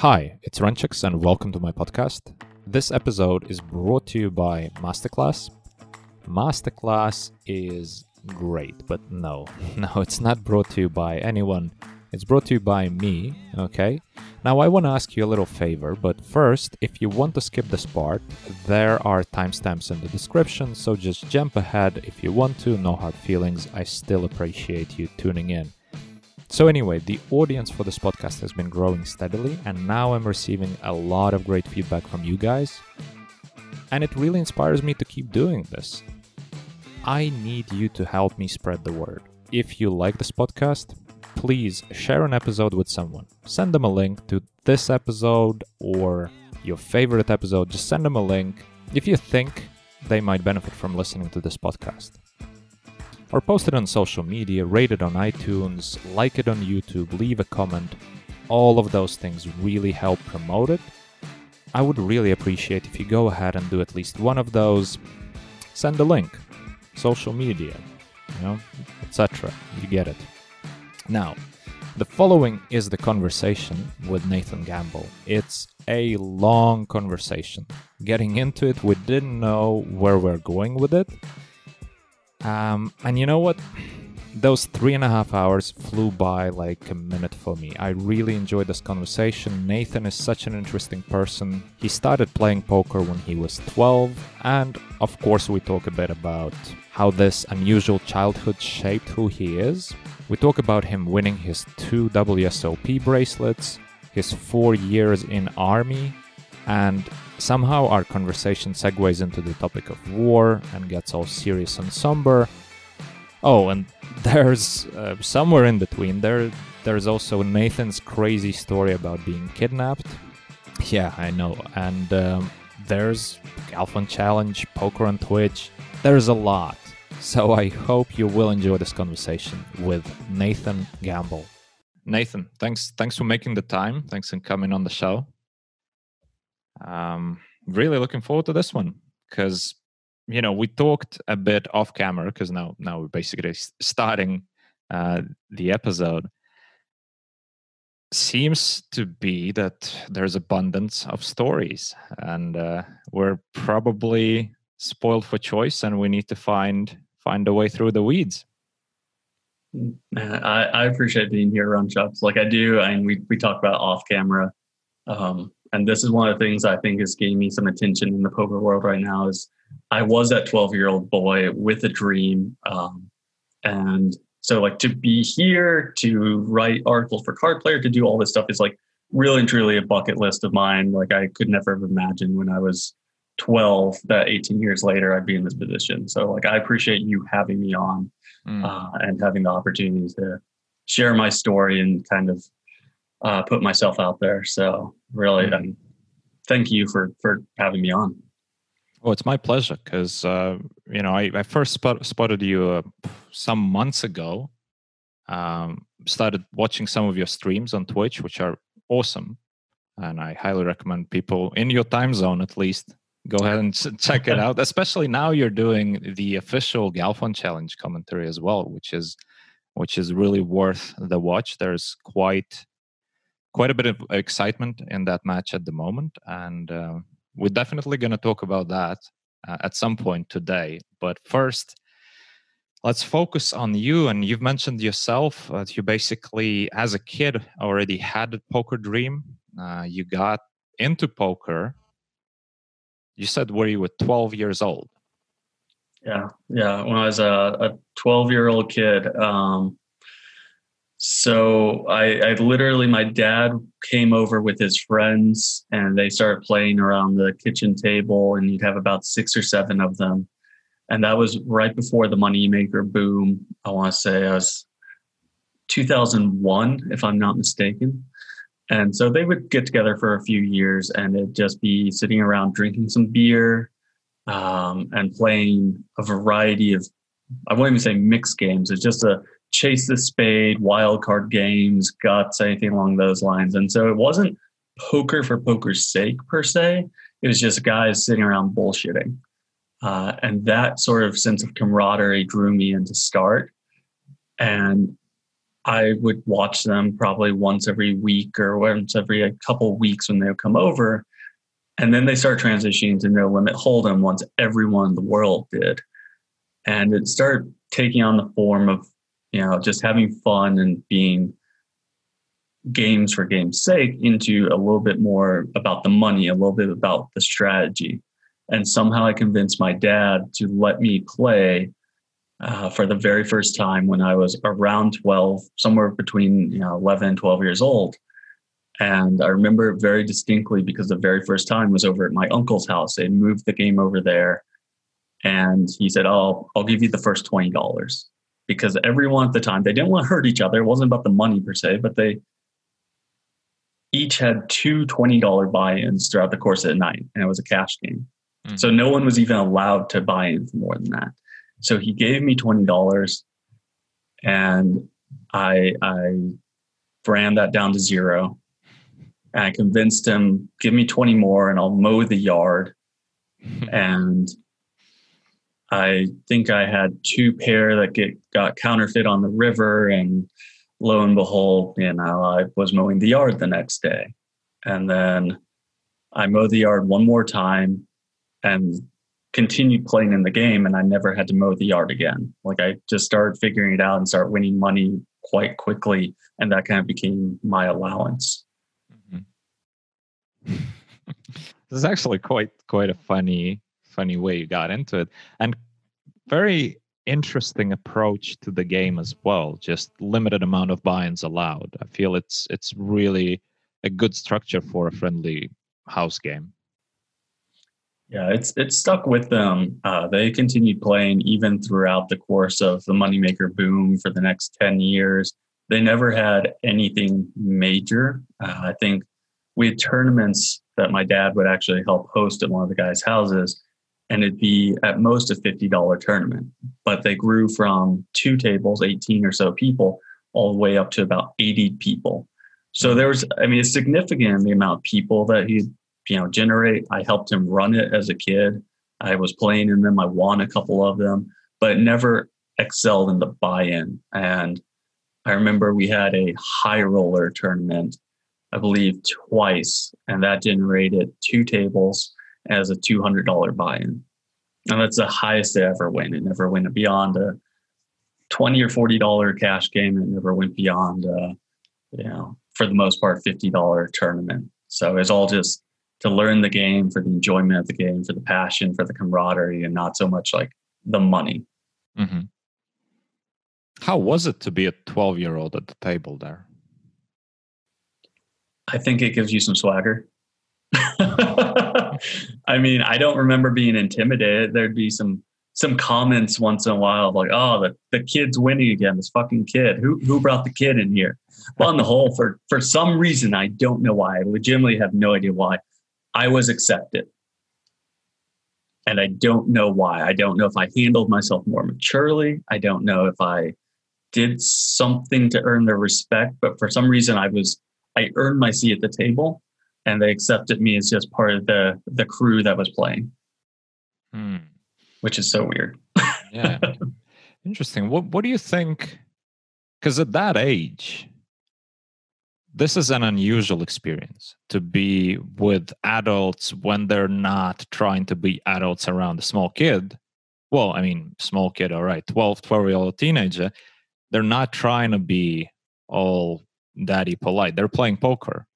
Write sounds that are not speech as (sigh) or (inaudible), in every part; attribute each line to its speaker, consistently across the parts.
Speaker 1: Hi, it's Runchuks and welcome to my podcast. This episode is brought to you by Masterclass. Masterclass is great, but no, (laughs) no, it's not brought to you by anyone. It's brought to you by me, okay? Now, I want to ask you a little favor, but first, if you want to skip this part, there are timestamps in the description, so just jump ahead if you want to, no hard feelings. I still appreciate you tuning in. So, anyway, the audience for this podcast has been growing steadily, and now I'm receiving a lot of great feedback from you guys. And it really inspires me to keep doing this. I need you to help me spread the word. If you like this podcast, please share an episode with someone. Send them a link to this episode or your favorite episode. Just send them a link if you think they might benefit from listening to this podcast or post it on social media, rate it on iTunes, like it on YouTube, leave a comment. All of those things really help promote it. I would really appreciate if you go ahead and do at least one of those. Send a link, social media, you know, etc. You get it. Now, the following is the conversation with Nathan Gamble. It's a long conversation. Getting into it, we didn't know where we're going with it. Um, and you know what? Those three and a half hours flew by like a minute for me. I really enjoyed this conversation. Nathan is such an interesting person. He started playing poker when he was 12, and of course, we talk a bit about how this unusual childhood shaped who he is. We talk about him winning his two WSOP bracelets, his four years in army, and somehow our conversation segues into the topic of war and gets all serious and somber. Oh, and (laughs) there's uh, somewhere in between there. There's also Nathan's crazy story about being kidnapped. Yeah, I know. And um, there's Galfond Challenge, poker on Twitch. There's a lot. So I hope you will enjoy this conversation with Nathan Gamble. Nathan, thanks thanks for making the time. Thanks for coming on the show. Um, really looking forward to this one because you know we talked a bit off camera because now now we're basically starting uh, the episode. Seems to be that there's abundance of stories, and uh, we're probably spoiled for choice, and we need to find find a way through the weeds.
Speaker 2: Mm, I, I appreciate being here on Chucks. Like I do, and we we talk about off camera. Um, and this is one of the things I think is gaining me some attention in the poker world right now is I was that 12 year old boy with a dream. Um, and so like to be here, to write articles for card player, to do all this stuff is like really and truly a bucket list of mine. Like I could never have imagined when I was 12 that 18 years later I'd be in this position. So like I appreciate you having me on mm. uh, and having the opportunity to share my story and kind of uh, put myself out there. So really, mm-hmm. um, thank you for for having me on.
Speaker 1: Oh, it's my pleasure because uh, you know I, I first spot, spotted you uh, some months ago. Um, started watching some of your streams on Twitch, which are awesome, and I highly recommend people in your time zone at least go ahead and check it (laughs) out. Especially now you're doing the official Galfond Challenge commentary as well, which is which is really worth the watch. There's quite quite a bit of excitement in that match at the moment, and uh, we're definitely going to talk about that uh, at some point today. But first, let's focus on you. And you've mentioned yourself that you basically, as a kid, already had a poker dream. Uh, you got into poker. You said where you were 12 years old.
Speaker 2: Yeah, yeah. When I was a 12 year old kid, um, so I, I, literally, my dad came over with his friends and they started playing around the kitchen table, and you'd have about six or seven of them. And that was right before the moneymaker boom. I want to say it was 2001, if I'm not mistaken. And so they would get together for a few years and it'd just be sitting around drinking some beer um, and playing a variety of, I won't even say mixed games. It's just a chase the spade, wild card games, guts, anything along those lines. And so it wasn't poker for poker's sake per se. It was just guys sitting around bullshitting. Uh, and that sort of sense of camaraderie drew me into start. And I would watch them probably once every week or once every couple weeks when they would come over. And then they start transitioning to no limit hold'em once everyone in the world did. And it started taking on the form of, you know, just having fun and being games for game's sake into a little bit more about the money, a little bit about the strategy. And somehow I convinced my dad to let me play uh, for the very first time when I was around 12, somewhere between you know 11 and 12 years old. And I remember it very distinctly because the very first time was over at my uncle's house. They moved the game over there. And he said, Oh, I'll give you the first $20. Because everyone at the time, they didn't want to hurt each other. It wasn't about the money per se, but they each had two $20 buy ins throughout the course of the night. And it was a cash game. Mm-hmm. So no one was even allowed to buy in for more than that. So he gave me twenty dollars, and I I ran that down to zero. And I convinced him, give me 20 more and I'll mow the yard. (laughs) and I think I had two pair that get got counterfeit on the river. And lo and behold, you know, I was mowing the yard the next day. And then I mowed the yard one more time and continued playing in the game and I never had to mow the yard again. Like I just started figuring it out and start winning money quite quickly. And that kind of became my allowance.
Speaker 1: Mm-hmm. (laughs) this is actually quite quite a funny funny way you got into it. And very interesting approach to the game as well. Just limited amount of buy-ins allowed. I feel it's it's really a good structure for a friendly house game.
Speaker 2: Yeah, it's it stuck with them. Uh, they continued playing even throughout the course of the moneymaker boom for the next ten years. They never had anything major. Uh, I think we had tournaments that my dad would actually help host at one of the guys' houses, and it'd be at most a fifty dollar tournament. But they grew from two tables, eighteen or so people, all the way up to about eighty people. So mm-hmm. there was, I mean, it's significant the amount of people that he you know generate. I helped him run it as a kid. I was playing in them. I won a couple of them, but never excelled in the buy-in. And I remember we had a high roller tournament, I believe twice, and that generated two tables as a two hundred dollar buy-in. And that's the highest I ever went. It never went beyond a twenty or forty dollar cash game. It never went beyond, uh, you know, for the most part, fifty dollar tournament. So it's all just to learn the game for the enjoyment of the game, for the passion, for the camaraderie, and not so much like the money. Mm-hmm.
Speaker 1: How was it to be a 12 year old at the table there?
Speaker 2: I think it gives you some swagger. (laughs) I mean, I don't remember being intimidated. There'd be some some comments once in a while like, "Oh, the, the kid's winning again. This fucking kid. Who who brought the kid in here?" But on the whole, for for some reason, I don't know why. I legitimately have no idea why. I was accepted. And I don't know why. I don't know if I handled myself more maturely. I don't know if I did something to earn their respect, but for some reason I was I earned my seat at the table and they accepted me as just part of the the crew that was playing. Hmm. Which is so weird.
Speaker 1: yeah. (laughs) Interesting. What what do you think? Because at that age, this is an unusual experience to be with adults when they're not trying to be adults around a small kid well i mean small kid all right 12 12 year old teenager they're not trying to be all daddy polite they're playing poker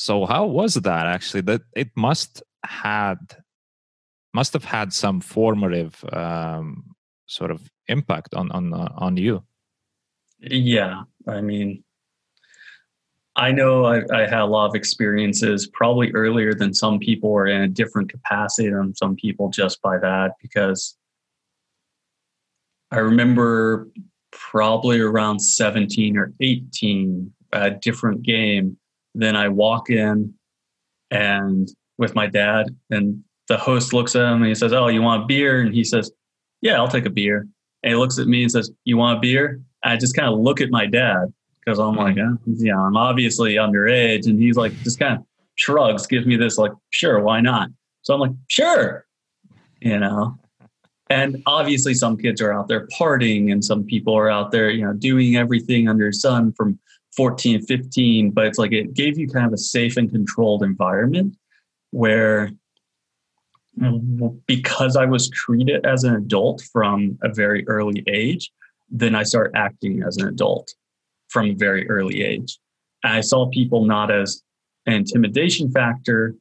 Speaker 1: so how was that actually? That it must had must have had some formative um, sort of impact on on uh, on you.
Speaker 2: Yeah i mean I know I, I, had a lot of experiences probably earlier than some people or in a different capacity than some people just by that because I remember probably around 17 or 18 a different game then I walk in and with my dad and the host looks at him and he says oh you want a beer and he says yeah I'll take a beer and he looks at me and says you want a beer I just kind of look at my dad because I'm like, oh, yeah, I'm obviously underage. And he's like, just kind of shrugs, gives me this, like, sure, why not? So I'm like, sure, you know. and obviously some kids are out there partying and some people are out there you know doing everything under sun from 14 15 but it's like it gave you kind of a safe and controlled environment where because i was treated as an adult from a very early age then i start acting as an adult from a very early age and i saw people not as an intimidation factor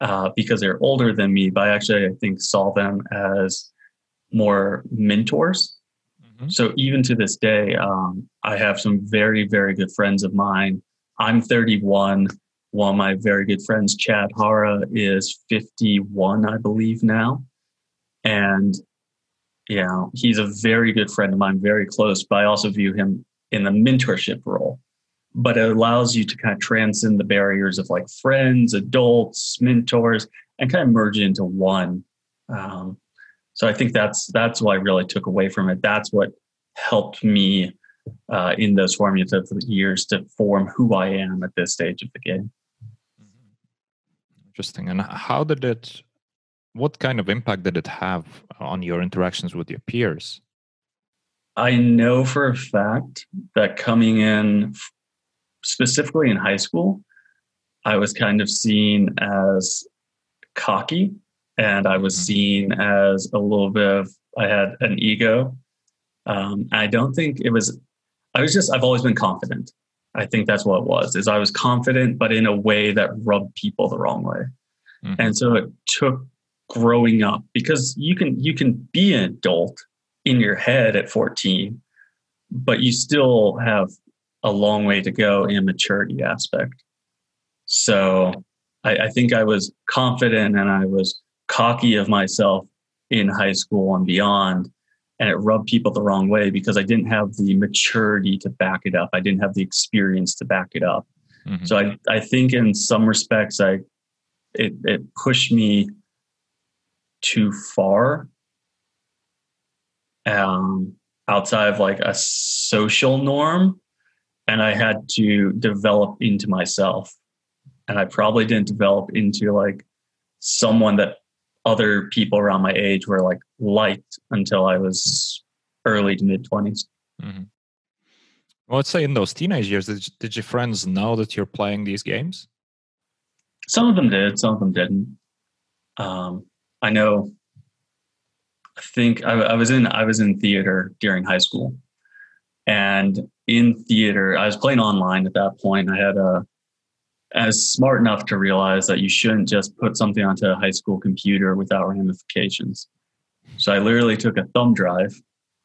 Speaker 2: uh, because they're older than me but i actually i think saw them as more mentors. Mm-hmm. So even to this day, um, I have some very, very good friends of mine. I'm 31. One of my very good friends, Chad Hara, is 51, I believe now. And yeah, he's a very good friend of mine, very close, but I also view him in the mentorship role. But it allows you to kind of transcend the barriers of like friends, adults, mentors, and kind of merge into one. Um, so I think that's that's what I really took away from it. That's what helped me uh, in those formative years to form who I am at this stage of the game.
Speaker 1: Interesting. And how did it? What kind of impact did it have on your interactions with your peers?
Speaker 2: I know for a fact that coming in, specifically in high school, I was kind of seen as cocky and I was seen as a little bit of I had an ego. Um, I don't think it was. I was just. I've always been confident. I think that's what it was. Is I was confident, but in a way that rubbed people the wrong way. Mm-hmm. And so it took growing up because you can you can be an adult in your head at 14, but you still have a long way to go in maturity aspect. So I, I think I was confident and I was cocky of myself in high school and beyond and it rubbed people the wrong way because I didn't have the maturity to back it up. I didn't have the experience to back it up. Mm-hmm. So I, I think in some respects I it it pushed me too far um outside of like a social norm and I had to develop into myself. And I probably didn't develop into like someone that other people around my age were like liked until I was early to mid 20s. Mm-hmm.
Speaker 1: Well, let's say in those teenage years, did, did your friends know that you're playing these games?
Speaker 2: Some of them did, some of them didn't. Um, I know. I think I, I was in I was in theater during high school, and in theater I was playing online at that point. I had a as smart enough to realize that you shouldn't just put something onto a high school computer without ramifications. So I literally took a thumb drive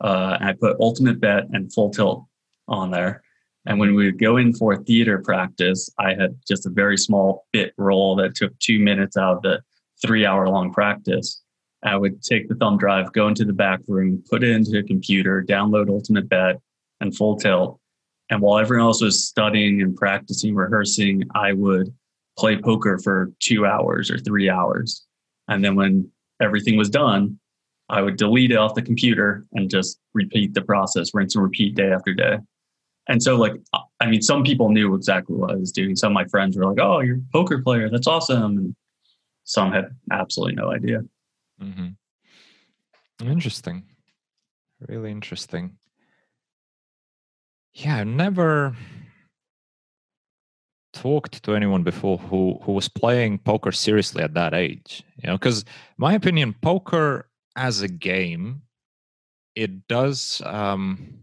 Speaker 2: uh, and I put Ultimate Bet and Full Tilt on there. And when we would go in for theater practice, I had just a very small bit role that took two minutes out of the three hour long practice. I would take the thumb drive, go into the back room, put it into a computer, download Ultimate Bet and Full Tilt, and while everyone else was studying and practicing, rehearsing, I would play poker for two hours or three hours. And then when everything was done, I would delete it off the computer and just repeat the process, rinse and repeat day after day. And so, like, I mean, some people knew exactly what I was doing. Some of my friends were like, "Oh, you're a poker player. That's awesome." And some had absolutely no idea.
Speaker 1: Mm-hmm. Interesting. Really interesting yeah, I never talked to anyone before who who was playing poker seriously at that age. You know, because my opinion, poker as a game, it does. Um,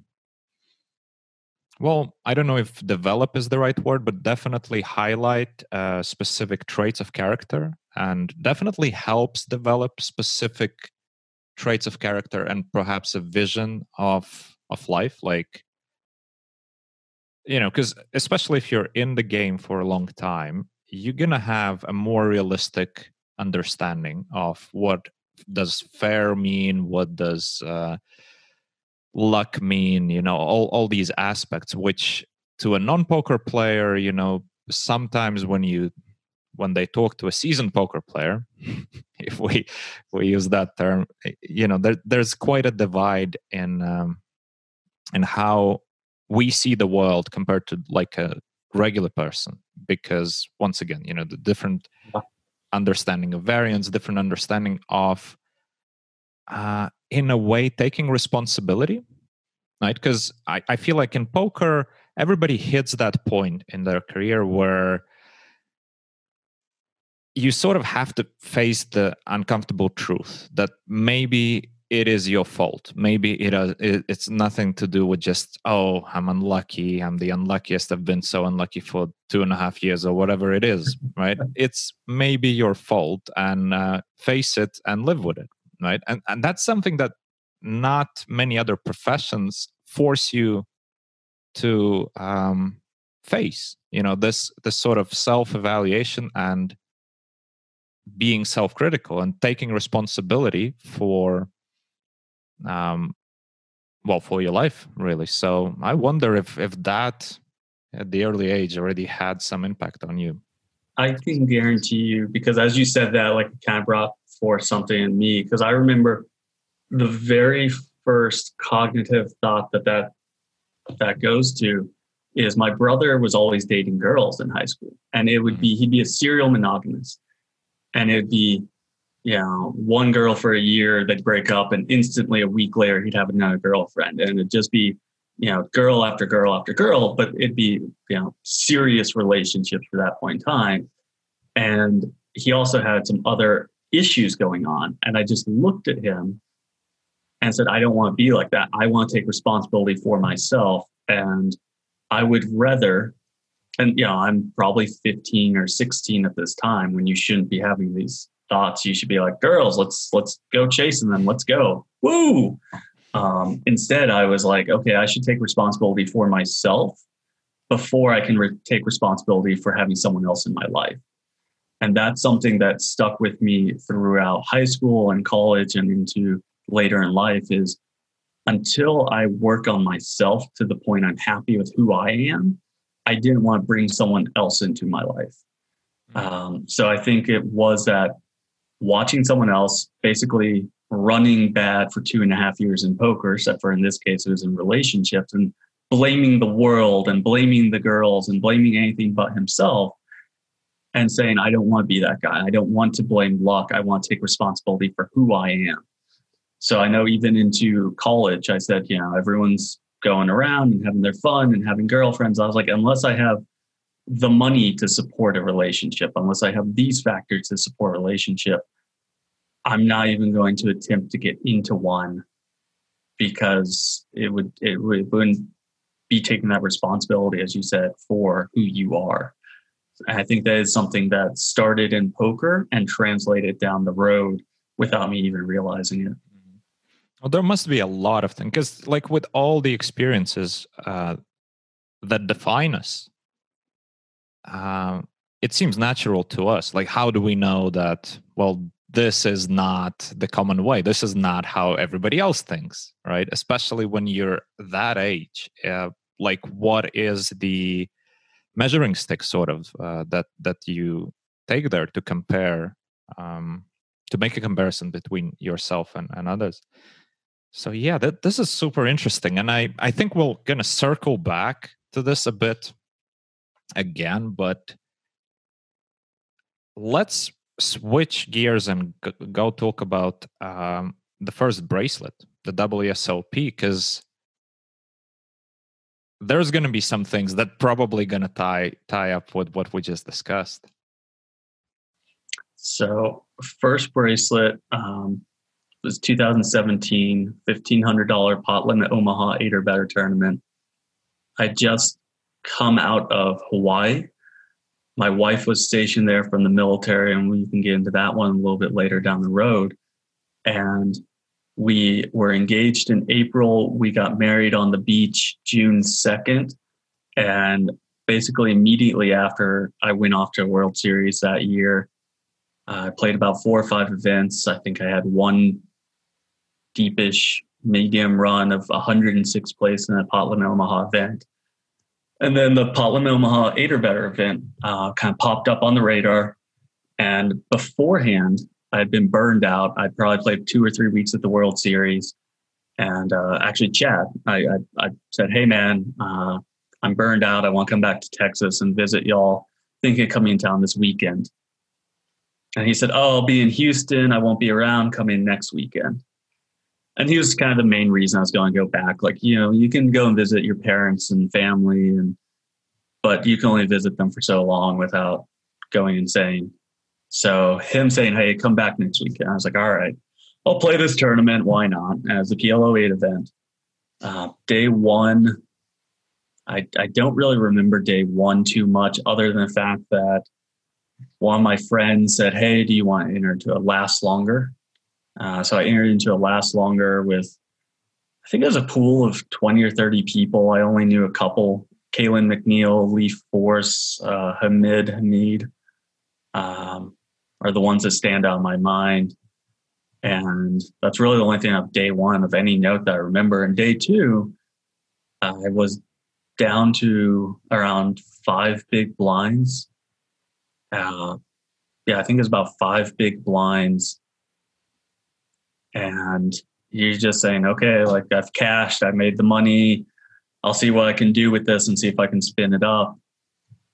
Speaker 1: well, I don't know if develop is the right word, but definitely highlight uh, specific traits of character and definitely helps develop specific traits of character and perhaps a vision of of life like you know because especially if you're in the game for a long time you're gonna have a more realistic understanding of what does fair mean what does uh, luck mean you know all, all these aspects which to a non-poker player you know sometimes when you when they talk to a seasoned poker player (laughs) if we we use that term you know there, there's quite a divide in um, in how we see the world compared to like a regular person because once again you know the different understanding of variance different understanding of uh, in a way taking responsibility right? Because I, I feel like in poker everybody hits that point in their career where you sort of have to face the uncomfortable truth that maybe it is your fault. Maybe it, uh, it, it's nothing to do with just oh I'm unlucky. I'm the unluckiest. I've been so unlucky for two and a half years or whatever it is. (laughs) Right? It's maybe your fault, and uh, face it and live with it. Right? And and that's something that not many other professions force you to um, face. You know this this sort of self evaluation and being self-critical and taking responsibility for um well for your life really. So i wonder if if that at the early age already had some impact on you.
Speaker 2: I can guarantee you because as you said that like kind of brought forth something in me because i remember the very first cognitive thought that that that goes to is my brother was always dating girls in high school and it would be he'd be a serial monogamist and it'd be you know one girl for a year they'd break up and instantly a week later he'd have another girlfriend. And it'd just be you know girl after girl after girl but it'd be you know serious relationships for that point in time. And he also had some other issues going on. And i just looked at him and said i don't want to be like that. I want to take responsibility for myself. And i would rather and you know i'm probably 15 or 16 at this time when you shouldn't be having these thoughts you should be like girls let's let's go chasing them let's go woo um, instead i was like okay i should take responsibility for myself before i can re- take responsibility for having someone else in my life and that's something that stuck with me throughout high school and college and into later in life is until i work on myself to the point i'm happy with who i am I didn't want to bring someone else into my life. Mm-hmm. Um, so I think it was that watching someone else basically running bad for two and a half years in poker, except for in this case, it was in relationships and blaming the world and blaming the girls and blaming anything but himself and saying, I don't want to be that guy. I don't want to blame luck. I want to take responsibility for who I am. So I know even into college, I said, you know, everyone's going around and having their fun and having girlfriends. I was like, unless I have the money to support a relationship, unless I have these factors to support relationship, I'm not even going to attempt to get into one because it would it, would, wouldn't be taking that responsibility, as you said, for who you are. I think that is something that started in poker and translated down the road without me even realizing it.
Speaker 1: Well, there must be a lot of things because, like, with all the experiences uh, that define us, uh, it seems natural to us. Like, how do we know that? Well, this is not the common way. This is not how everybody else thinks, right? Especially when you're that age. Uh, like, what is the measuring stick, sort of, uh, that that you take there to compare, um, to make a comparison between yourself and, and others? So yeah, that this is super interesting, and I I think we're gonna circle back to this a bit again, but let's switch gears and go talk about um, the first bracelet, the WSOP, because there's going to be some things that probably going to tie tie up with what we just discussed.
Speaker 2: So, first bracelet, um, was 2017 $1500 pot limit omaha eight or better tournament i just come out of hawaii my wife was stationed there from the military and we can get into that one a little bit later down the road and we were engaged in april we got married on the beach june 2nd and basically immediately after i went off to a world series that year I played about four or five events. I think I had one deepish medium run of 106 place in a pot limit Omaha event. And then the pot limit Omaha eight or better event uh, kind of popped up on the radar. And beforehand, I had been burned out. I'd probably played two or three weeks at the World Series. And uh, actually, Chad, I, I, I, said, Hey, man, uh, I'm burned out. I want to come back to Texas and visit y'all. Thinking of coming in town this weekend. And he said, Oh, I'll be in Houston. I won't be around coming next weekend. And he was kind of the main reason I was going to go back. Like, you know, you can go and visit your parents and family, and but you can only visit them for so long without going insane. So him saying, "Hey, come back next week," I was like, "All right, I'll play this tournament. Why not?" As a PLO eight event, uh, day one, I I don't really remember day one too much, other than the fact that one of my friends said, "Hey, do you want to enter to last longer?" Uh, so I entered into a last longer with, I think it was a pool of 20 or 30 people. I only knew a couple Kalen McNeil, Lee Force, uh, Hamid Hamid um, are the ones that stand out in my mind. And that's really the only thing of day one of any note that I remember. And day two, I was down to around five big blinds. Uh, yeah, I think it was about five big blinds and you're just saying, okay, like I've cashed, I made the money, I'll see what I can do with this and see if I can spin it up.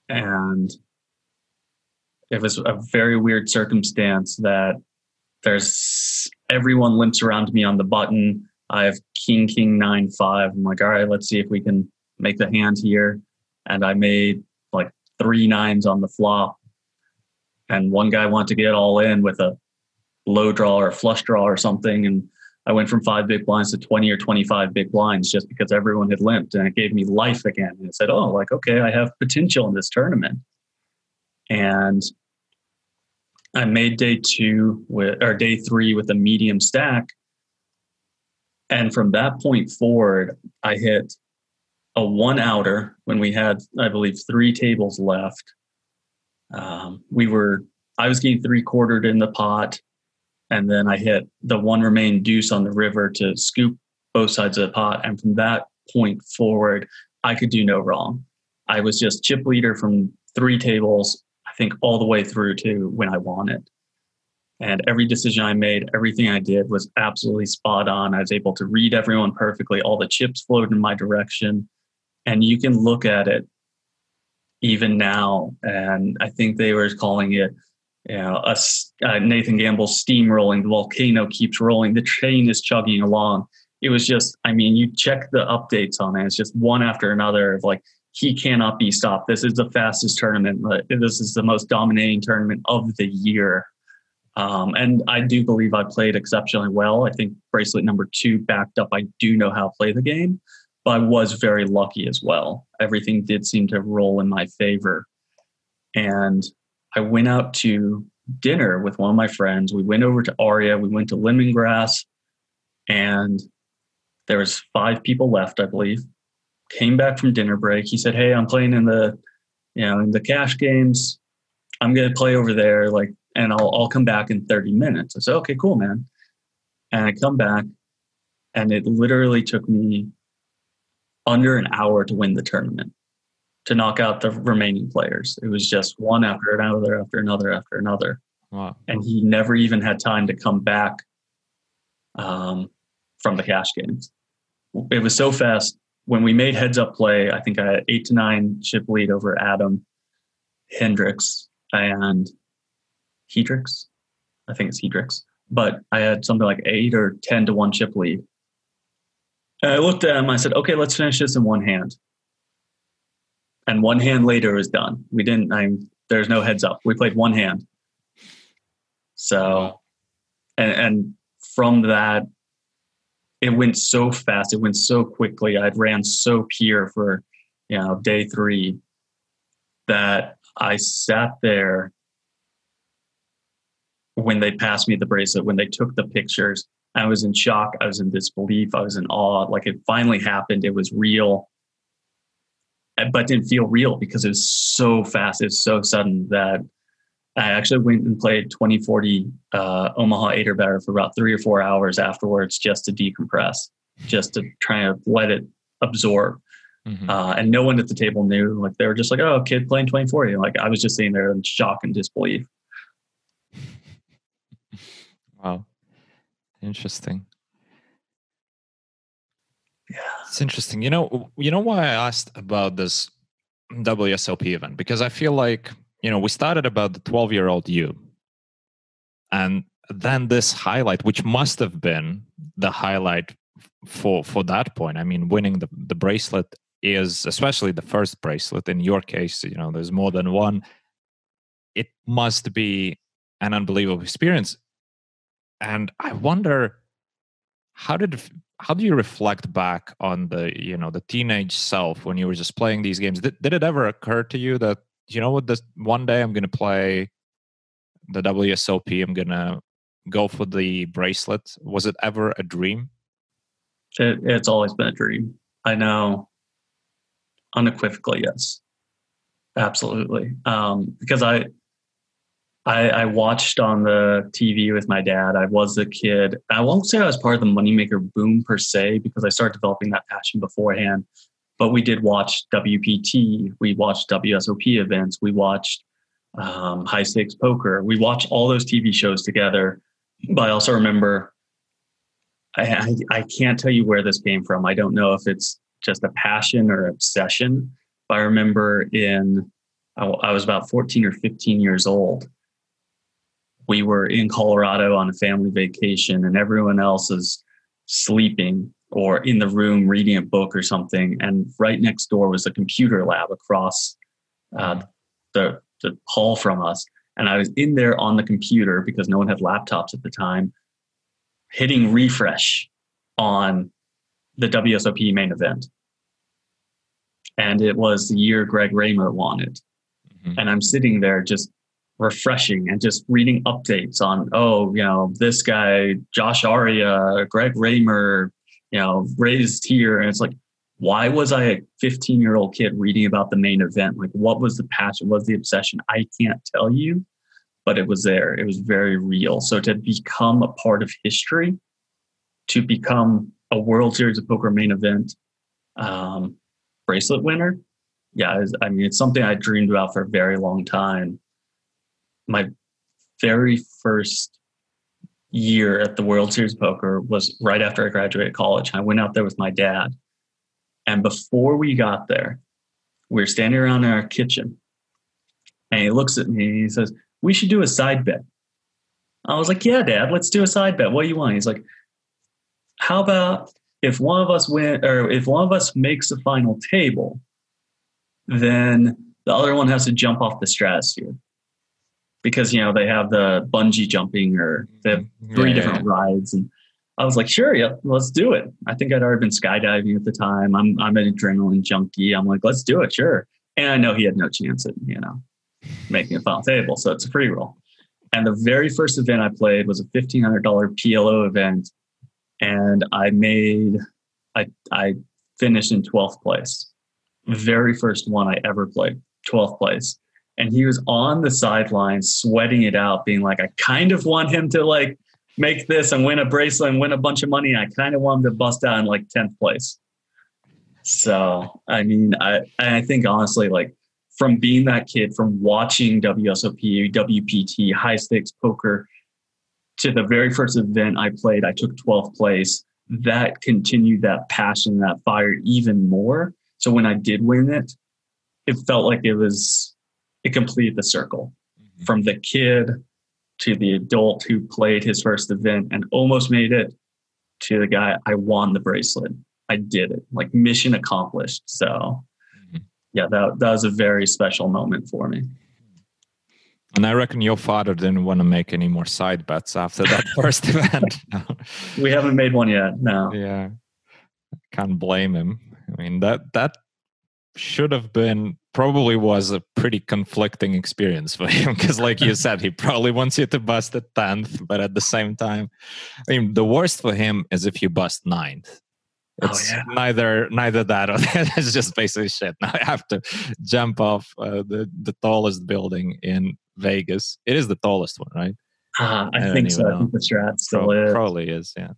Speaker 2: And it was a very weird circumstance that there's everyone limps around me on the button. I have king, king, nine, five. I'm like, all right, let's see if we can make the hand here. And I made like three nines on the flop. And one guy wanted to get all in with a low draw or flush draw or something. And I went from five big blinds to 20 or 25 big blinds just because everyone had limped and it gave me life again. And it said, oh, like, okay, I have potential in this tournament. And I made day two with, or day three with a medium stack. And from that point forward, I hit a one outer when we had, I believe, three tables left. Um, we were, I was getting three quartered in the pot and then I hit the one remain deuce on the river to scoop both sides of the pot. And from that point forward, I could do no wrong. I was just chip leader from three tables, I think all the way through to when I won it. And every decision I made, everything I did was absolutely spot on. I was able to read everyone perfectly. All the chips flowed in my direction. And you can look at it even now. And I think they were calling it you know, a, uh, Nathan Gamble steamrolling, the volcano keeps rolling, the train is chugging along. It was just, I mean, you check the updates on it, it's just one after another of like, he cannot be stopped. This is the fastest tournament. This is the most dominating tournament of the year. Um, and I do believe I played exceptionally well. I think bracelet number two backed up. I do know how to play the game, but I was very lucky as well. Everything did seem to roll in my favor. And I went out to dinner with one of my friends. We went over to Aria. We went to Lemongrass, and there was five people left, I believe. Came back from dinner break. He said, "Hey, I'm playing in the, you know, in the cash games. I'm gonna play over there, like, and I'll I'll come back in 30 minutes." I said, "Okay, cool, man." And I come back, and it literally took me under an hour to win the tournament to knock out the remaining players. It was just one after another, after another, after another. Wow. And he never even had time to come back um, from the cash games. It was so fast. When we made heads up play, I think I had eight to nine chip lead over Adam Hendricks and Hedrix. I think it's Hedrix. But I had something like eight or 10 to one chip lead. And I looked at him, I said, okay, let's finish this in one hand and one hand later is done. We didn't. I there's no heads up. We played one hand. So, and and from that, it went so fast. It went so quickly. I'd ran so pure for you know day three that I sat there when they passed me the bracelet, when they took the pictures. I was in shock. I was in disbelief. I was in awe. Like it finally happened. It was real but didn't feel real because it was so fast. It's so sudden that I actually went and played 2040 uh, Omaha Eight or better for about three or four hours afterwards just to decompress, just to try to let it absorb. Mm-hmm. Uh, and no one at the table knew. Like they were just like, "Oh, kid playing 2040." Like I was just sitting there in shock and disbelief. (laughs)
Speaker 1: Wow, interesting.
Speaker 2: Yeah.
Speaker 1: It's interesting. You know, you know why I asked about this WSOP event because I feel like, you know, we started about the 12-year-old you. And then this highlight, which must have been the highlight for for that point. I mean, winning the the bracelet is especially the first bracelet. In your case, you know, there's more than one. It must be an unbelievable experience, and I wonder how did how do you reflect back on the you know the teenage self when you were just playing these games? Did, did it ever occur to you that you know what this one day i'm going to play the wsop i'm going to go for the bracelet? Was it ever a dream?
Speaker 2: It, it's always been a dream. I know unequivocally yes. Absolutely. Um, because i I, I, watched on the TV with my dad. I was a kid. I won't say I was part of the moneymaker boom per se because I started developing that passion beforehand. But we did watch WPT. We watched WSOP events. We watched um, high stakes poker. We watched all those TV shows together. But I also remember, I, I, I can't tell you where this came from. I don't know if it's just a passion or obsession. But I remember in, I, I was about 14 or 15 years old we were in Colorado on a family vacation and everyone else is sleeping or in the room reading a book or something. And right next door was a computer lab across uh, the, the hall from us. And I was in there on the computer because no one had laptops at the time, hitting refresh on the WSOP main event. And it was the year Greg Raymer won it. Mm-hmm. And I'm sitting there just refreshing and just reading updates on oh you know this guy josh Arieh, greg raymer you know raised here. And it's like why was i a 15 year old kid reading about the main event? Like what was the passion? What was the obsession? I can't tell you but it was there. It was very real. So to become a part of history to become a world series of poker main event um, bracelet winner yeah i mean it's something i dreamed about for a very long time my very first year at the World Series Poker was right after I graduated college. I went out there with my dad. And before we got there, we are standing around in our kitchen. And he looks at me and he says, We should do a side bet. I was like, Yeah, dad, let's do a side bet. What do you want? He's like, How about if one of us win or if one of us makes the final table, then the other one has to jump off the stratosphere because you know they have the bungee jumping or they have mm-hmm. three yeah, different yeah. rides and I was like, sure, yeah, let's do it. I think I'd already been skydiving at the time. I'm I'm an adrenaline junkie. I'm like, let's do it, sure. And I know he had no chance at, you know, making a final table. So it's a free roll. And the very first event I played was a fifteen hundred dollar PLO event. And I made I I finished in 12th place. Very first one I ever played, 12th place and he was on the sidelines sweating it out, being like, I kind of want him to like make this and win a bracelet and win a bunch of money. I kind of want him to bust out in like 10th place. So, I mean, I, I think honestly, like from being that kid, from watching WSOP, WPT, high stakes poker to the very first event I played, I took 12th place. That continued that passion, that fire even more. So when I did win it, it felt like it was it completed the circle mm-hmm. from the kid to the adult who played his first event and almost made it to the guy I won the bracelet. I did it. Like mission accomplished. So mm-hmm. yeah, that that was a very special moment for me.
Speaker 1: And I reckon your father didn't want to make any more side bets after that (laughs) first event.
Speaker 2: We haven't made one yet. No.
Speaker 1: Yeah. Can't blame him. I mean that that should have been probably was a pretty conflicting experience for (laughs) him because like you said he probably wants you to bust the 10th but at the same time i mean the worst for him is if you bust ninth oh, it's oh, yeah. neither neither that or (laughs) that. it's just basically shit. Now i have to jump off uh, the the tallest building in vegas. It is the tallest one right?
Speaker 2: Uh, i, I think so. Know. i think the strat still Pro-
Speaker 1: probably is yeah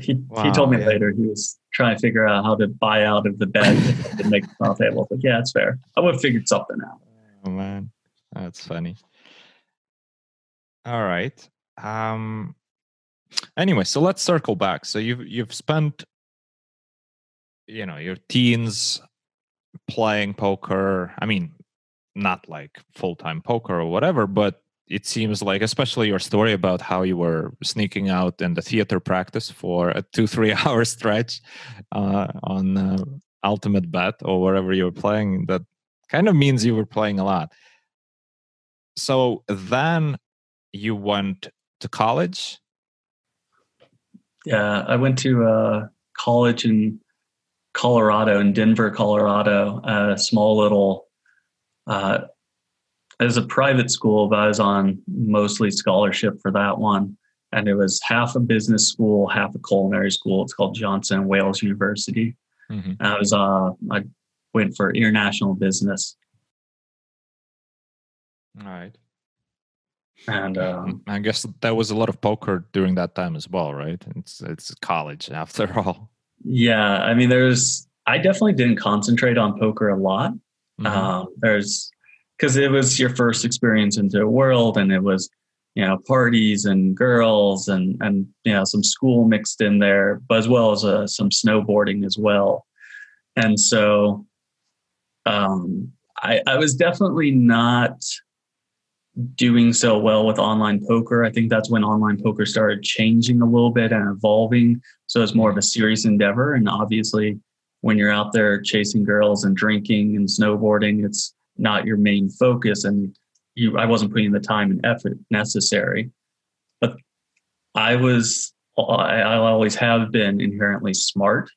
Speaker 2: he wow, he told me yeah. later he was trying to figure out how to buy out of the bed and make the final table. Like, yeah, it's fair. I would have figured something out.
Speaker 1: Oh man, that's funny. All right. Um. Anyway, so let's circle back. So you've you've spent, you know, your teens playing poker. I mean, not like full time poker or whatever, but it seems like, especially your story about how you were sneaking out in the theater practice for a two, (laughs) three hour stretch uh, on uh, Ultimate Bet or wherever you were playing, that kind of means you were playing a lot. So then you went to college?
Speaker 2: Yeah, I went to uh, college in Colorado, in Denver, Colorado, a small little as a private school, but I was on mostly scholarship for that one. And it was half a business school, half a culinary school. It's called Johnson Wales University. Mm-hmm. I was uh, I went for international business.
Speaker 1: All right.
Speaker 2: And um,
Speaker 1: I guess there was a lot of poker during that time as well, right? It's it's college after (laughs) all.
Speaker 2: Yeah, I mean, there's I definitely didn't concentrate on poker a lot. Mm-hmm. Um, there's because it was your first experience into the world and it was you know parties and girls and and you know some school mixed in there but as well as uh, some snowboarding as well. And so um, I, I was definitely not doing so well with online poker. I think that's when online poker started changing a little bit and evolving. So it's more of a serious endeavor. And obviously when you're out there chasing girls and drinking and snowboarding it's not your main focus and you i wasn't putting the time and effort necessary. But i was i, I always have been inherently smart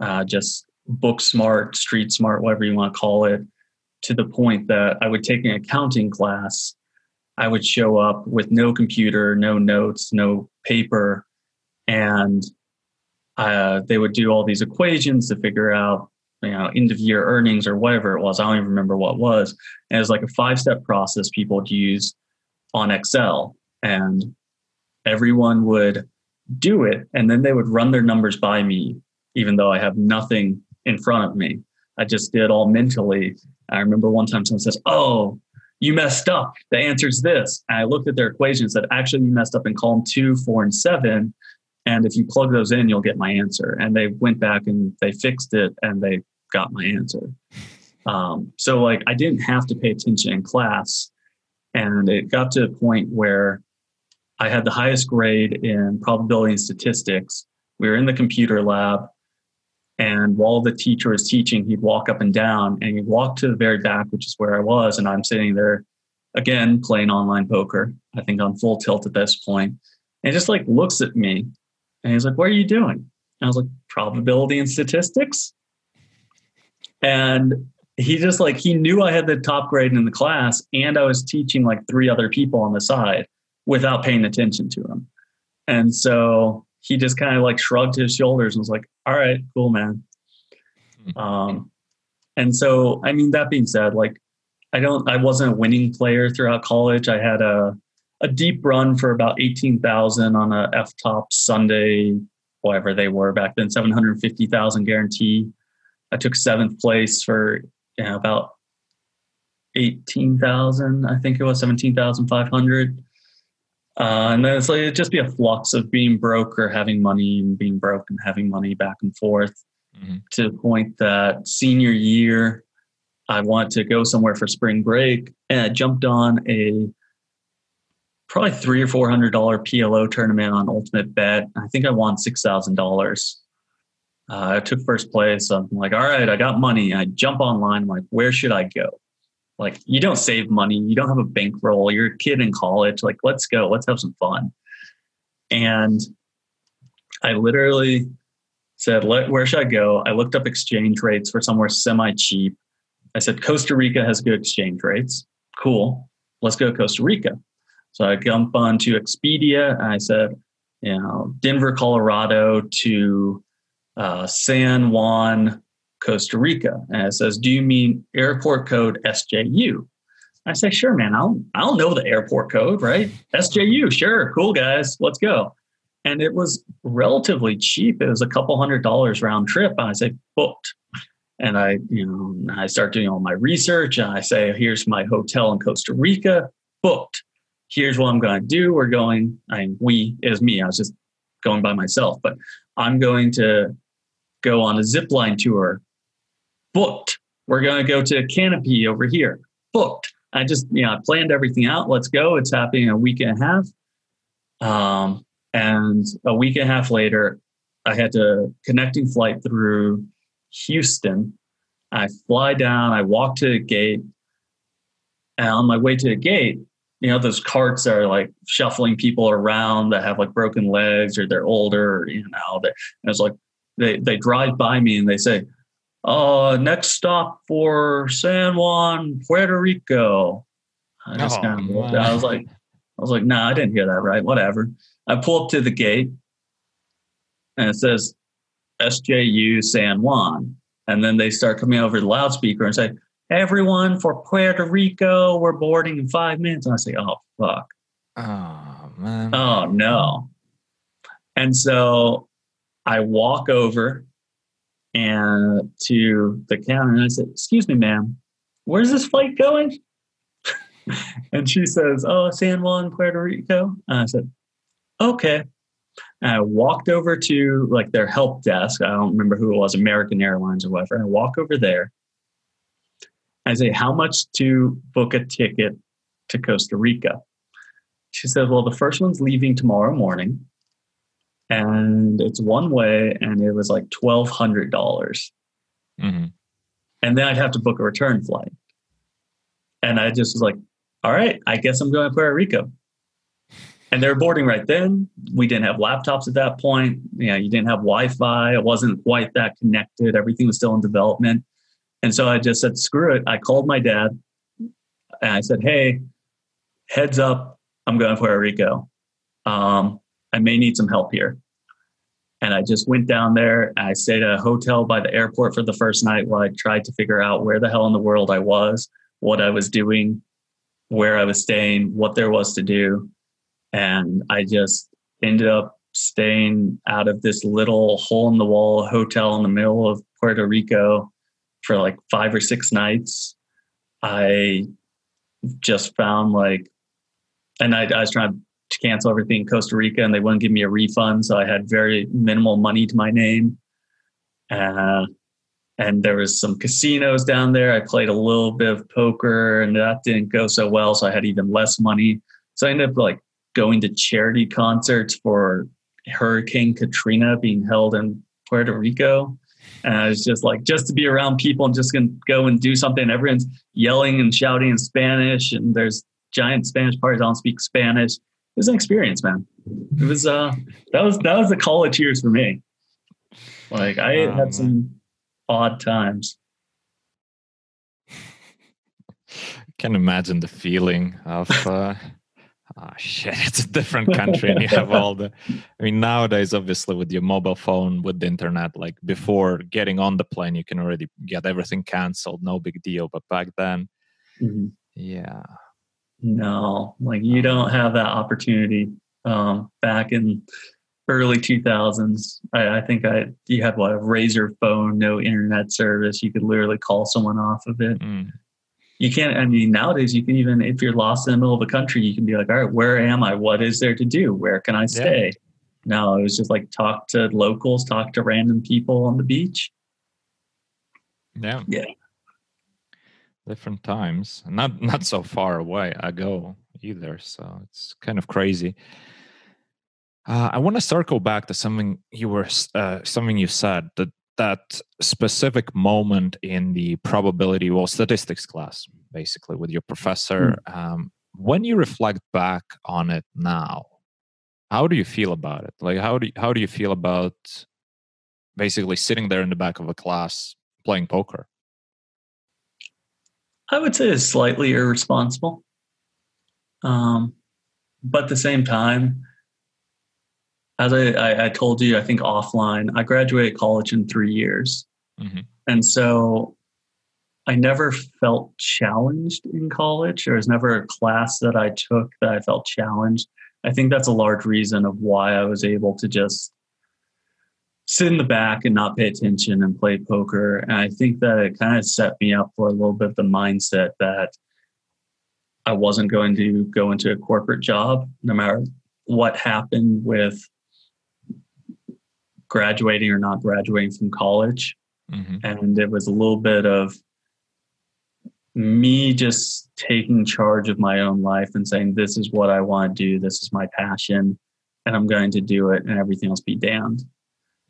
Speaker 2: uh, just book smart street smart whatever you want to call it to the point that i would take an accounting class. I would show up with no computer no notes no paper and uh, they would do all these equations to figure out you know end of year earnings or whatever it was i don't even remember what was and it was like a five step process people would use on excel and everyone would do it and then they would run their numbers by me even though i have nothing in front of me. I just did all mentally. I remember one time someone says oh you messed up. The answer is this. And i looked at their equations that actually you messed up in column two four and seven and if you plug those in you'll get my answer. And they went back and they fixed it and they got my answer. Um, so like I didn't have to pay attention in class, and it got to a point where I had the highest grade in probability and statistics. We were in the computer lab, and while the teacher was teaching, he'd walk up and down, and he'd walk to the very back, which is where I was, and I'm sitting there again playing online poker. I think on full tilt at this point, and just like looks at me, and he's like, "What are you doing?" And I was like, "Probability and statistics." And he just like he knew I had the top grade in the class and I was teaching like three other people on the side without paying attention to him. And so he just kind of like shrugged his shoulders and was like, "All right, cool, man." Hmm. Um, and so, I mean, that being said, like, I don't, I wasn't a winning player throughout college. I had a a deep run for about eighteen thousand on a F top Sunday, whatever they were back then, seven hundred fifty thousand guarantee. I took seventh place for you know, about 18,000, I think it was 17,500. Uh, and then it's like it'd just be a flux of being broke or having money and being broke and having money back and forth mm-hmm. to the point that senior year, I wanted to go somewhere for spring break and I jumped on a probably three or four hundred dollar PLO tournament on Ultimate Bet. I think I won six thousand dollars. Uh, I took first place. I'm like, all right, I got money. I jump online. I'm like, where should I go? Like, you don't save money. You don't have a bankroll. You're a kid in college. Like, let's go. Let's have some fun. And I literally said, where should I go? I looked up exchange rates for somewhere semi cheap. I said, Costa Rica has good exchange rates. Cool. Let's go to Costa Rica. So I jump onto Expedia I said, you know, Denver, Colorado to uh, San Juan, Costa Rica. And it says, Do you mean airport code SJU? I say, Sure, man. I'll, I'll know the airport code, right? SJU, sure. Cool, guys. Let's go. And it was relatively cheap. It was a couple hundred dollars round trip. And I say, Booked. And I, you know, I start doing all my research and I say, Here's my hotel in Costa Rica, booked. Here's what I'm going to do. We're going, I we is me. I was just going by myself, but I'm going to go on a zip line tour. Booked. We're going to go to Canopy over here. Booked. I just, you know, I planned everything out. Let's go. It's happening a week and a half. Um, and a week and a half later, I had to connecting flight through Houston. I fly down, I walk to the gate. And on my way to the gate, you know, those carts are like shuffling people around that have like broken legs or they're older, or, you know, and it's like they, they drive by me and they say, uh, next stop for San Juan, Puerto Rico. I just oh, kind of looked, I was like, I was like, nah, I didn't hear that right. Whatever. I pull up to the gate and it says SJU San Juan. And then they start coming over the loudspeaker and say, everyone for Puerto Rico, we're boarding in five minutes. And I say, oh, fuck.
Speaker 1: Oh, man.
Speaker 2: Oh, no. And so I walk over and to the counter and I said, Excuse me, ma'am, where's this flight going? (laughs) and she says, Oh, San Juan, Puerto Rico. And I said, Okay. And I walked over to like their help desk. I don't remember who it was, American Airlines or whatever. I walk over there. I say, How much to book a ticket to Costa Rica? She says, Well, the first one's leaving tomorrow morning and it's one way and it was like $1200. Mm-hmm. and then i'd have to book a return flight. And i just was like all right i guess i'm going to puerto rico. And they're boarding right then. We didn't have laptops at that point. You know you didn't have wi-fi. It wasn't quite that connected. Everything was still in development and so i just said screw it i called my dad and i said hey heads up i'm going to puerto rico um, I may need some help here. And I just went down there. I stayed at a hotel by the airport for the first night while I tried to figure out where the hell in the world I was, what I was doing, where I was staying, what there was to do. And I just ended up staying out of this little hole in the wall hotel in the middle of Puerto Rico for like five or six nights. I just found like, and I, I was trying to cancel everything in Costa Rica and they wouldn't give me a refund. So I had very minimal money to my name. Uh, and there was some casinos down there. I played a little bit of poker and that didn't go so well. So I had even less money. So I ended up like going to charity concerts for Hurricane Katrina being held in Puerto Rico. And I was just like, just to be around people and just gonna go and do something. Everyone's yelling and shouting in Spanish, and there's giant Spanish parties. I don't speak Spanish It was an experience, man. It was uh that was that was the college years for me. Like I um, had some odd times. (laughs)
Speaker 1: I Can imagine the feeling of uh oh shit, (laughs) it's a different country and you have all the I mean nowadays obviously with your mobile phone with the internet, like before getting on the plane you can already get everything cancelled, no big deal. But back then mm-hmm. yeah
Speaker 2: no, like you don't have that opportunity. Um, back in early 2000s, I, I think I you had what a Razr phone, no internet service. You could literally call someone off of it. Mm. You can't. I mean, nowadays you can even if you're lost in the middle of a country, you can be like, all right, where am I? What is there to do? Where can I stay? Yeah. No, it was just like talk to locals, talk to random people on the beach.
Speaker 1: Yeah.
Speaker 2: Yeah
Speaker 1: different times not not so far away ago either so it's kind of crazy uh, i want to circle back to something you were uh, something you said that that specific moment in the probability well statistics class basically with your professor mm. um, when you reflect back on it now how do you feel about it like how do you, how do you feel about basically sitting there in the back of a class playing poker
Speaker 2: I would say it's slightly irresponsible. Um, but at the same time, as I, I, I, told you, I think offline, I graduated college in three years. Mm-hmm. And so I never felt challenged in college. There was never a class that I took that I felt challenged. I think that's a large reason of why I was able to just sit in the back and not pay attention and play poker. And I think that it kind of set me up for a little bit of the mindset that I wasn't going to go into a corporate job no matter what happened with graduating or not graduating from college. Mm-hmm. And it was a little bit of me just taking charge of my own life and saying, this is what I want to do, this is my passion, and I'm going to do it, and everything else be damned.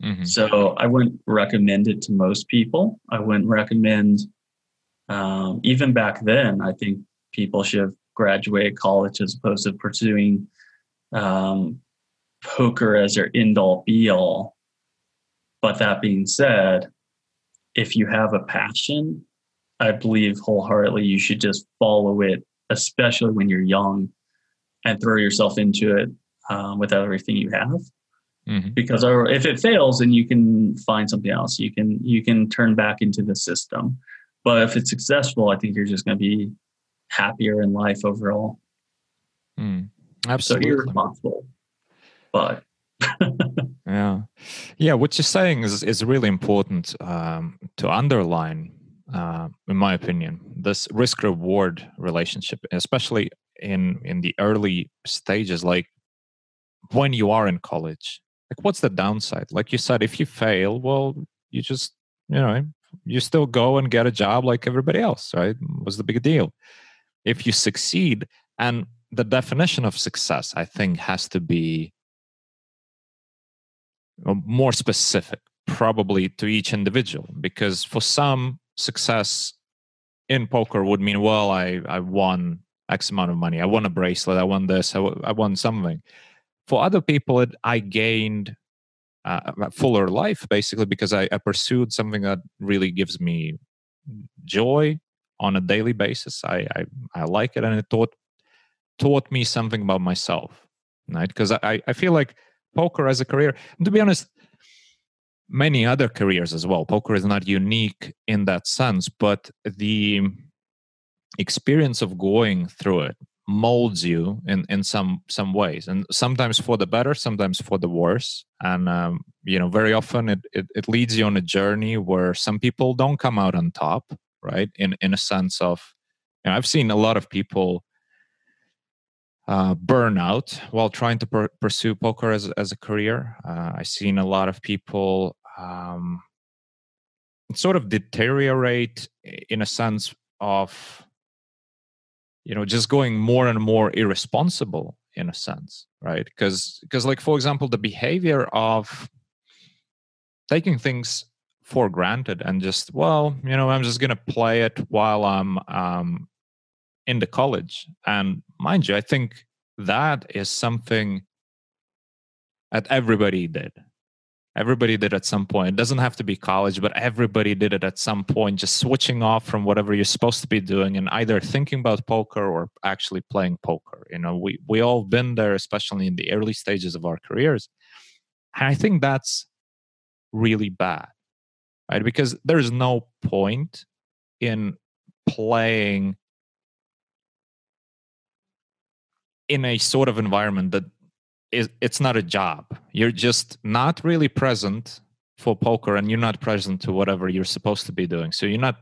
Speaker 2: Mm-hmm. So I wouldn't recommend it to most people. I wouldn't recommend, um, even back then, I think people should have graduated college as opposed to pursuing um, poker as their end all be all. But that being said, if you have a passion I believe wholeheartedly you should just follow it, especially when you're young, and throw yourself into it um, with everything you have. Mm-hmm. Because if it fails, then you can find something else. You can you can turn back into the system. But if it's successful, I think you're just going to be happier in life overall.
Speaker 1: Mm, absolutely. So
Speaker 2: you're responsible. But (laughs)
Speaker 1: yeah, yeah. What you're saying is is really important um, to underline uh, in my opinion, this risk reward relationship, especially in in the early stages, like when you are in college. Like, what's the downside? Like you said, if you fail, well, you just you know you still go and get a job like everybody else, right? What's the big deal? If you succeed, and the definition of success, I think, has to be more specific probably to each individual because for some success in poker would mean well i i won x amount of money. I won a bracelet. I won this. I, I won something. For other people it, i gained uh, a fuller life basically because I, I pursued something that really gives me joy on a daily basis. I i, I like it and it taught taught me something about myself right? Because i i feel like poker as a career. And to be honest many other careers as well. Poker is not unique in that sense, but the experience of going through it molds you in in some some ways. And sometimes for the better sometimes for the worse. And um, you know very often it, it, it leads you on a journey where some people don't come out on top right? In in a sense of you know, i've seen a lot of people uh, burnout while trying to per- pursue poker as, as a career. Uh, I've seen a lot of people um, sort of deteriorate in a sense of you know just going more and more irresponsible in a sense right because because like for example the behavior of taking things for granted and just well you know i'm just going to play it while i'm um in the college. And mind you i think that is something that everybody did. Everybody did at some point. It doesn't have to be college but everybody did it at some point just switching off from whatever you're supposed to be doing and either thinking about poker or actually playing poker. You know we we all been there especially in the early stages of our careers. And i think that's really bad right? Because there's no point in playing in a sort of environment that it's not a job. You're just not really present for poker, and you're not present to whatever you're supposed to be doing. So you're not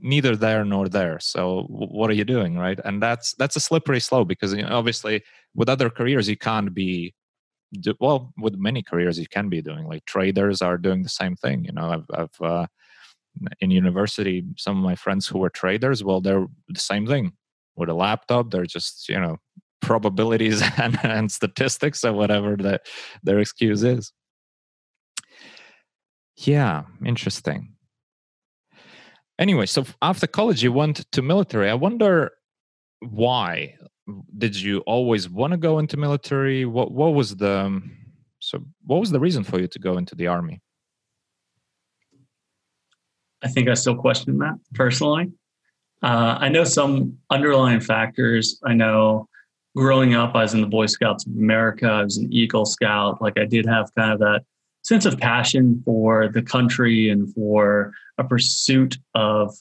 Speaker 1: neither there nor there. So what are you doing, right? And that's that's a slippery slope because you know, obviously with other careers you can't be well with many careers you can be doing like traders are doing the same thing you know i've, I've uh, in university some of my friends who were traders well they're the same thing with a laptop they're just you know probabilities (laughs) and, and statistics or whatever that their excuse is. Yeah, interesting. Anyway, so after college, you went to military. I wonder why did you always want to go into military? What what was the so what was the reason for you to go into the army?
Speaker 2: I think I still question that personally. Uh, I know some underlying factors. I know growing up, I was in the Boy Scouts of America. I was an Eagle Scout. Like I did have kind of that sense of passion for the country and for a pursuit of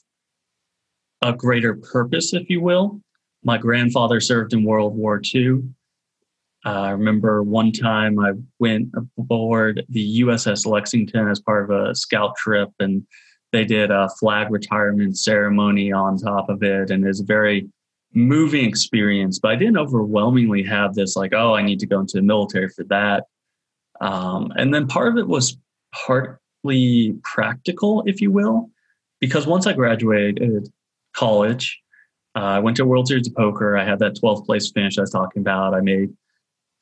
Speaker 2: a greater purpose, if you will. My grandfather served in World War II. Uh, I remember one time I went aboard the USS Lexington as part of a scout trip, and they did a flag retirement ceremony on top of it, and it's very moving experience, but I didn't overwhelmingly have this like, oh, I need to go into the military for that. Um, and then part of it was partly practical, if you will, because once I graduated college. Uh, I went to World Series of Poker. I had that 12th place finish I was talking about. I made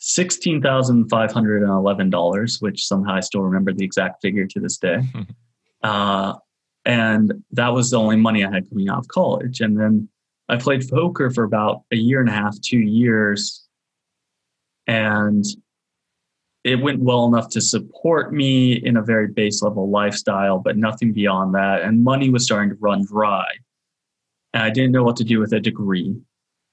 Speaker 2: $16,511, which somehow I still remember the exact figure to this day. (laughs) uh, and that was the only money I had coming out of college. And then I played poker for about a year and a half, two years. And it went well enough to support me in a very base level lifestyle, but nothing beyond that. And money was starting to run dry. And I didn't know what to do with a degree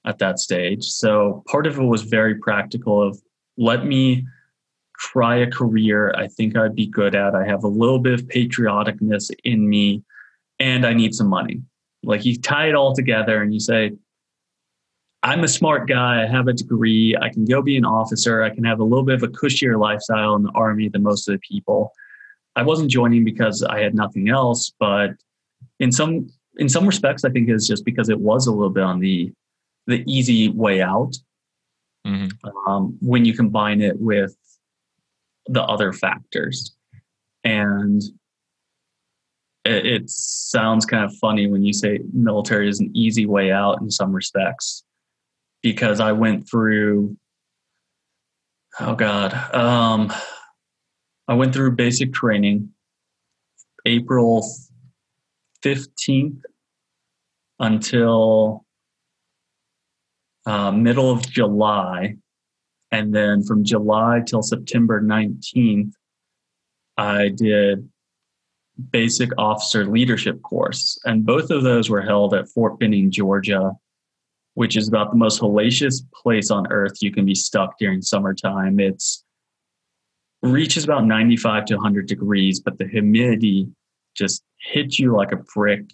Speaker 2: at that stage. So part of it was very practical of let me try a career I think I'd be good at. I have a little bit of patrioticness in me and I need some money. Like you tie it all together and you say, I'm a smart guy. I have a degree. I can go be an officer. I can have a little bit of a cushier lifestyle in the army than most of the people. I wasn't joining because I had nothing else, but in some in some respects, I think it's just because it was a little bit on the the easy way out. Mm-hmm. Um, when you combine it with the other factors, and it, it sounds kind of funny when you say military is an easy way out in some respects, because I went through. Oh God, um, I went through basic training, April 15th until uh, middle of July. And then from July till September 19th, I did basic officer leadership course. And both of those were held at Fort Benning, Georgia, which is about the most hellacious place on earth you can be stuck during summertime. It's reaches about 95 to 100 degrees, but the humidity just hits you like a brick.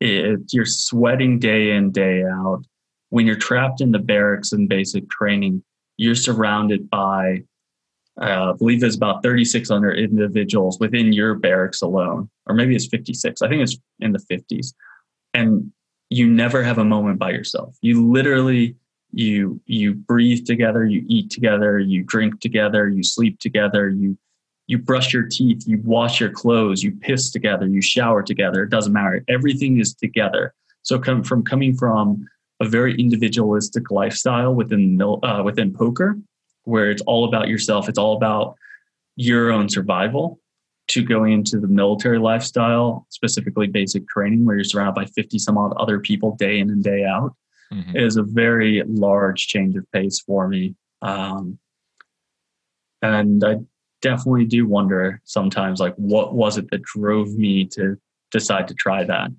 Speaker 2: It, you're sweating day in, day out. When you're trapped in the barracks and basic training, you're surrounded by, uh, I believe there's about 3,600 individuals within your barracks alone, or maybe it's 56. I think it's in the 50s. And you never have a moment by yourself. You literally you you breathe together you eat together you drink together you sleep together you you brush your teeth you wash your clothes you piss together you shower together it doesn't matter everything is together so come from coming from a very individualistic lifestyle within uh, within poker where it's all about yourself it's all about your own survival to going into the military lifestyle specifically basic training where you're surrounded by 50 some odd other people day in and day out mm-hmm. is a very large change of pace for me. Um, and I definitely do wonder sometimes, like, what was it that drove me to decide to try that?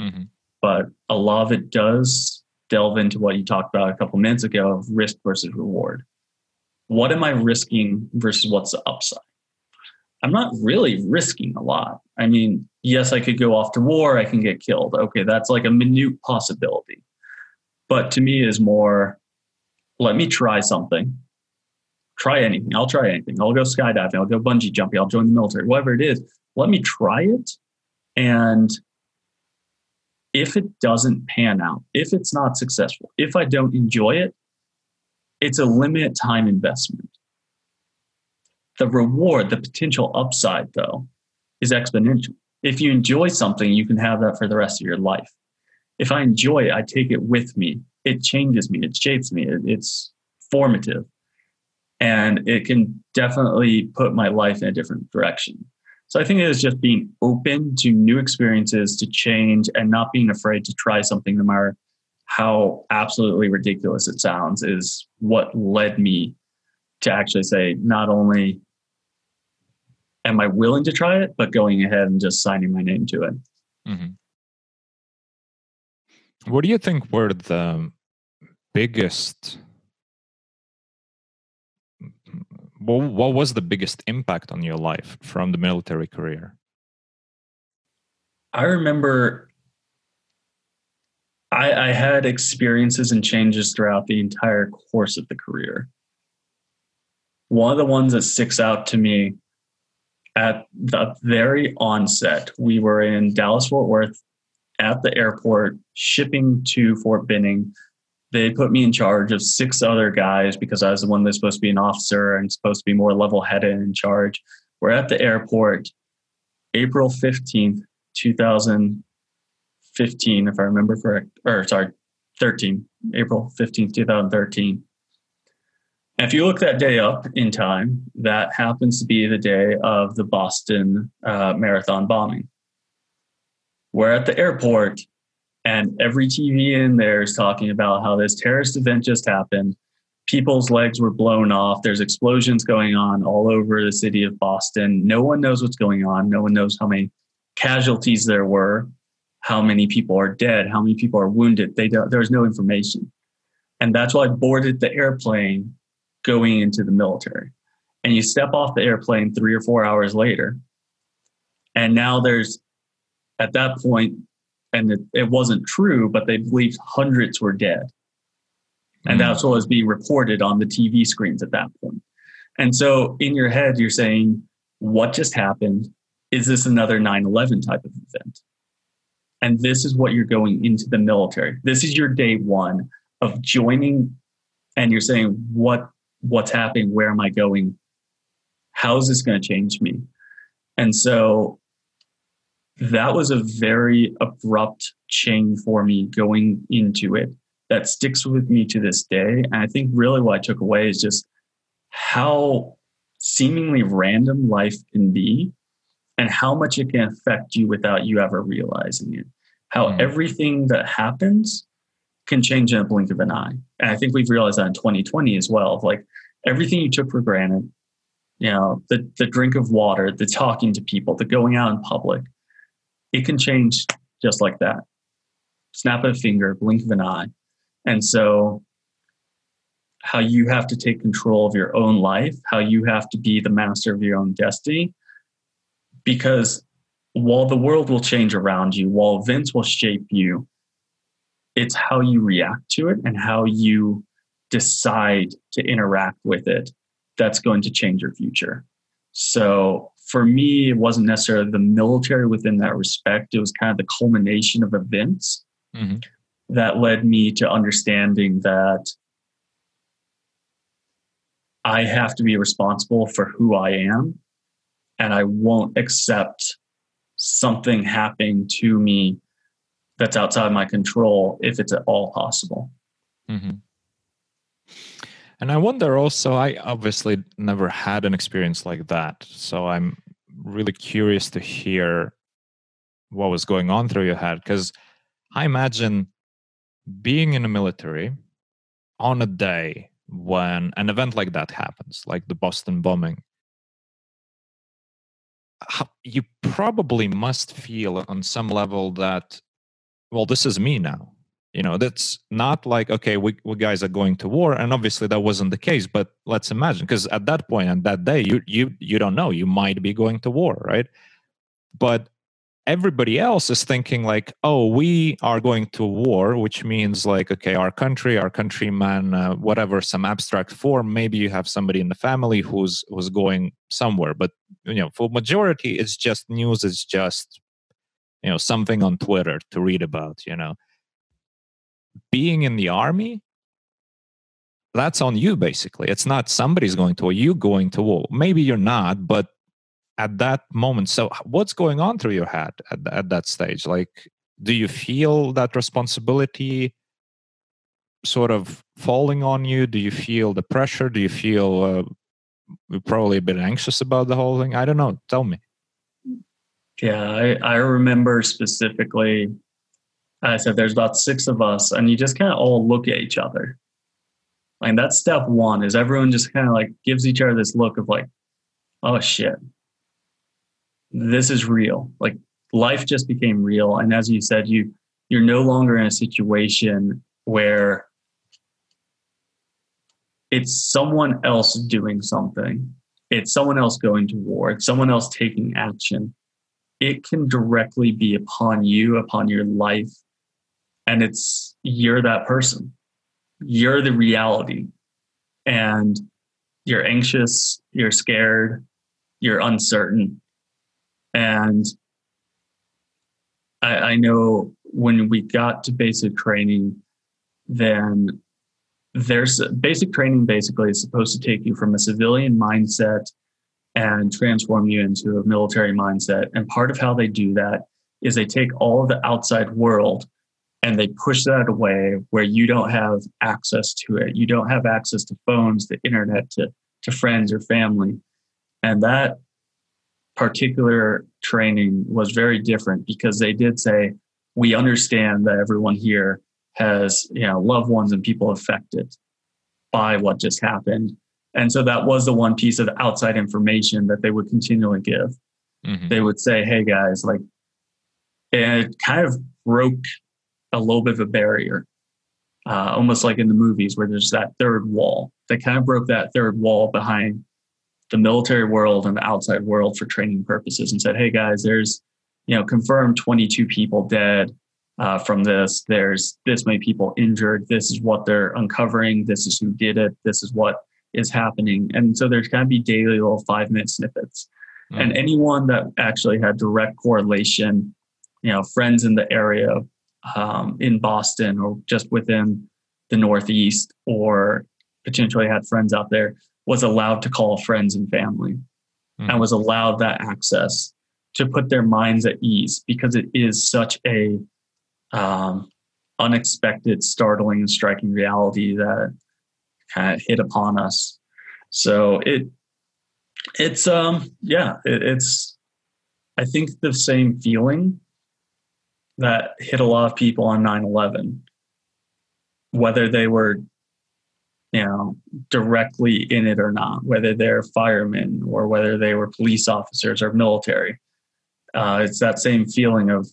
Speaker 2: Mm-hmm. But a lot of it does delve into what you talked about a couple minutes ago of risk versus reward. What am I risking versus what's the upside? I'm not really risking a lot. I mean, yes, I could go off to war, I can get killed. Okay, that's like a minute possibility. But to me is more let me try something. Try anything. I'll try anything. I'll go skydiving. I'll go bungee jumping. I'll join the military, whatever it is. Let me try it. And if it doesn't pan out, if it's not successful, if I don't enjoy it, it's a limited time investment. The reward, the potential upside, though, is exponential. If you enjoy something, you can have that for the rest of your life if I enjoy it, I take it with me. It changes me, it shapes me, it's formative. And it can definitely put my life in a different direction. So I think it is just being open to new experiences, to change, and not being afraid to try something, no matter how absolutely ridiculous it sounds, is what led me to actually say, not only am I willing to try it, but going ahead and just signing my name to it. Mm-hmm.
Speaker 1: What do you think were the biggest? What, what was the biggest impact on your life from the military career?
Speaker 2: I remember I, I had experiences and changes throughout the entire course of the career. One of the ones that sticks out to me at the very onset, we were in Dallas Fort Worth at the airport shipping to Fort Benning. They put me in charge of six other guys because I was the one that's supposed to be an officer and supposed to be more level headed in charge. We're at the airport, April 15th, 2000, 15, if I remember correct, or sorry, 13, April 15th, 2013. And if you look that day up in time, that happens to be the day of the Boston uh, Marathon bombing. We're at the airport, and every TV in there is talking about how this terrorist event just happened. People's legs were blown off. There's explosions going on all over the city of Boston. No one knows what's going on. No one knows how many casualties there were, how many people are dead, how many people are wounded. They don't, there's no information. And that's why I boarded the airplane going into the military. And you step off the airplane three or four hours later, and now there's at that point, and it, it wasn't true, but they believed hundreds were dead. And mm that's what was being reported on the TV screens at that point. And so in your head, you're saying, what just happened? Is this another 9 11 type of event? And this is what you're going into the military. This is your day one of joining, and you're saying, what what's happening? Where am I going? How is this going to change me? And so that was a very abrupt change for me going into it that sticks with me to this day. And I think really what I took away is just how seemingly random life can be and how much it can affect you without you ever realizing it. How mm. everything that happens can change in a blink of an eye. And I think we've realized that in 2020 as well. Like everything you took for granted, you know, the, the drink of water, the talking to people, the going out in public, it can change just like that. Snap of a finger, blink of an eye. And so, how you have to take control of your own life, how you have to be the master of your own destiny. Because while the world will change around you, while events will shape you, it's how you react to it and how you decide to interact with it that's going to change your future. So for me, it wasn't necessarily the military within that respect. It was kind of the culmination of events mm-hmm. that led me to understanding that I have to be responsible for who I am and I won't accept something happening to me that's outside my control if it's at all possible. Mm-hmm.
Speaker 1: And I wonder also, I obviously never had an experience like that. So I'm really curious to hear what was going on through your head. Because I imagine being in the military on a day when an event like that happens, like the Boston bombing, you probably must feel on some level that, well, this is me now. You know that's not like okay we, we guys are going to war and obviously that wasn't the case but let's imagine because at that point and that day you you you don't know you might be going to war right? But everybody else is thinking like oh we are going to war which means like okay our country our countryman uh, whatever some abstract form maybe you have somebody in the family who's who's going somewhere. But you know for majority it's just news it's just you know something on twitter to read about you know. Being in the army that's on you basically. It's not somebody's going to or you going to war. Maybe you're not but at that moment. So what's going on through your head at, at that stage? Like do you feel that responsibility sort of falling on you? Do you feel the pressure? Do you feel uh, probably a bit anxious about the whole thing? I don't know. Tell me.
Speaker 2: Yeah i, I remember specifically I said there's about six of us, and you just kind of all look at each other. Like that's step one is everyone just kind of like gives each other this look of like, oh shit, this is real. Like life just became real. And as you said, you you're no longer in a situation where it's someone else doing something. It's someone else going to war. It's someone else taking action. It can directly be upon you, upon your life, and it's you're that person you're the reality and you're anxious you're scared you're uncertain and I, I know when we got to basic training then there's basic training basically is supposed to take you from a civilian mindset and transform you into a military mindset and part of how they do that is they take all of the outside world and they push that away where you don't have access to it. You don't have access to phones, the internet, to, to friends or family. And that particular training was very different because they did say, we understand that everyone here has you know loved ones and people affected by what just happened. And so that was the one piece of outside information that they would continually give. Mm-hmm. they would say hey guys like it kind of broke a little bit of a barrier uh, almost like in the movies where there's that third wall. They kind of broke that third wall behind the military world and the outside world for training purposes and said hey guys there's you know confirmed 22 people dead uh, from this. There's this many people injured. This is what they're uncovering. This is who did it. This is what is happening. And so there's going to be daily little five minute snippets. Mm. And anyone that actually had direct correlation, you know, friends in the area um, in Boston or just within the Northeast or potentially had friends out there was allowed to call friends and family mm. and was allowed that access to put their minds at ease because it is such a um, unexpected, startling, and striking reality that kind of hit upon us. So it it's um yeah it, it's I think the same feeling that hit a lot of people on 9/11 whether they were you know directly in it or not whether they're firemen or whether they were police officers or military. Uh, it's that same feeling of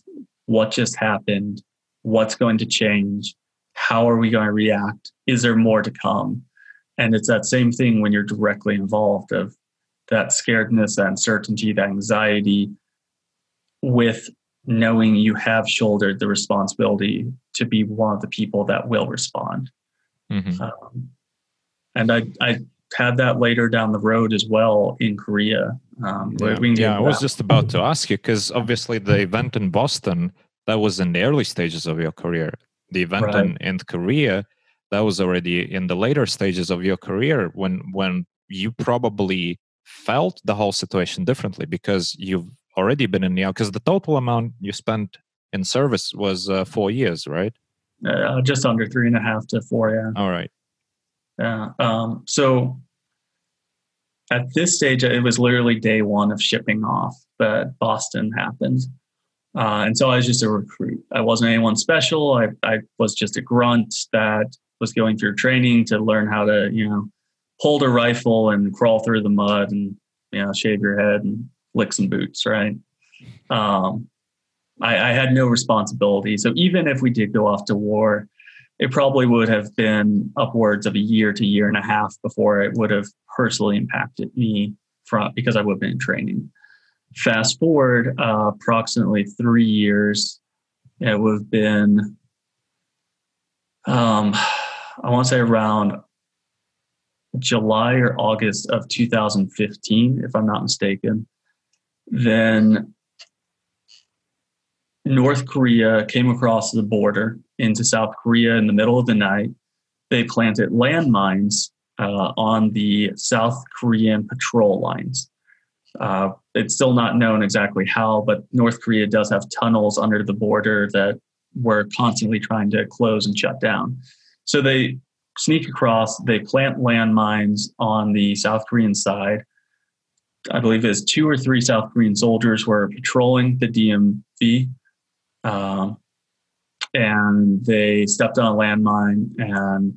Speaker 2: what just happened what's going to change how are we going to react is there more to come? And it's that same thing when you're directly involved of that scaredness that uncertainty that anxiety with knowing you have shouldered the responsibility to be one of the people that will respond. Mm-hmm. um, and i i had that later down the road as well in korea
Speaker 1: um, yeah, yeah i was just about to ask you because obviously the event in boston that was in the early stages of your career. The event right. in, in Korea, that was already in the later stages of your career when when you probably felt the whole situation differently because you've already been in the because the total amount you spent in service was uh, four years, right?
Speaker 2: Uh, just under three and a half to four. Yeah.
Speaker 1: All right.
Speaker 2: Yeah. Um, so at this stage, it was literally day one of shipping off that Boston happened. Uh, and so I was just a recruit. I wasn't anyone special. I, I was just a grunt that was going through training to learn how to, you know, hold a rifle and crawl through the mud and, you know, shave your head and lick some boots, right? Um, I, I had no responsibility. So even if we did go off to war, it probably would have been upwards of a year to year and a half before it would have personally impacted me from because I would have been in training. Fast forward uh, approximately three years, it would have been, um, I want to say around July or August of 2015, if I'm not mistaken. Then North Korea came across the border into South Korea in the middle of the night. They planted landmines uh, on the South Korean patrol lines. Uh, it's still not known exactly how, but North Korea does have tunnels under the border that we're constantly trying to close and shut down. So they sneak across, they plant landmines on the South Korean side. I believe it's two or three South Korean soldiers were patrolling the DMZ. Um, and they stepped on a landmine and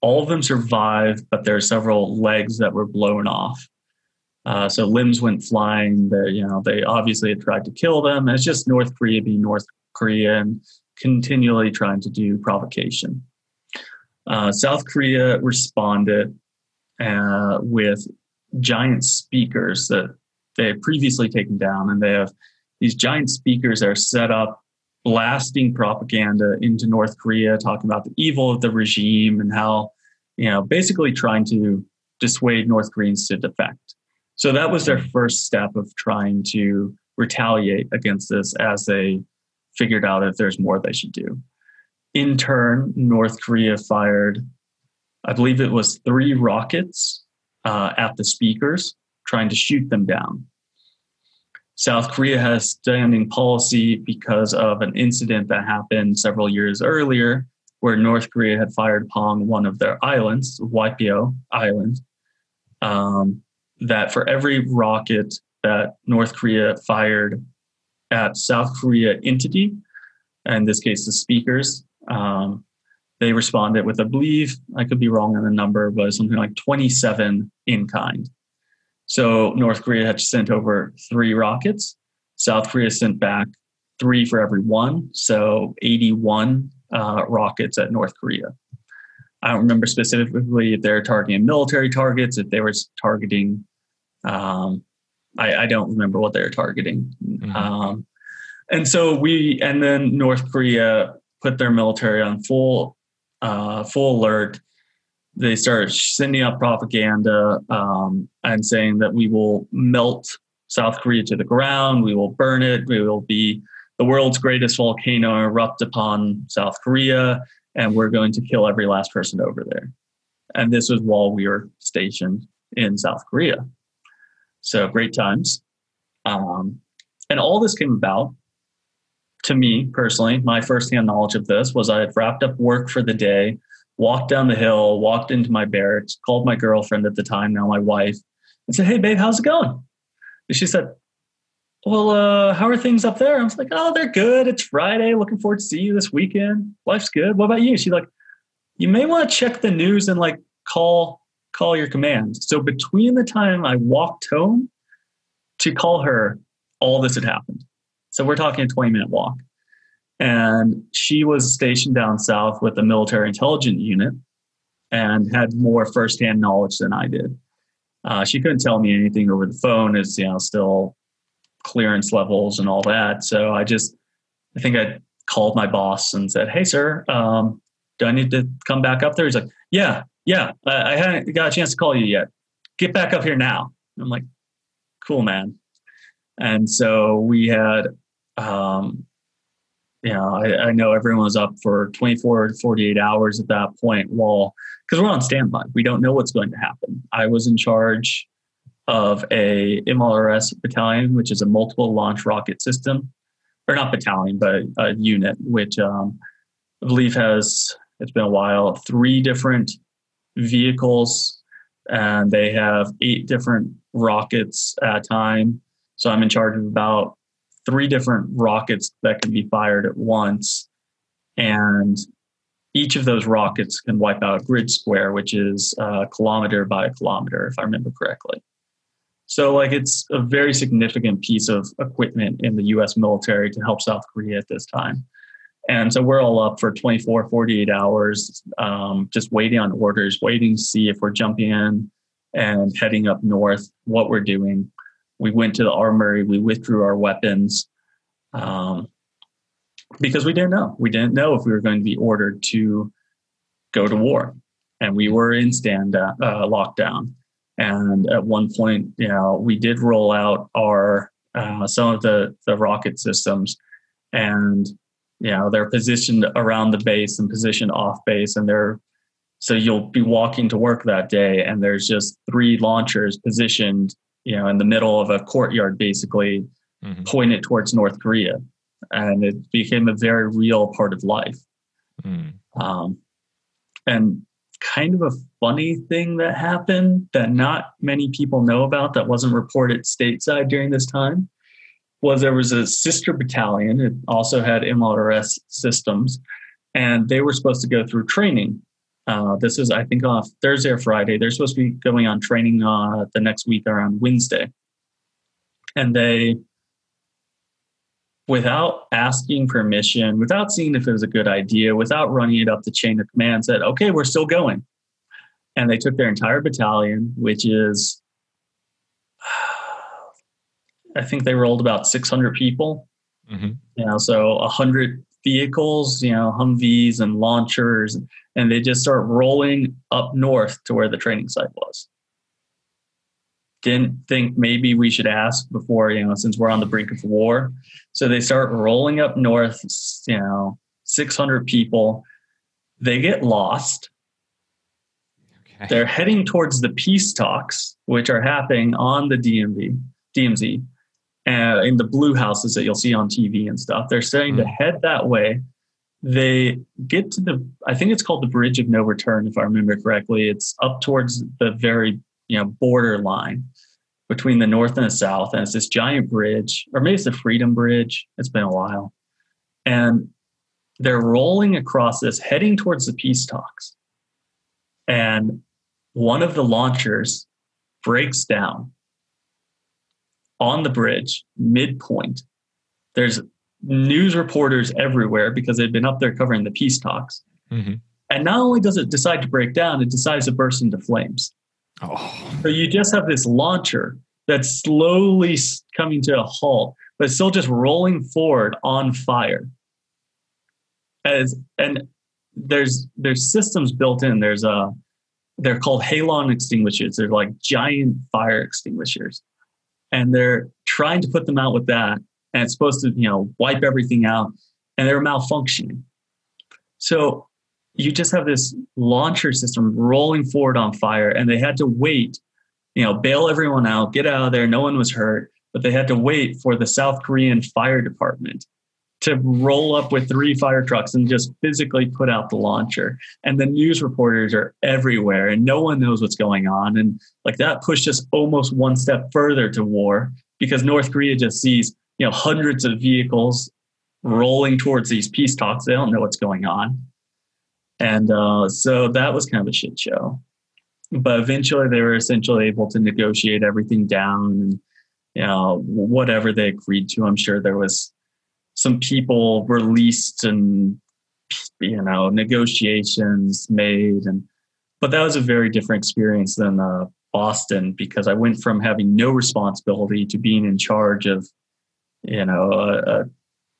Speaker 2: all of them survived, but there are several legs that were blown off. Uh, so limbs went flying. They, you know, they obviously had tried to kill them. And it's just North Korea being North Korea and continually trying to do provocation. Uh, South Korea responded uh, with giant speakers that they had previously taken down, and they have these giant speakers are set up blasting propaganda into North Korea, talking about the evil of the regime and how, you know, basically trying to dissuade North Koreans to defect. So that was their first step of trying to retaliate against this as they figured out if there's more they should do. In turn, North Korea fired, I believe it was three rockets uh, at the speakers, trying to shoot them down. South Korea has standing policy because of an incident that happened several years earlier where North Korea had fired upon one of their islands, Waipio Island, um, that for every rocket that North Korea fired at South Korea entity, in this case the speakers, um, they responded with, I believe, I could be wrong on the number, but something like 27 in kind. So North Korea had sent over three rockets. South Korea sent back three for every one, so 81 uh, rockets at North Korea. I don't remember specifically if they're targeting military targets, if they were targeting, um, I, I, don't remember what they were targeting. Mm-hmm. Um, and so we, and then North Korea put their military on full, uh, full alert. They started sending out propaganda um, and saying that we will melt South Korea to the ground, we will burn it, we will be the world's greatest volcano erupt upon South Korea, and we're going to kill every last person over there. And this was while we were stationed in South Korea. So great times. Um, and all this came about to me personally. My firsthand knowledge of this was I had wrapped up work for the day, walked down the hill, walked into my barracks, called my girlfriend at the time, now my wife, and said, Hey, babe, how's it going? And she said, well, uh, how are things up there? I was like, oh, they're good. It's Friday. Looking forward to see you this weekend. Life's good. What about you? She's like, you may want to check the news and like call call your command. So between the time I walked home to call her, all this had happened. So we're talking a 20 minute walk. And she was stationed down south with the military intelligence unit and had more firsthand knowledge than I did. Uh, she couldn't tell me anything over the phone. It's you know still clearance levels and all that. So I just, I think I called my boss and said, "Hey, sir, um, do I need to come back up there?" He's like, "Yeah, yeah, I, I haven't got a chance to call you yet. Get back up here now." I'm like, "Cool, man." And so we had, um, you know, I, I know everyone was up for 24 to 48 hours at that point. Well, because we're on standby, we don't know what's going to happen. I was in charge of a MLRS battalion, which is a multiple launch rocket system, or not battalion, but a unit, which um, I believe has, it's been a while, three different vehicles, and they have eight different rockets at a time. So I'm in charge of about three different rockets that can be fired at once. And each of those rockets can wipe out a grid square, which is a kilometer by a kilometer, if I remember correctly. So, like, it's a very significant piece of equipment in the US military to help South Korea at this time. And so we're all up for 24, 48 hours, um, just waiting on orders, waiting to see if we're jumping in and heading up north, what we're doing. We went to the armory, we withdrew our weapons um, because we didn't know. We didn't know if we were going to be ordered to go to war. And we were in stand uh, lockdown. And at one point, you know, we did roll out our uh, some of the the rocket systems, and you know they're positioned around the base and positioned off base, and they're so you'll be walking to work that day, and there's just three launchers positioned, you know, in the middle of a courtyard, basically mm-hmm. pointed towards North Korea, and it became a very real part of life. Mm. Um, and kind of a funny thing that happened that not many people know about that wasn't reported stateside during this time was there was a sister battalion. It also had MLRS systems, and they were supposed to go through training. Uh, this is, I think, off Thursday or Friday. They're supposed to be going on training uh, the next week around Wednesday. And they without asking permission, without seeing if it was a good idea, without running it up the chain of command, said, okay, we're still going. And they took their entire battalion, which is, (sighs) I think they rolled about 600 people. Mm-hmm. You know, so 100 vehicles, you know, Humvees and launchers, and they just start rolling up north to where the training site was didn't think maybe we should ask before, you know, since we're on the brink of war. So they start rolling up north, you know, 600 people. They get lost. Okay. They're heading towards the peace talks, which are happening on the DMV, DMZ. And in the blue houses that you'll see on TV and stuff. They're starting mm. to head that way. They get to the, I think it's called the Bridge of No Return, if I remember correctly. It's up towards the very, you know, border line between the north and the south. And it's this giant bridge, or maybe it's the Freedom Bridge. It's been a while. And they're rolling across this, heading towards the peace talks. And one of the launchers breaks down on the bridge, midpoint. There's news reporters everywhere because they've been up there covering the peace talks. Mm-hmm. And not only does it decide to break down, it decides to burst into flames. Oh. So you just have this launcher that's slowly coming to a halt, but still just rolling forward on fire. As and there's there's systems built in. There's a they're called halon extinguishers. They're like giant fire extinguishers, and they're trying to put them out with that, and it's supposed to you know wipe everything out, and they're malfunctioning. So you just have this launcher system rolling forward on fire, and they had to wait, you know, bail everyone out, get out of there. No one was hurt, but they had to wait for the South Korean fire department to roll up with three fire trucks and just physically put out the launcher. And the news reporters are everywhere and no one knows what's going on. And like that pushed us almost one step further to war because North Korea just sees, you know, hundreds of vehicles rolling towards these peace talks. They don't know what's going on. And uh, so that was kind of a shit show. But eventually they were essentially able to negotiate everything down and, you know, whatever they agreed to. I'm sure there was some people were released and you know negotiations made and but that was a very different experience than uh, boston because i went from having no responsibility to being in charge of you know a, a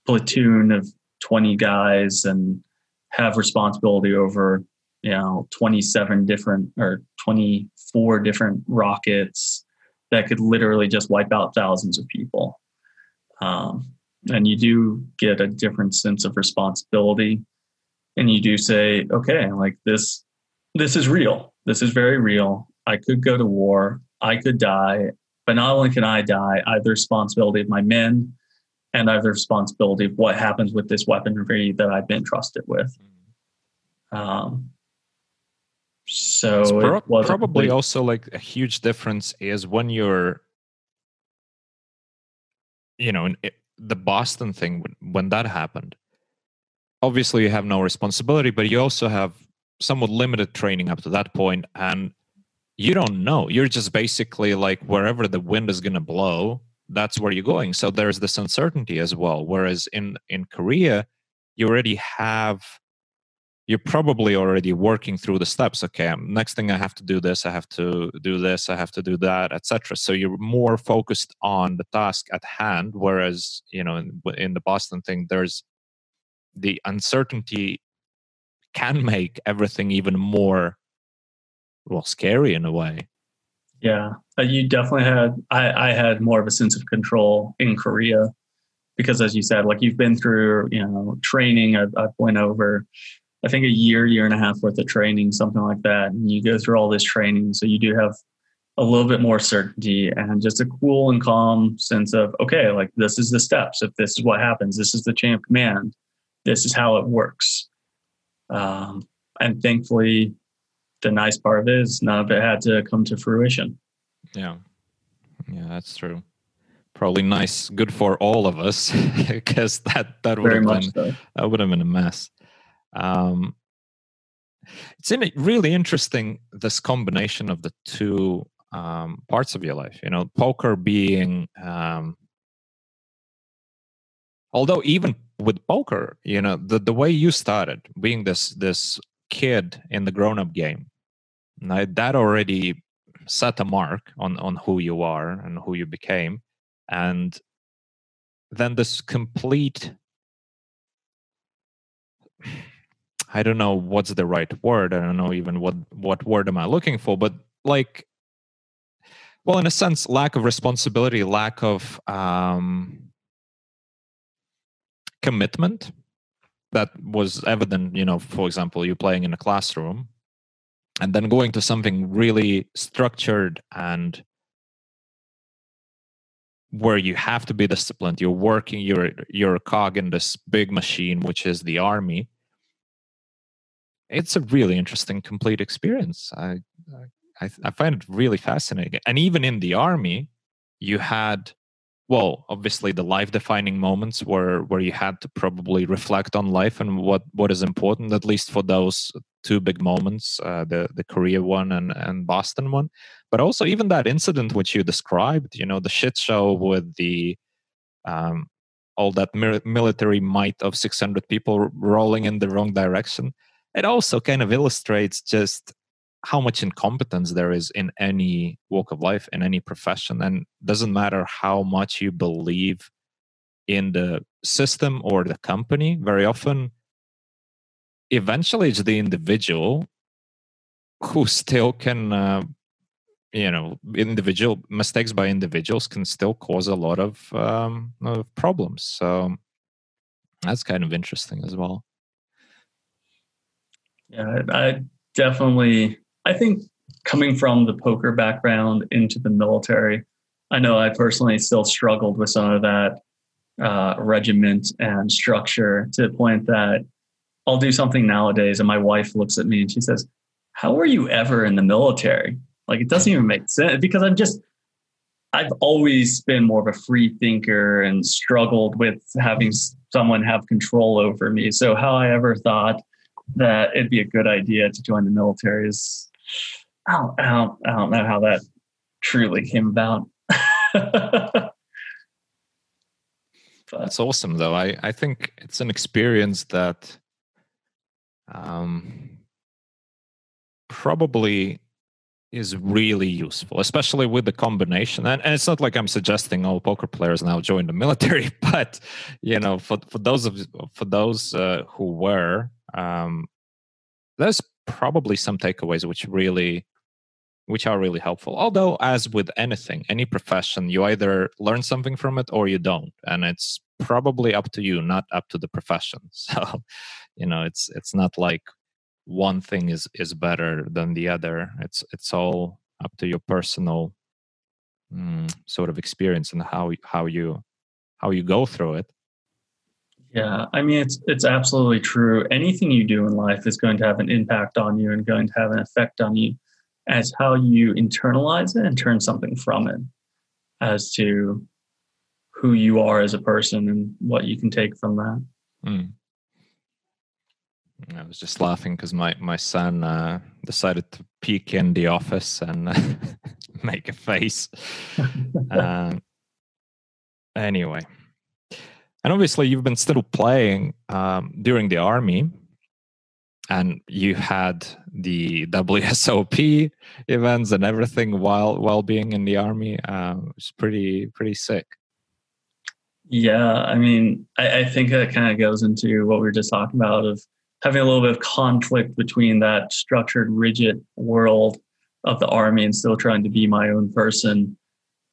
Speaker 2: platoon of 20 guys and have responsibility over you know 27 different or 24 different rockets that could literally just wipe out thousands of people. Um, and you do get a different sense of responsibility. And you do say okay like this this is real. This is very real. I could go to war. I could die. But not only can i die i have the responsibility of my men and i have the responsibility of what happens with this weaponry that i've been trusted with. Um, so
Speaker 1: pro- probably also like a huge difference is when you're you know the Boston thing when that happened, obviously you have no responsibility, but you also have somewhat limited training up to that point, and you don't know. You're just basically like wherever the wind is going to blow, that's where you're going. So there's this uncertainty as well. Whereas in in Korea, you already have you're probably already working through the steps. Okay um, next thing i have to do this i have to do this i have to do that etc so you're more focused on the task at hand whereas you know in, in the boston thing there's the uncertainty can make everything even more well scary in a way.
Speaker 2: Yeah you definitely had I, I had more of a sense of control in korea because as you said like you've been through you know training i've, I've went over I think a year, year and a half worth of training, something like that. And you go through all this training. So you do have a little bit more certainty and just a cool and calm sense of, okay, like this is the steps. If this is what happens, this is the chain of command. This is how it works. Um, and thankfully, the nice part of it is none of it had to come to fruition.
Speaker 1: Yeah. Yeah, that's true. Probably nice, good for all of us, (laughs) because that that would have been so. that would have been a mess. Um, it's in really interesting this combination of the two um, parts of your life. You know, poker being, um, although even with poker, you know, the the way you started being this this kid in the grown up game, that already set a mark on on who you are and who you became, and then this complete I don't know what's the right word. I don't know even what what word am I looking for, but like well in a sense lack of responsibility lack of um, commitment that was evident you know for example you playing in a classroom and then going to something really structured and where you have to be disciplined. You're working, you're you're a cog in this big machine, which is the army. It's a really interesting, complete experience. I I, I find it really fascinating. And even in the army, you had well obviously the life defining moments where where you had to probably reflect on life and what what is important at least for those two big moments uh, the the korea one and and boston one but also even that incident which you described you know the shit show with the um all that military might of 600 people rolling in the wrong direction it also kind of illustrates just how much incompetence there is in any walk of life in any profession and doesn't matter how much you believe in the system or the company very often eventually it's the individual who (laughs) still can uh, you know individual mistakes by individuals can still cause a lot of, um, of problems so that's kind of interesting as well
Speaker 2: yeah i definitely I think coming from the poker background into the military, I know I personally still struggled with some of that uh, regiment and structure to the point that I'll do something nowadays and my wife looks at me and she says, How were you ever in the military? Like, it doesn't even make sense because I'm just, I've always been more of a free thinker and struggled with having someone have control over me. So, how I ever thought that it'd be a good idea to join the military is I don't, I don't, I don't know how that truly came about. (laughs)
Speaker 1: That's awesome, though. I, I think it's an experience that um, probably is really useful, especially with the combination. And, and it's not like I'm suggesting all poker players now join the military, (laughs) but you know, for for those of for those uh, who were, um, there's probably some takeaways which really which are really helpful. Although as with anything any profession you either learn something from it or you don't. And it's probably up to you not up to the profession. (laughs) So you know it's it's not like one thing is is better than the other. It's it's all up to your personal mm, sort of experience and how how you how you go through it
Speaker 2: yeah, I mean it's it's absolutely true. Anything you do in life is going to have an impact on you and going to have an effect on you as how you internalize it and turn something from it as to who you are as a person and what you can take from that. Mm.
Speaker 1: I was just laughing because my my son uh, decided to peek in the office and (laughs) make a face. uh, (laughs) anyway, and obviously, you've been still playing um, during the army, and you had the WSOP (laughs) events and everything while while being in the army. Uh, it's pretty pretty sick.
Speaker 2: Yeah, I mean, I, I think that kind of goes into what we were just talking about of having a little bit of conflict between that structured, rigid world of the army and still trying to be my own person.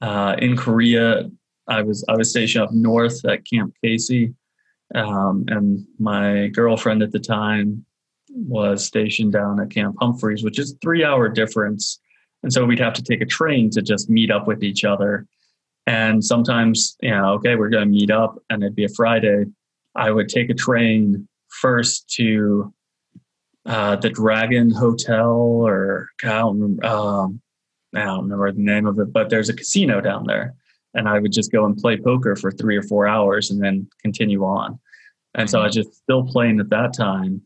Speaker 2: Uh, in Korea, I was I was stationed up north at Camp Casey, um, and my girlfriend at the time was stationed down at Camp Humphreys, which is three hour difference. And so we'd have to take a train to just meet up with each other. And sometimes, you know, okay, we're going to meet up, and it'd be a Friday. I would take a train first to uh, the Dragon Hotel, or I don't, remember, um, I don't remember the name of it, but there's a casino down there and I would just go and play poker for three or four hours and then continue on. And so I was mm-hmm. just still playing at that time.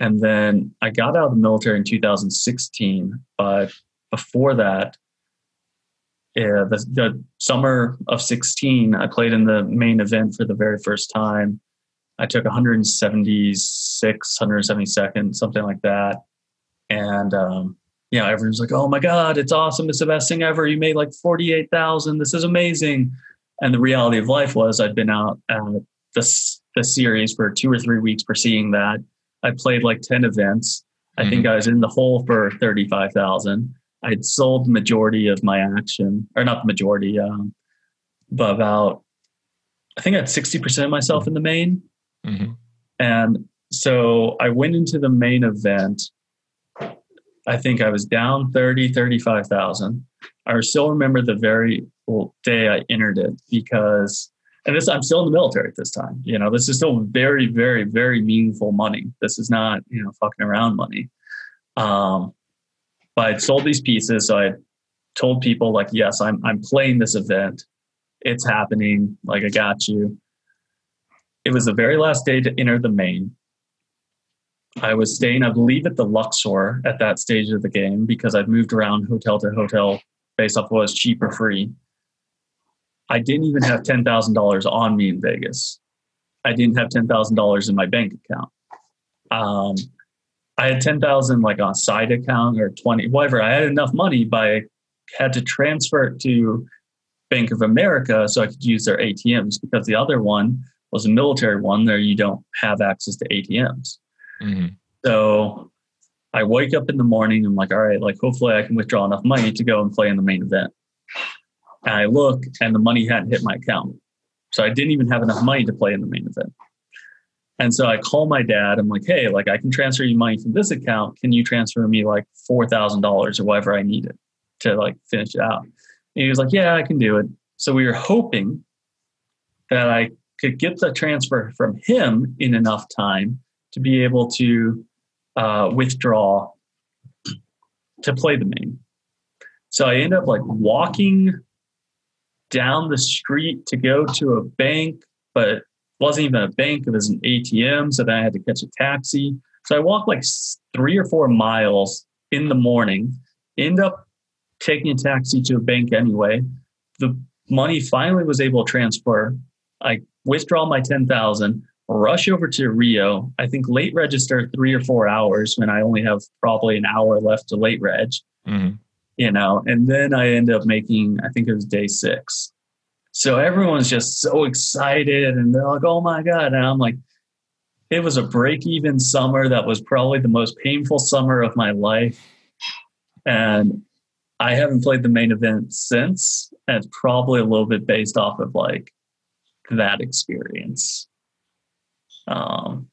Speaker 2: And then I got out of the military in 2016. But before that, yeah, the, the summer of 16, I played in the main event for the very first time. I took 176, 172nd, something like that. And um, you know, everyone's like, "Oh my god, it's awesome! It's the best thing ever! You made like forty-eight thousand. This is amazing!" And the reality of life was, I'd been out at this the series for two or three weeks, for seeing that. I played like ten events. I mm-hmm. think I was in the hole for thirty-five thousand. I'd sold the majority of my action, or not the majority, um, but about I think I had sixty percent of myself in the main. Mm-hmm. And so I went into the main event I think I was down 30, 35,000. I still remember the very fateful day I entered it because, and this I'm still in the military at this time. You know, this is still very, very, very meaningful money. This is not you know fucking around money. Um, but I sold these pieces, so I told people like, yes, I'm I'm playing this event. It's happening. Like I got you. It was the very last day to enter the main. I was staying, I believe, at the Luxor at that stage of the game because I'd moved around hotel to hotel based off what was cheap or free. I didn't even have ten thousand dollars on me in Vegas. I didn't have ten thousand dollars in my bank account. Um, I had ten thousand like on side account or twenty, whatever. I had enough money, but I had to transfer it to Bank of America so I could use their ATMs because the other one was a military one there you don't have access to ATMs. Mm-hmm. So I wake up in the morning. I'm like, all right, like hopefully I can withdraw enough money to go and play in the main event. And I look and the money hadn't hit my account. So I didn't even have enough money to play in the main event. And so I call my dad. I'm like, hey, like I can transfer you money from this account. Can you transfer me like four thousand dollars or whatever I needed to like finish it out? And he was like, yeah, I can do it. So we were hoping that I could get the transfer from him in enough time to be able to uh, withdraw to play the main. So I end up like walking down the street to go to a bank, but it wasn't even a bank, it was an ATM. So then I had to catch a taxi. So I walked like three or four miles in the morning, end up taking a taxi to a bank anyway. The money finally was able to transfer. I withdraw my 10,000, rush over to Rio. I think late register three or four hours when I only have probably an hour left to late reg. Mm-hmm. You know, and then I end up making, I think it was day six. So everyone's just so excited and they're like, oh my God. And I'm like, it was a break even summer that was probably the most painful summer of my life. And I haven't played the main event since. And it's probably a little bit based off of like that experience. Um,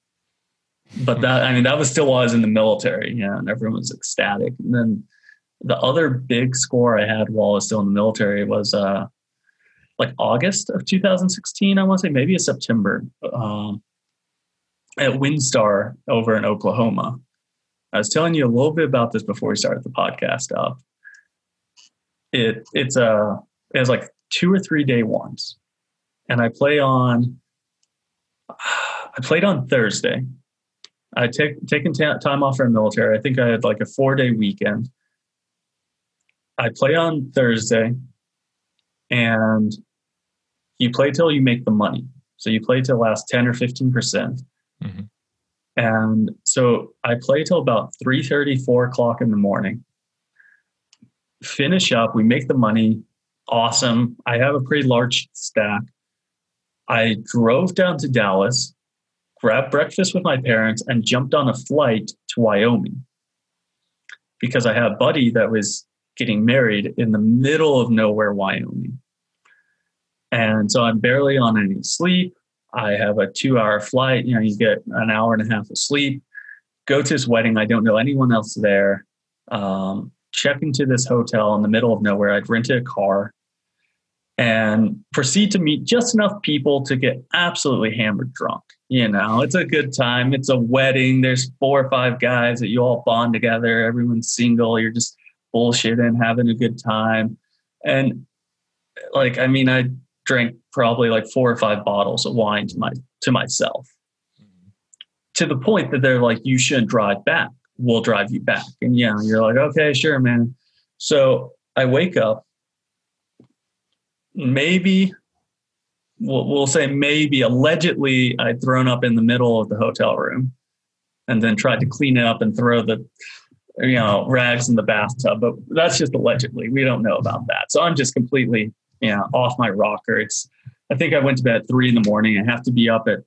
Speaker 2: but that, I mean, that was still while I was in the military, yeah, and everyone was ecstatic. And then the other big score I had while I was still in the military was uh, like August of 2016. I want to say maybe a September um, at WinStar over in Oklahoma. I was telling you a little bit about this before we started the podcast up. It it's a uh, it was like two or three day ones, and I play on I played on Thursday. I take taken t- time off from military. I think I had like a four day weekend. I play on Thursday, and you play till you make the money. So you play till last ten or fifteen percent. Mm-hmm. And so I play till about 3 30, 4 o'clock in the morning. Finish up, we make the money. Awesome. I have a pretty large stack. I drove down to Dallas grabbed breakfast with my parents, and jumped on a flight to Wyoming because I had a buddy that was getting married in the middle of nowhere, Wyoming. And so I'm barely on any sleep. I have a two hour flight. You know, you get an hour and a half of sleep. Go to his wedding. I don't know anyone else there. Um, check into this hotel in the middle of nowhere. I'd rented a car and proceed to meet just enough people to get absolutely hammered drunk. You know, it's a good time. It's a wedding. There's four or five guys that you all bond together. Everyone's single. You're just bullshitting, having a good time. And like, I mean, I drank probably like four or five bottles of wine to my to myself. To the point that they're like, you shouldn't drive back. We'll drive you back. And yeah, you're like, okay, sure, man. So I wake up maybe we'll, we'll say maybe allegedly I'd thrown up in the middle of the hotel room and then tried to clean it up and throw the you know rags in the bathtub but that's just allegedly. We don't know about that. So i'm just completely you know off my rocker. It's i think i went to bed at three in the morning. I have to be up at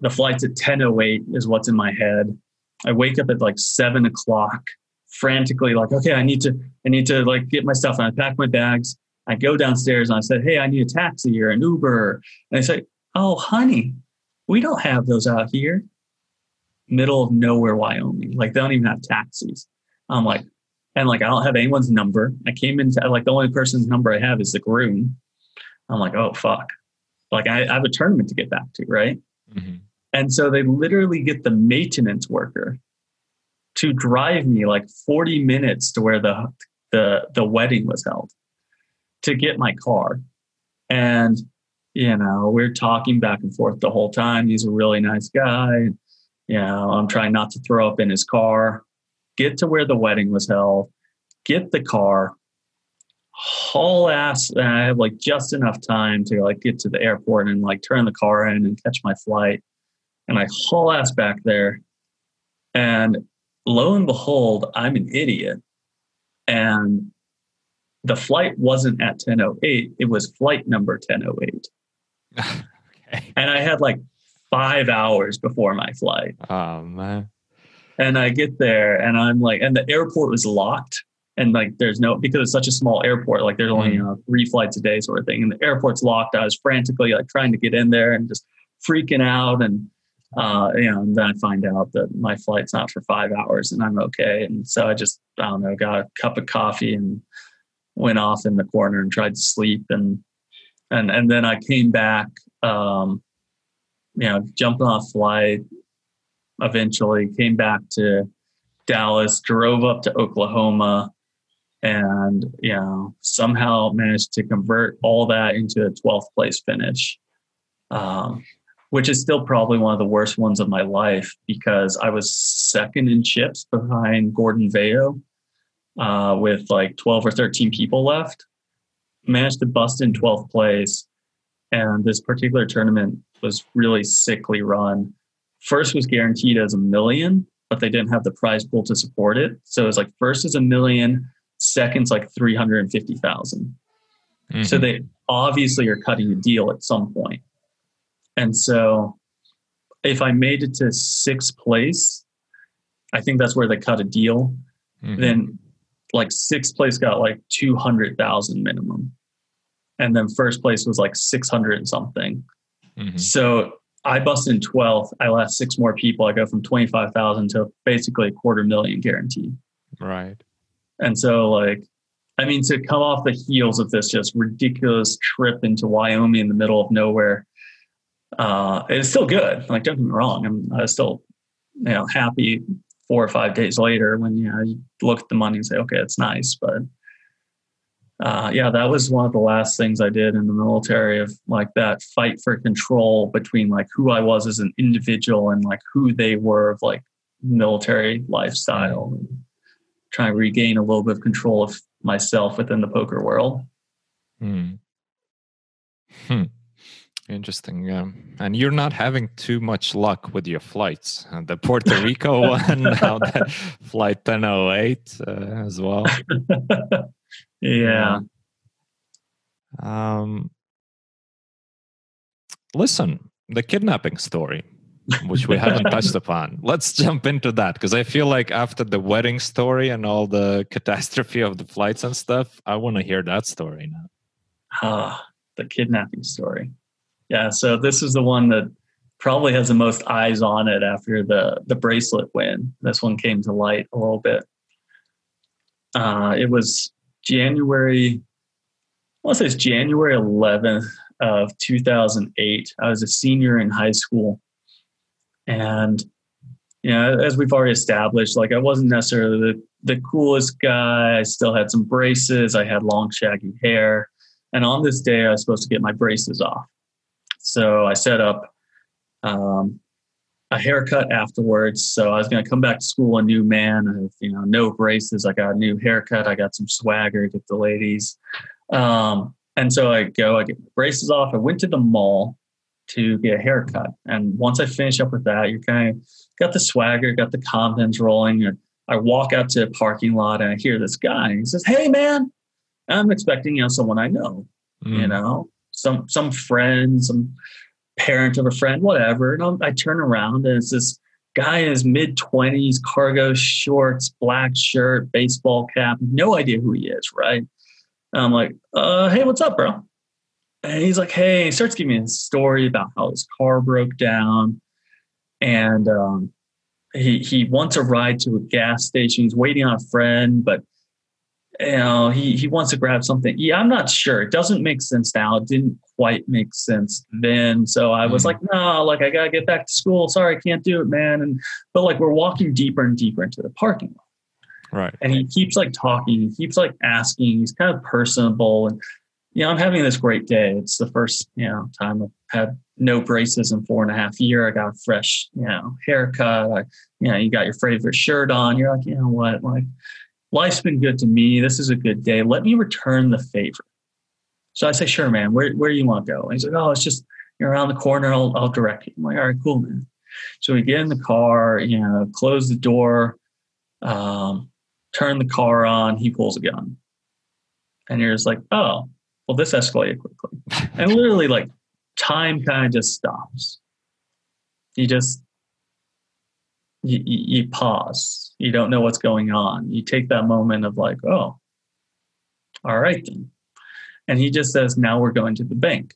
Speaker 2: the flight's at 10.08 is what's in my head. I wake up at like seven o'clock frantically like okay i need to i need to like get my stuff and i pack my bags I go downstairs and I said, Hey, I need a taxi or an Uber. And they say, Oh, honey, we don't have those out here. Middle of nowhere, Wyoming. Like they don't even have taxis. I'm like, And like, I don't have anyone's number. I came into like the only person's number I have is the groom. I'm like, oh, fuck. Like, I, I have a tournament to get back to, right? Mm-hmm. And so they literally get the maintenance worker to drive me like 40 minutes to where the the the wedding was held to get my car. And you know, we're talking back and forth the whole time. He's a really nice guy. You know, I'm trying not to throw up in his car. Get to where the wedding was held. Get the car. Haul ass. And I have like just enough time to like get to the airport and like turn the car in and catch my flight. And I haul ass back there. And lo and behold, I'm an idiot. And the flight wasn't at 1008, it was flight number 1008. (laughs) okay. And I had like five hours before my flight.
Speaker 1: Oh, man.
Speaker 2: And I get there and I'm like, and the airport was locked. And like, there's no, because it's such a small airport, like there's only, mm. you know, three flights a day sort of thing. And the airport's locked. I was frantically like trying to get in there and just freaking out. And uh, you know, and then I find out that my flight's not for five hours and I'm okay. And so I just, I don't know, got a cup of coffee and went off in the corner and tried to sleep. And, and, and then I came back, um, you know, jumped a flight, eventually came back to Dallas, drove up to Oklahoma, and you know somehow managed to convert all that into a 12th place finish um, which is still probably one of the worst ones of my life because I was second in chips behind Gordon Vayo uh, with like 12 or 13 people left. Managed to bust in 12th place. And this particular tournament was really sickly run. First was guaranteed as a million, but they didn't have the prize pool to support it. So it was like first is a million, second's like 350,000. Mm-hmm. So they obviously are cutting a deal at some point. And so if I made it to sixth place, I think that's where they cut a deal. Mm-hmm. Then like sixth place got like 200,000 minimum. And then first place was like 600 and something. Mm-hmm. So I bust in 12th. I last six more people. I go from 25,000 to basically a quarter million guaranteed.
Speaker 1: Right.
Speaker 2: And so like, I mean, to come off the heels of this just ridiculous trip into Wyoming in the middle of nowhere, uh, it's still good. Like, don't get me wrong, I'm I still, you know, happy four or five days later when you know you look at the money and say, okay, it's nice, but uh, yeah, that was one of the last things I did in the military of like that fight for control between like who I was as an individual and like who they were of like military lifestyle, trying to regain a little bit of control of myself within the poker world.
Speaker 1: Hmm. Hmm. Interesting. Yeah. And you're not having too much luck with your flights. Uh, the Puerto Rico (laughs) one, now that (laughs) flight 1008 uh, as well. (laughs)
Speaker 2: yeah.
Speaker 1: Um, listen, the kidnapping story, which we haven't touched upon. Let's jump into that because I feel like after the wedding story and all the catastrophe of the flights and stuff, I want to hear that story now.
Speaker 2: Ah, the kidnapping story. Yeah, so this is the one that probably has the most eyes on it after the the bracelet win. This one came to light a little bit. Uh, it was January. I want say it's January 11th of 2008. I was a senior in high school, and you know, as we've already established, like I wasn't necessarily the the coolest guy. I still had some braces. I had long, shaggy hair, and on this day, I was supposed to get my braces off. So I set up um, a haircut afterwards. So I was going to come back to school a new man. I have, you know, no braces. I got a new haircut. I got some swagger with the ladies. Um, and so I go, I get my braces off. I went to the mall to get a haircut. And once I finish up with that, you're kind of got the swagger, got the confidence rolling. And I walk out to a parking lot and I hear this guy. He says, Hey man, I'm expecting, you know, someone I know, mm. you know, some some friend, some parent of a friend, whatever. And i turn around and it's this guy in his mid twenties, cargo shorts, black shirt, baseball cap. No idea who he is, right? And I'm like, uh, hey, what's up, bro? And he's like, hey, he starts giving me a story about how his car broke down. And um, he he wants a ride to a gas station. He's waiting on a friend, but you know, he, he wants to grab something. Yeah, I'm not sure. It doesn't make sense now. It didn't quite make sense then. So I was mm. like, no, like I gotta get back to school. Sorry, I can't do it, man. And but like we're walking deeper and deeper into the parking lot.
Speaker 1: Right.
Speaker 2: And he keeps like talking, he keeps like asking, he's kind of personable. And you know, I'm having this great day. It's the first, you know, time I've had no braces in four and a half year. I got a fresh, you know, haircut. I, you know, you got your favorite shirt on. You're like, you know what? Like life's been good to me. This is a good day. Let me return the favor. So I say, sure, man, where, where do you want to go? And he's like, oh, it's just you're around the corner. I'll, I'll direct you. I'm like, all right, cool, man. So we get in the car, you know, close the door, um, turn the car on. He pulls a gun. And you're just like, oh, well, this escalated quickly. (laughs) and literally, like, time kind of just stops. You just, you, you pause. You don't know what's going on. You take that moment of like, oh, all right then. And he just says, now we're going to the bank.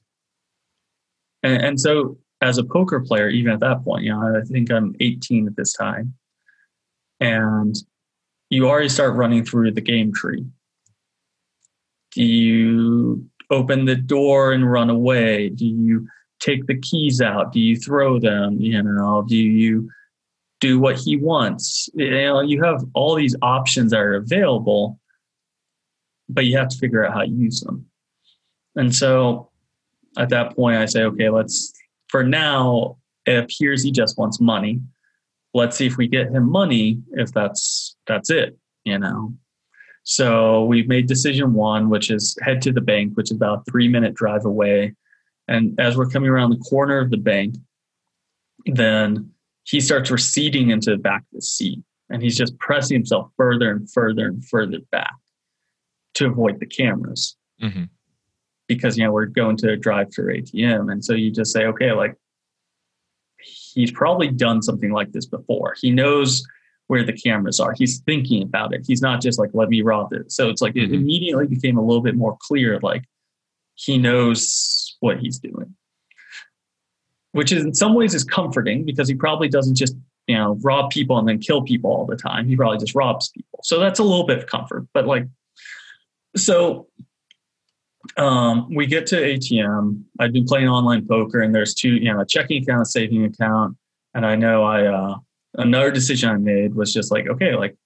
Speaker 2: And, and so as a poker player, even at that point, you know, I think I'm 18 at this time. And you already start running through the game tree. Do you open the door and run away? Do you take the keys out? Do you throw them? You know, do you do what he wants. You know, you have all these options that are available, but you have to figure out how to use them. And so at that point, I say, okay, let's, for now, it appears he just wants money. Let's see if we get him money, if that's, that's it, you know? So we've made decision one, which is head to the bank, which is about three minute drive away. And as we're coming around the corner of the bank, then he starts receding into the back of the seat and he's just pressing himself further and further and further back to avoid the cameras. Mm-hmm. because you know we're going to a drive-through atm and so you just say okay like he's probably done something like this before. He knows where the cameras are. He's thinking about it. He's not just like let me rob it. So it's like mm-hmm. it immediately became a little bit more clear like he knows what he's doing which is in some ways is comforting because he probably doesn't just you know rob people and then kill people all the time. He probably just robs people. So that's a little bit of comfort. But like, so um, we get to ATM. I've been playing online poker, and there's two, you know, a checking account, a saving account, and I know I uh, another decision I made was just like, okay, like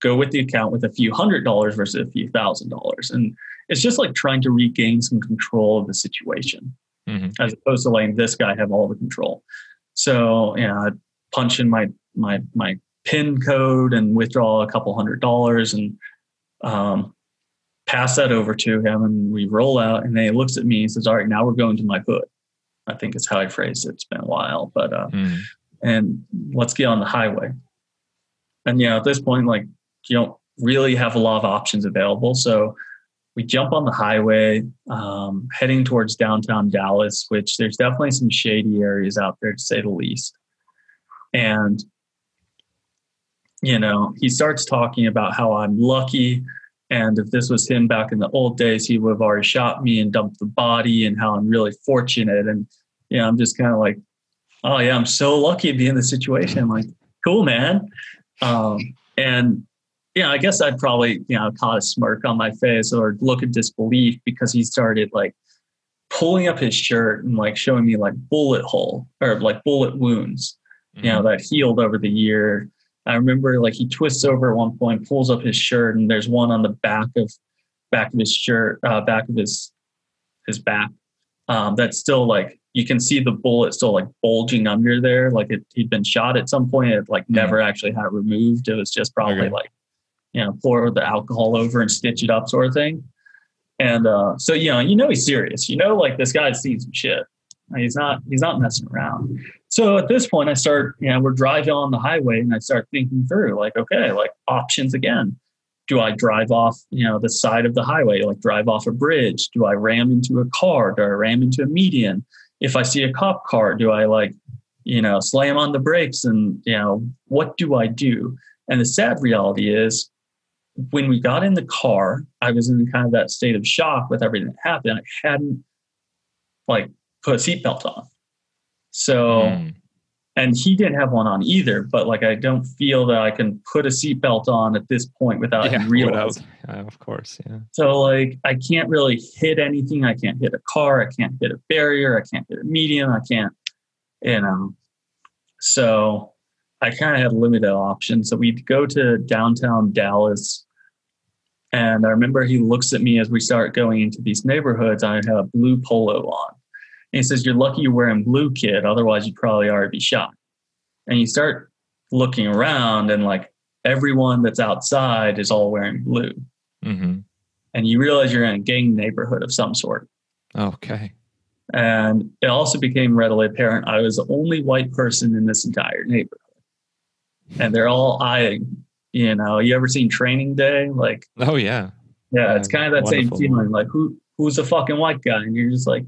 Speaker 2: go with the account with a few hundred dollars versus a few thousand dollars, and it's just like trying to regain some control of the situation mm-hmm. as opposed to letting this guy have all the control. So, you know, I punch in my my my pin code and withdraw a couple hundred dollars and um, pass that over to him, and we roll out. And then he looks at me and says, "All right, now we're going to my hood." I think is how I phrased it. It's been a while, but uh, mm-hmm. and let's get on the highway. And yeah, at this point, like you don't really have a lot of options available. So we jump on the highway um, heading towards downtown Dallas, which there's definitely some shady areas out there to say the least. And, you know, he starts talking about how I'm lucky. And if this was him back in the old days, he would have already shot me and dumped the body, and how I'm really fortunate. And, you know, I'm just kind of like, oh, yeah, I'm so lucky to be in this situation. I'm like, cool, man. Um, and yeah, I guess I'd probably, you know, caught a smirk on my face or look of disbelief because he started like pulling up his shirt and like showing me like bullet hole or like bullet wounds, mm-hmm. you know, mm-hmm. that healed over the year. I remember like he twists over at one point, pulls up his shirt, and there's one on the back of back of his shirt, uh, back of his his back. Um, that's still like you can see the bullet still like bulging under there, like it, he'd been shot at some point. It like mm-hmm. never actually had removed. It was just probably okay. like you know, pour the alcohol over and stitch it up sort of thing. And uh, so, you know, you know he's serious. You know, like this guy's seen some shit. He's not he's not messing around. So at this point, I start, you know, we're driving on the highway, and I start thinking through, like, okay, like options again. Do I drive off, you know, the side of the highway, like drive off a bridge? Do I ram into a car? Do I ram into a median? If I see a cop car, do I like, you know, slam on the brakes? And you know, what do I do? And the sad reality is, when we got in the car, I was in kind of that state of shock with everything that happened. I hadn't like put a seatbelt on. So mm. and he didn't have one on either. But like, I don't feel that I can put a seatbelt on at this point without
Speaker 1: yeah,
Speaker 2: realizing.
Speaker 1: without, uh, of course, yeah.
Speaker 2: So like, I can't really hit anything. I can't hit a car. I can't hit a barrier. I can't hit a median. I can't, you know. So I kind of had limited options. So we'd go to downtown Dallas. And I remember he looks at me as we start going into these neighborhoods. I have a blue polo on. And he says, You're lucky you're wearing blue, kid. Otherwise, you'd probably already be shot. And you start looking around, and like everyone that's outside is all wearing blue.
Speaker 1: Mm-hmm.
Speaker 2: And you realize you're in a gang neighborhood of some sort.
Speaker 1: Okay.
Speaker 2: And it also became readily apparent I was the only white person in this entire neighborhood. And they're all eyeing, you know, you ever seen training day? Like,
Speaker 1: Oh yeah.
Speaker 2: yeah, it's kind of that
Speaker 1: Wonderful.
Speaker 2: same feeling. Like, who who's a fucking white guy? And you're just like,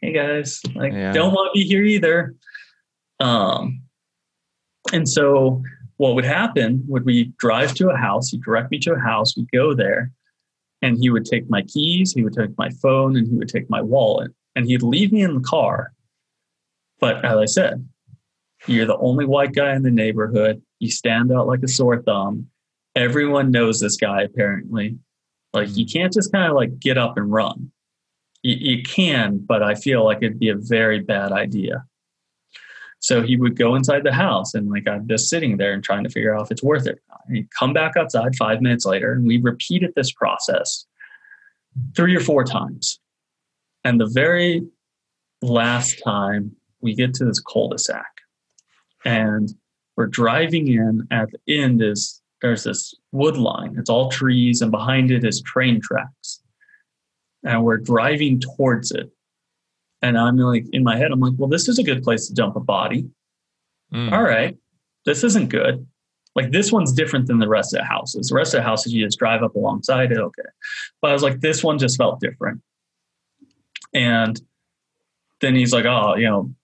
Speaker 2: hey guys, like,
Speaker 1: Yeah.
Speaker 2: don't want to be here either. Um, and so what would happen would we drive to a house, he'd direct me to a house, we'd go there, and he would take my keys, he would take my phone, and he would take my wallet, and he'd leave me in the car. But as I said, you're the only white guy in the neighborhood. You stand out like a sore thumb. Everyone knows this guy, apparently. Like, you mm-hmm. can't just kind of like get up and run. You, you can, but I feel like it'd be a very bad idea. So he would go inside the house and like I'm just sitting there and trying to figure out if it's worth it. And he'd come back outside five minutes later and we repeated this process three or four times. And the very last time we get to this cul-de-sac and we're driving in at the end is there's this wood line. It's all trees and behind it is train tracks. And we're driving towards it. And I'm like in my head, I'm like, well, this is a good place to dump a body.
Speaker 1: Mm.
Speaker 2: All right, this isn't good. Like this one's different than the rest of the houses. The rest of the houses you just drive up alongside it, okay. But I was like, this one just felt different. And then he's like, oh, you know,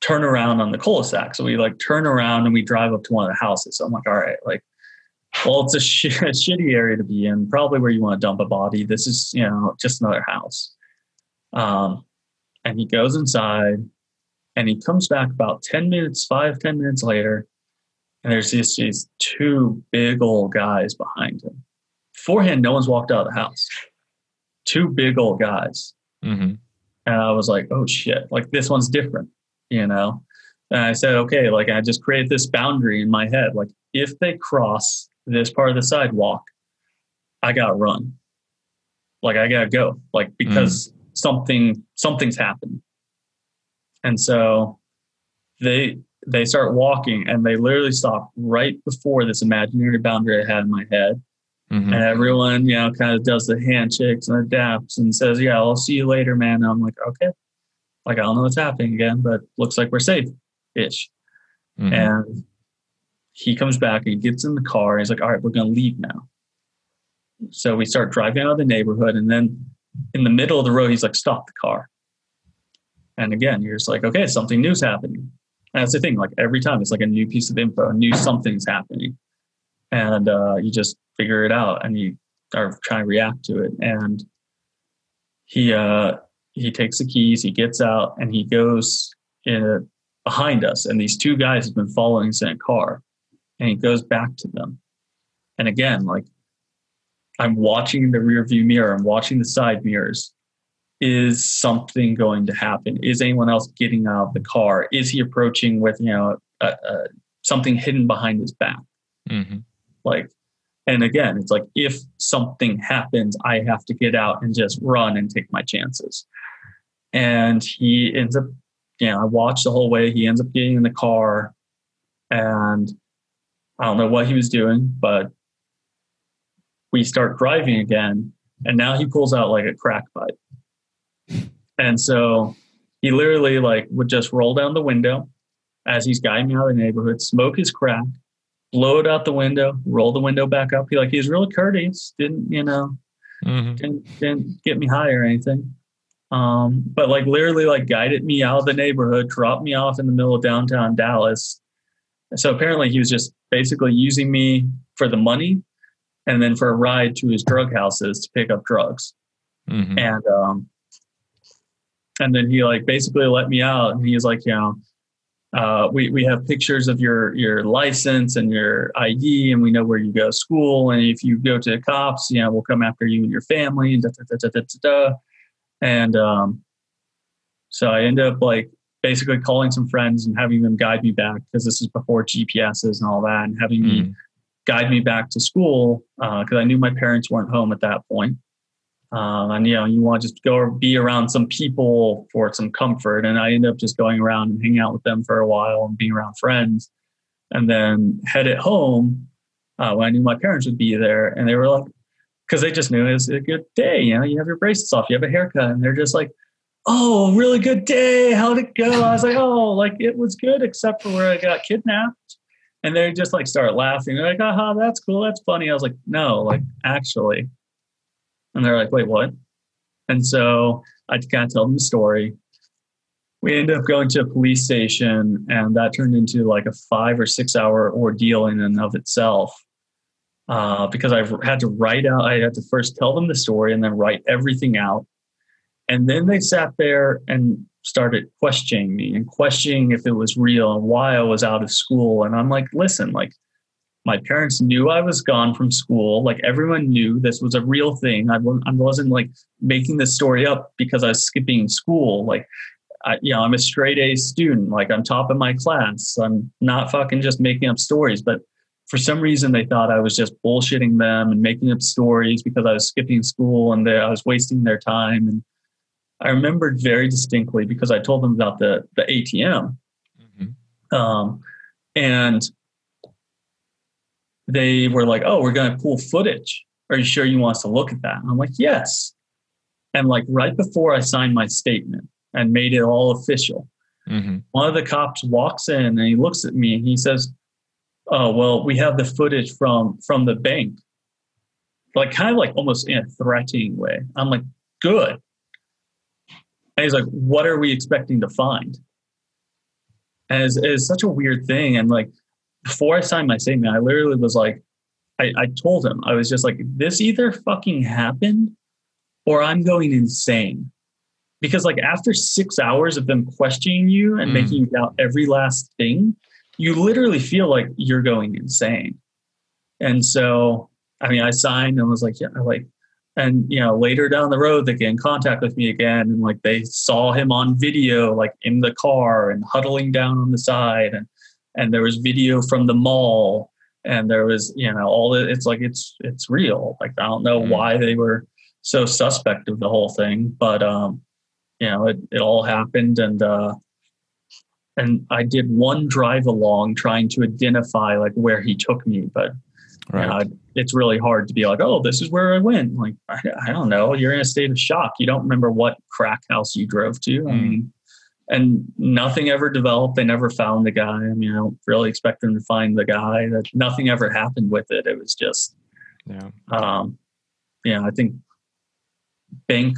Speaker 2: turn around on the cul-de-sac. So we like turn around and we drive up to one of the houses. So I'm like, all right, like, well, it's a, (laughs) sh- a shitty area to be in, probably where you want to dump a body. This is, you know, just another house. Um, and he goes inside and he comes back about 10 minutes, five, 10 minutes later. And there's these, these two big old guys behind him. Beforehand, no one's walked out of the house. Two big old guys.
Speaker 1: hmm
Speaker 2: And I was like, oh shit, like this one's different, you know? And I said, okay, like I just created this boundary in my head. Like if they cross this part of the sidewalk, I gotta run. Like I gotta go. Like because something something's happened. And so they they start walking and they literally stop right before this imaginary boundary I had in my head.
Speaker 1: hmm
Speaker 2: And everyone, you know, kind of does the handshakes and adapts and says, Yeah, I'll see you later, man. And I'm like, okay. Like I don't know what's happening again, but looks like we're safe ish.
Speaker 1: Mhm.
Speaker 2: And he comes back and he gets in the car and he's like, All right, we're gonna leave now. So we start driving out of the neighborhood, and then in the middle of the road, he's like, Stop the car. And again, you're just like, okay, something new's happening. And that's the thing, like every time it's like a new piece of info, a new something's happening. And uh, you just figure it out and you are trying to react to it. And he uh he takes the keys, he gets out and he goes in behind us. And these two guys have been following us in a car. And he goes back to them. And again, like I'm watching the rear view mirror, I'm watching the side mirrors. Is something going to happen? Is anyone else getting out of the car? Is he approaching with, you know, uh, uh, something hidden behind his back?
Speaker 1: Mhm.
Speaker 2: Like, and again, it's like if something happens, I have to get out and just run and take my chances. And he ends up, you know, I watched the whole way. He ends up getting in the car, and I don't know what he was doing, but we start driving again, and now he pulls out like a crack pipe. (laughs) And so he literally like would just roll down the window as he's guiding me out of the neighborhood, smoke his crack, blow it out the window, roll the window back up. He like he's really courteous, didn't you know,
Speaker 1: Mhm.
Speaker 2: didn't didn't get me high or anything. Um, but like literally like guided me out of the neighborhood, dropped me off in the middle of downtown Dallas. So apparently he was just basically using me for the money and then for a ride to his drug houses to pick up drugs.
Speaker 1: Mhm.
Speaker 2: And um and then he like basically let me out and he was like, you know, uh, we we have pictures of your your license and your ID, and we know where you go to school. And if you go to the cops, you know, we'll come after you and your family. Da, da, da. And um, so I end up like basically calling some friends and having them guide me back because this is before GPSs and all that, and having mm. me guide me back to school because uh, I knew my parents weren't home at that point. Um, and you know, you want to just go be around some people for some comfort. And I ended up just going around and hanging out with them for a while and being around friends, and then headed home uh, when I knew my parents would be there. And they were like, because they just knew it was a good day. You know, you have your braces off, you have a haircut, and they're just like, "Oh, really good day. How'd it go?" I was like, "Oh, like it was good, except for where I got kidnapped." And they just like start laughing. They're like, "Aha, that's cool. That's funny." I was like, "No, like actually." And they're like, wait, what? And so I kind of tell them the story. We ended up going to a police station, and that turned into like a five or six hour ordeal in and of itself. Uh, because I've had to write out, I had to first tell them the story and then write everything out. And then they sat there and started questioning me and questioning if it was real and why I was out of school. And I'm like, listen, like, my parents knew I was gone from school. Like everyone knew this was a real thing. I, wasn't like making this story up because I was skipping school. Like, I, you know, I'm a straight A student. Like I'm top of my class. I'm not fucking just making up stories. But for some reason, they thought I was just bullshitting them and making up stories because I was skipping school and they, I was wasting their time. And I remembered very distinctly because I told them about the the ATM. Mm-hmm. Um, and they were like, "Oh, we're going to pull footage. Are you sure you want us to look at that?" And I'm like, "Yes." And like right before I signed my statement and made it all official, mm-hmm. one of the cops walks in and he looks at me and he says, "Oh, well, we have the footage from from the bank." Like kind of like almost in a threatening way. I'm like, "Good." And he's like, "What are we expecting to find?" And it's, it's such a weird thing, and like before I signed my statement, I literally was like, I, I told him, I was just like, this either fucking happened or I'm going insane. Because like after six hours of them questioning you and mm. making you doubt every last thing, you literally feel like you're going insane. And so, I mean, I signed and was like, yeah, like, and you know, later down the road, they get in contact with me again, and like they saw him on video, like in the car and huddling down on the side, and and there was video from the mall and there was you know all the, it's like it's it's real. Like i don't know mm why they were so suspect of the whole thing but um you know it, it all happened and uh and i did one drive along trying to identify like where he took me but right. you know, it's really hard to be like oh this is where i went like I, I, don't know you're in a state of shock you don't remember what crack house you drove to mm. i mean and nothing ever developed. They never found the guy. I mean, I don't really expect them to find the guy. That nothing ever happened with it. It was just, yeah, um, yeah. I think bank,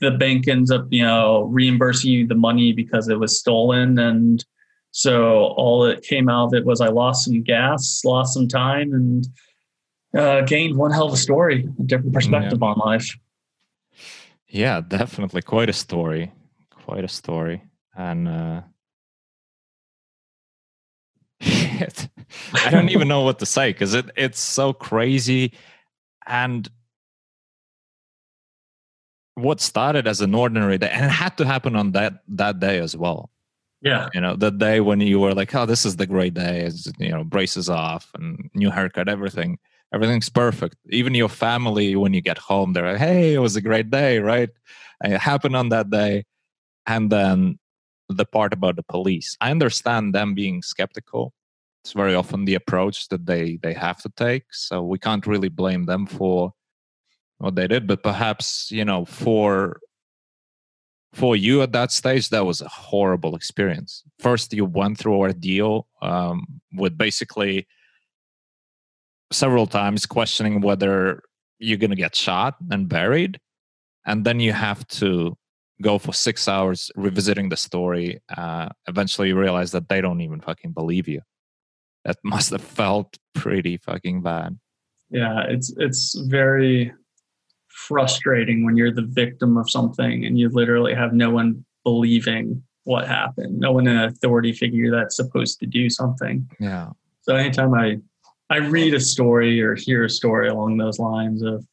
Speaker 2: the bank ends up, you know, reimbursing you the money because it was stolen, and so all that came out of it was I lost some gas, lost some time, and uh, gained one hell of a story, a different perspective yeah. on life.
Speaker 1: Yeah, definitely quite a story quite a story. And uh, (laughs) I don't even know what to say because it, it's so crazy. And what started as an ordinary day, and it had to happen on that that day as well.
Speaker 2: Yeah,
Speaker 1: you know, the day when you were like, "Oh, this is the great day," it's, you know, braces off and new haircut, everything, everything's perfect. Even your family, when you get home, they're like, "Hey, it was a great day, right?" And it happened on that day, and then the part about the police i understand them being skeptical it's very often the approach that they they have to take so we can't really blame them for what they did but perhaps you know for for you at that stage that was a horrible experience first you went through ordeal um, with basically several times questioning whether you're going to get shot and buried and then you have to go for six hours revisiting the story. Uh, eventually, you realize that they don't even fucking believe you. That must have felt pretty fucking bad.
Speaker 2: Yeah, it's it's very frustrating when you're the victim of something and you literally have no one believing what happened. No one in an authority figure that's supposed to do something.
Speaker 1: Yeah.
Speaker 2: So anytime I I read a story or hear a story along those lines of,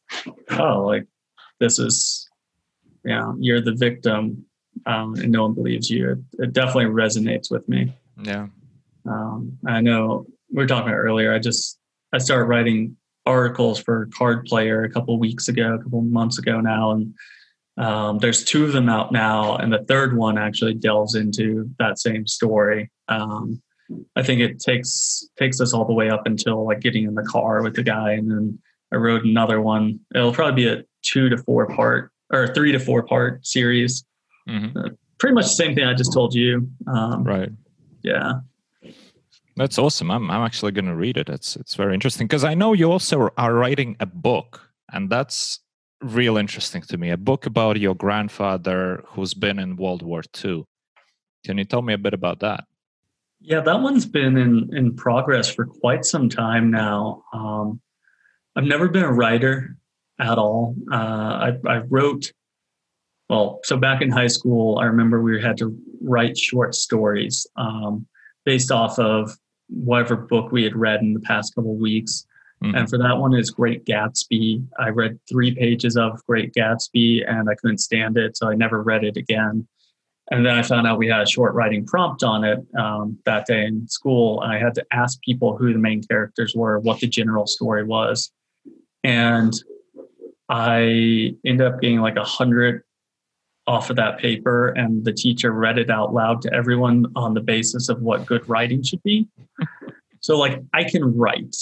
Speaker 2: oh, like this is, yeah, you're the victim, um, and no one believes you. It, it definitely resonates with me.
Speaker 1: Yeah.
Speaker 2: Um, I know we were talking about earlier. I just I started writing articles for Card Player a couple weeks ago, a couple months ago now, and um, there's two of them out now, and the third one actually delves into that same story. Um, I think it takes takes us all the way up until like getting in the car with the guy, and then I wrote another one. It'll probably be a two to four part or three to four part series. Mm-hmm. Uh, pretty much the same thing I just told you.
Speaker 1: Um, right.
Speaker 2: Yeah.
Speaker 1: That's awesome. I'm I'm actually going to read it. It's it's very interesting because I know you also are writing a book, and that's real interesting to me. A book about your grandfather who's been in World War II. Can you tell me a bit about that?
Speaker 2: Yeah, that one's been in in progress for quite some time now. Um, I've never been a writer at all. Uh, I, I wrote well, so back in high school, I remember we had to write short stories um, based off of whatever book we had read in the past couple weeks. Mm-hmm. And for that one is Great Gatsby. I read three pages of Great Gatsby and I couldn't stand it, so I never read it again. And then I found out we had a short writing prompt on it um, that day in school. And I had to ask people who the main characters were, what the general story was. And I ended up getting like a hundred off of that paper, and the teacher read it out loud to everyone on the basis of what good writing should be. (laughs) so, like, I can write,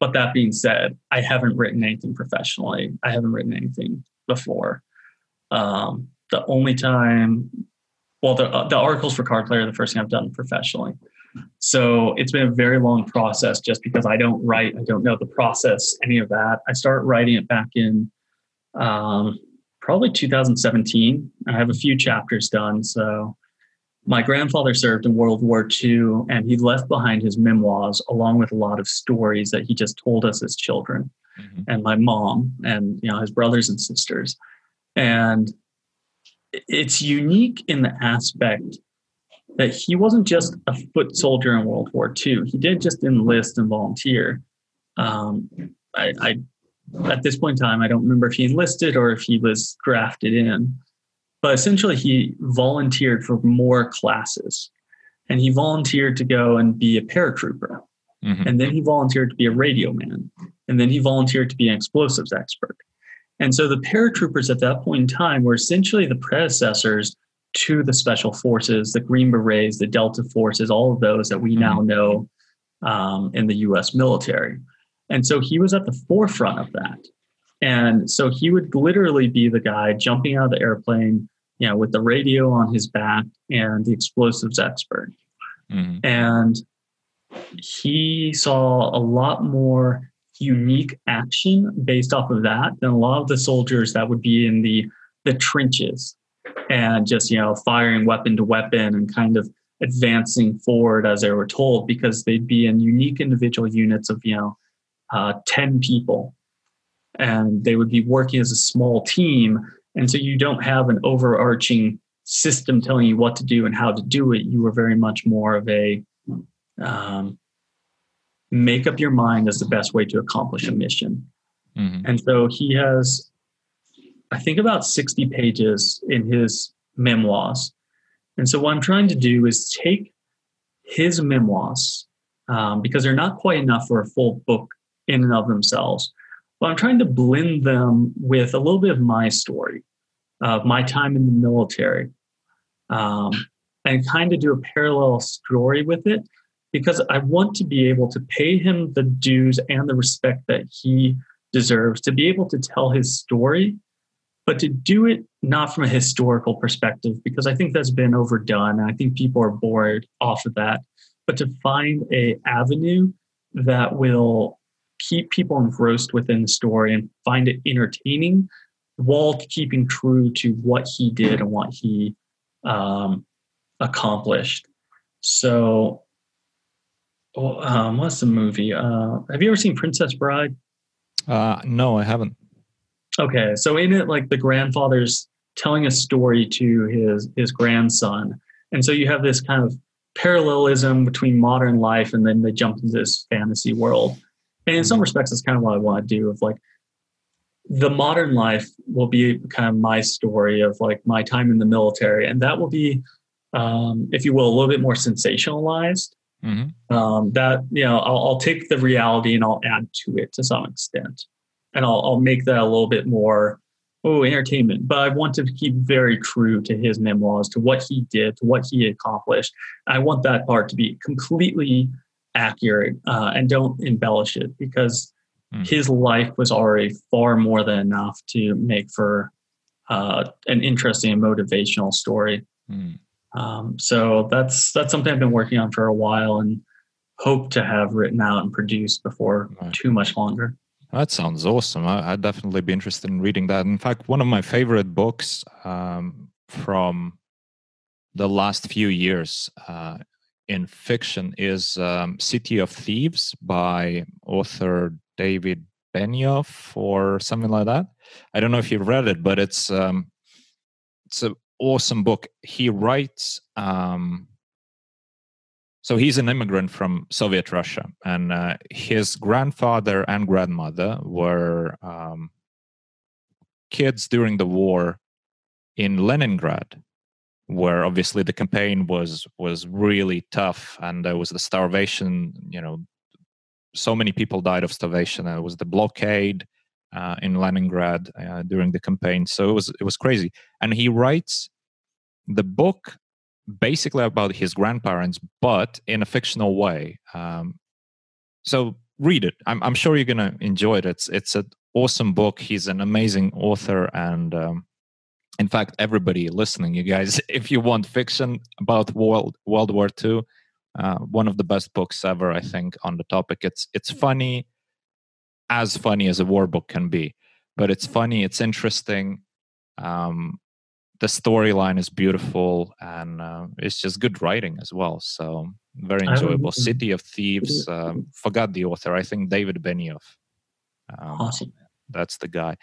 Speaker 2: but that being said, I haven't written anything professionally. I haven't written anything before. Um, the only time well, the, uh, the articles for Card Player are the first thing I've done professionally. So it's been a very long process just because I don't write, I don't know the process, any of that. I start writing it back in um, probably 2017. I have a few chapters done. So my grandfather served in World War II and he left behind his memoirs along with a lot of stories that he just told us as children mm-hmm. and my mom and you know his brothers and sisters. And it's unique in the aspect that he wasn't just a foot soldier in World War II. He didn't just enlist and volunteer. Um, I, I, at this point in time, I don't remember if he enlisted or if he was drafted in, but essentially he volunteered for more classes, and he volunteered to go and be a paratrooper, mm-hmm. and then he volunteered to be a radio man, and then he volunteered to be an explosives expert, and so the paratroopers at that point in time were essentially the predecessors to the special forces, the Green Berets, the Delta forces, all of those that we now mm-hmm. know um, in the US military. And so he was at the forefront of that. And so he would literally be the guy jumping out of the airplane, you know, with the radio on his back and the explosives expert. Mm-hmm. And he saw a lot more unique action based off of that than a lot of the soldiers that would be in the the trenches and just you know firing weapon to weapon and kind of advancing forward as they were told because they'd be in unique individual units of you know uh, 10 people and they would be working as a small team and so you don't have an overarching system telling you what to do and how to do it you were very much more of a um, make up your mind as the best way to accomplish a mission. Mm-hmm. And so he has, I think, about 60 pages in his memoirs. And so what I'm trying to do is take his memoirs, um, because they're not quite enough for a full book in and of themselves. But I'm trying to blend them with a little bit of my story, of my time in the military, um, and kind of do a parallel story with it because I want to be able to pay him the dues and the respect that he deserves, to be able to tell his story, but to do it not from a historical perspective, because I think that's been overdone. And I think people are bored off of that, but to find a avenue that will keep people engrossed within the story and find it entertaining while keeping true to what he did and what he um, accomplished. So Oh, um, what's the movie? Uh, have you ever seen Princess Bride?
Speaker 1: Uh, no, I haven't.
Speaker 2: Okay, so in it, like the grandfather's telling a story to his his grandson, And so you have this kind of parallelism between modern life and then they jump into this fantasy world. And in some mm-hmm. respects, that's kind of what I want to do of like the modern life will be kind of my story of like my time in the military. And that will be, um, if you will, a little bit more sensationalized. Mm-hmm. Um, that, you know, I'll, I'll take the reality and I'll add to it to some extent. And I'll, I'll make that a little bit more oh entertainment but i want to keep very true to his memoirs to what he did to what he accomplished i want that part to be completely accurate uh, and don't embellish it because mm. his life was already far more than enough to make for uh, an interesting and motivational story mm. um, so that's that's something i've been working on for a while and hope to have written out and produced before right. too much longer
Speaker 1: that sounds awesome. I, would definitely be interested in reading that. In fact, one of my favorite books um, from the last few years uh, in fiction is um, City of Thieves by author David Benioff or something like that. I don't know if you've read it, but it's um, it's an awesome book. He writes um, so he's an immigrant from Soviet Russia, and uh, his grandfather and grandmother were um, kids during the war in Leningrad, where obviously the campaign was was really tough, and there was the starvation. You know, so many people died of starvation. There was the blockade uh, in Leningrad uh, during the campaign, so it was it was crazy. And he writes the book basically about his grandparents, but in a fictional way. Um, so read it. I'm, I'm sure you're gonna enjoy it. It's it's an awesome book. He's an amazing author, and um, in fact, everybody listening, you guys, (laughs) if you want fiction about World World War II, uh, one of the best books ever, I think, on the topic. It's it's funny, as funny as a war book can be, but it's funny. It's interesting. Um, the storyline is beautiful and uh, it's just good writing as well. So very enjoyable. City of Thieves. Um, forgot the author. I think David Benioff.
Speaker 2: Um, awesome.
Speaker 1: That's the guy.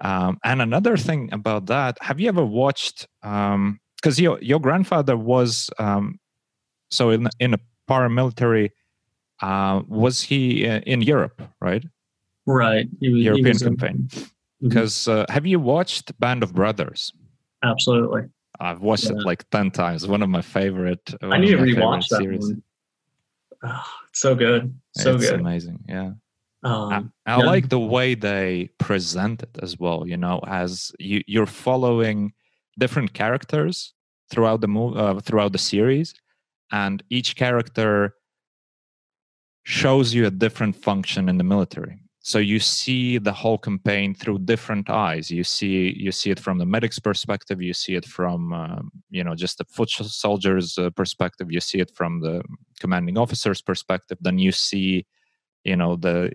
Speaker 1: Um, and another thing about that, have you ever watched? Because um, your your grandfather was um, so in in a paramilitary. Uh, was he uh, in Europe? Right.
Speaker 2: Right.
Speaker 1: Was, European campaign. Because mm-hmm. uh, have you watched Band of Brothers?
Speaker 2: Absolutely.
Speaker 1: I've watched yeah. it like 10 times. One of my favorite.
Speaker 2: I need to rewatch that series. one. Oh, so good. So
Speaker 1: it's
Speaker 2: good.
Speaker 1: amazing. Yeah. Um, I, I yeah. like the way they present it as well. You know, as you, you're following different characters throughout the movie, uh, throughout the series, and each character shows you a different function in the military so you see the whole campaign through different eyes you see you see it from the medic's perspective you see it from um, you know just the foot soldier's uh, perspective you see it from the commanding officer's perspective then you see you know the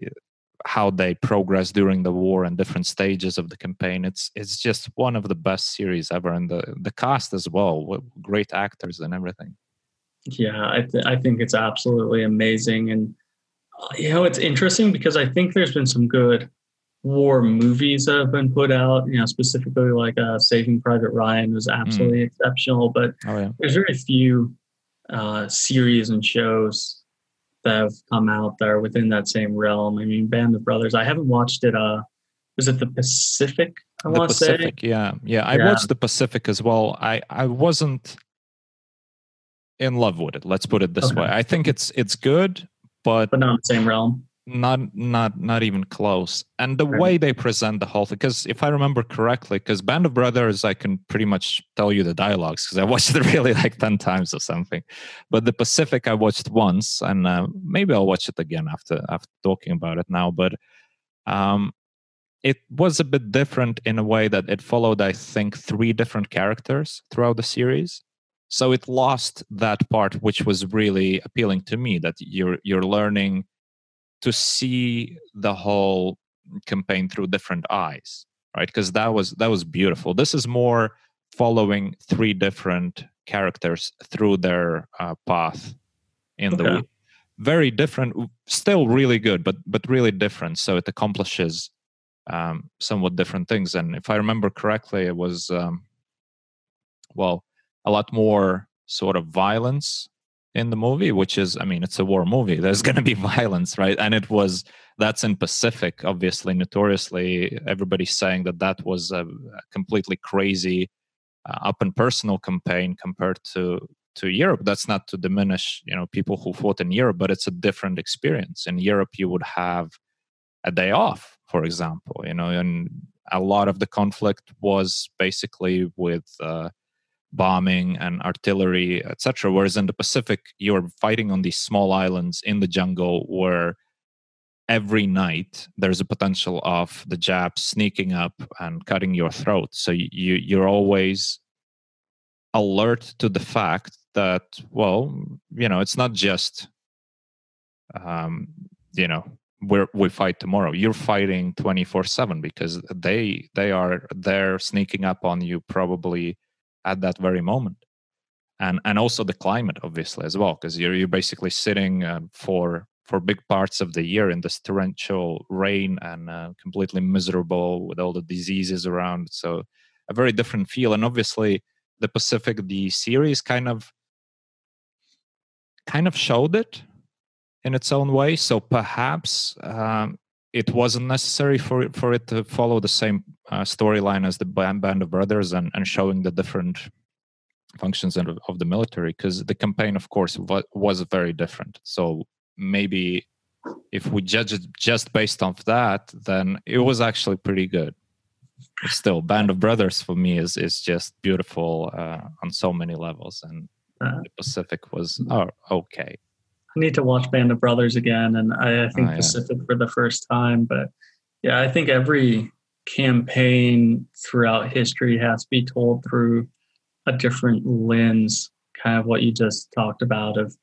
Speaker 1: how they progress during the war and different stages of the campaign it's it's just one of the best series ever and the the cast as well great actors and everything
Speaker 2: yeah i, th- I think it's absolutely amazing and you know, it's interesting because I think there's been some good war movies that have been put out. You know, specifically like uh, Saving Private Ryan was absolutely mm. exceptional, but oh, yeah. there's very few uh, series and shows that have come out that are within that same realm. I mean, Band of Brothers. I haven't watched it. Uh, was it the Pacific? I want to say.
Speaker 1: Yeah, yeah. I yeah. watched the Pacific as well. I I wasn't in love with it. Let's put it this okay. way. I think it's it's good but
Speaker 2: but not in the same realm.
Speaker 1: Not not not even close. And the right. way they present the whole thing, because if I remember correctly, because Band of Brothers, I can pretty much tell you the dialogues because I watched it (laughs) really like ten times or something. But the Pacific, I watched once, and uh, maybe I'll watch it again after after talking about it now. But um, it was a bit different in a way that it followed, I think, three different characters throughout the series so it lost that part which was really appealing to me that you're you're learning to see the whole campaign through different eyes right? Because that was that was beautiful. This is more following three different characters through their uh, path in okay. the week. Very different still really good but but really different. So it accomplishes um, somewhat different things. And if i remember correctly it was um, well a lot more sort of violence in the movie, which is, I mean, it's a war movie. (laughs) There's going to be violence, right? And it was that's in Pacific, obviously, notoriously. Everybody's saying that that was a, completely crazy, uh, up and personal campaign compared to to Europe. That's not to diminish, you know, people who fought in Europe, but it's a different experience. In Europe, you would have a day off, for example, you know, and a lot of the conflict was basically with. Uh, bombing and artillery, etc. Whereas in the Pacific, you're fighting on these small islands in the jungle where every night there's a potential of the Japs sneaking up and cutting your throat. So you you're always alert to the fact that well, you know, it's not just um, you know we we fight tomorrow you're fighting 24 7 because they they are they're sneaking up on you probably at that very moment. And and also the climate obviously as well because you're you're basically sitting uh, for for big parts of the year in this torrential rain and uh, completely miserable with all the diseases around. So a very different feel. And obviously the pacific the series kind of kind of showed it in its own way. So perhaps um, it wasn't necessary for it, for it to follow the same uh, storyline as the band, band of brothers and, and showing the different functions of, of the military because the campaign of course was very different. So maybe if we judge it just based off that then it was actually pretty good. Still band of brothers for me is is just beautiful uh, on so many levels and uh, the pacific was oh, okay.
Speaker 2: I need to watch band of brothers again and i, I think oh, yeah. pacific for the first time but yeah i think every campaign throughout history has to be told through a different lens, kind of what you just talked about of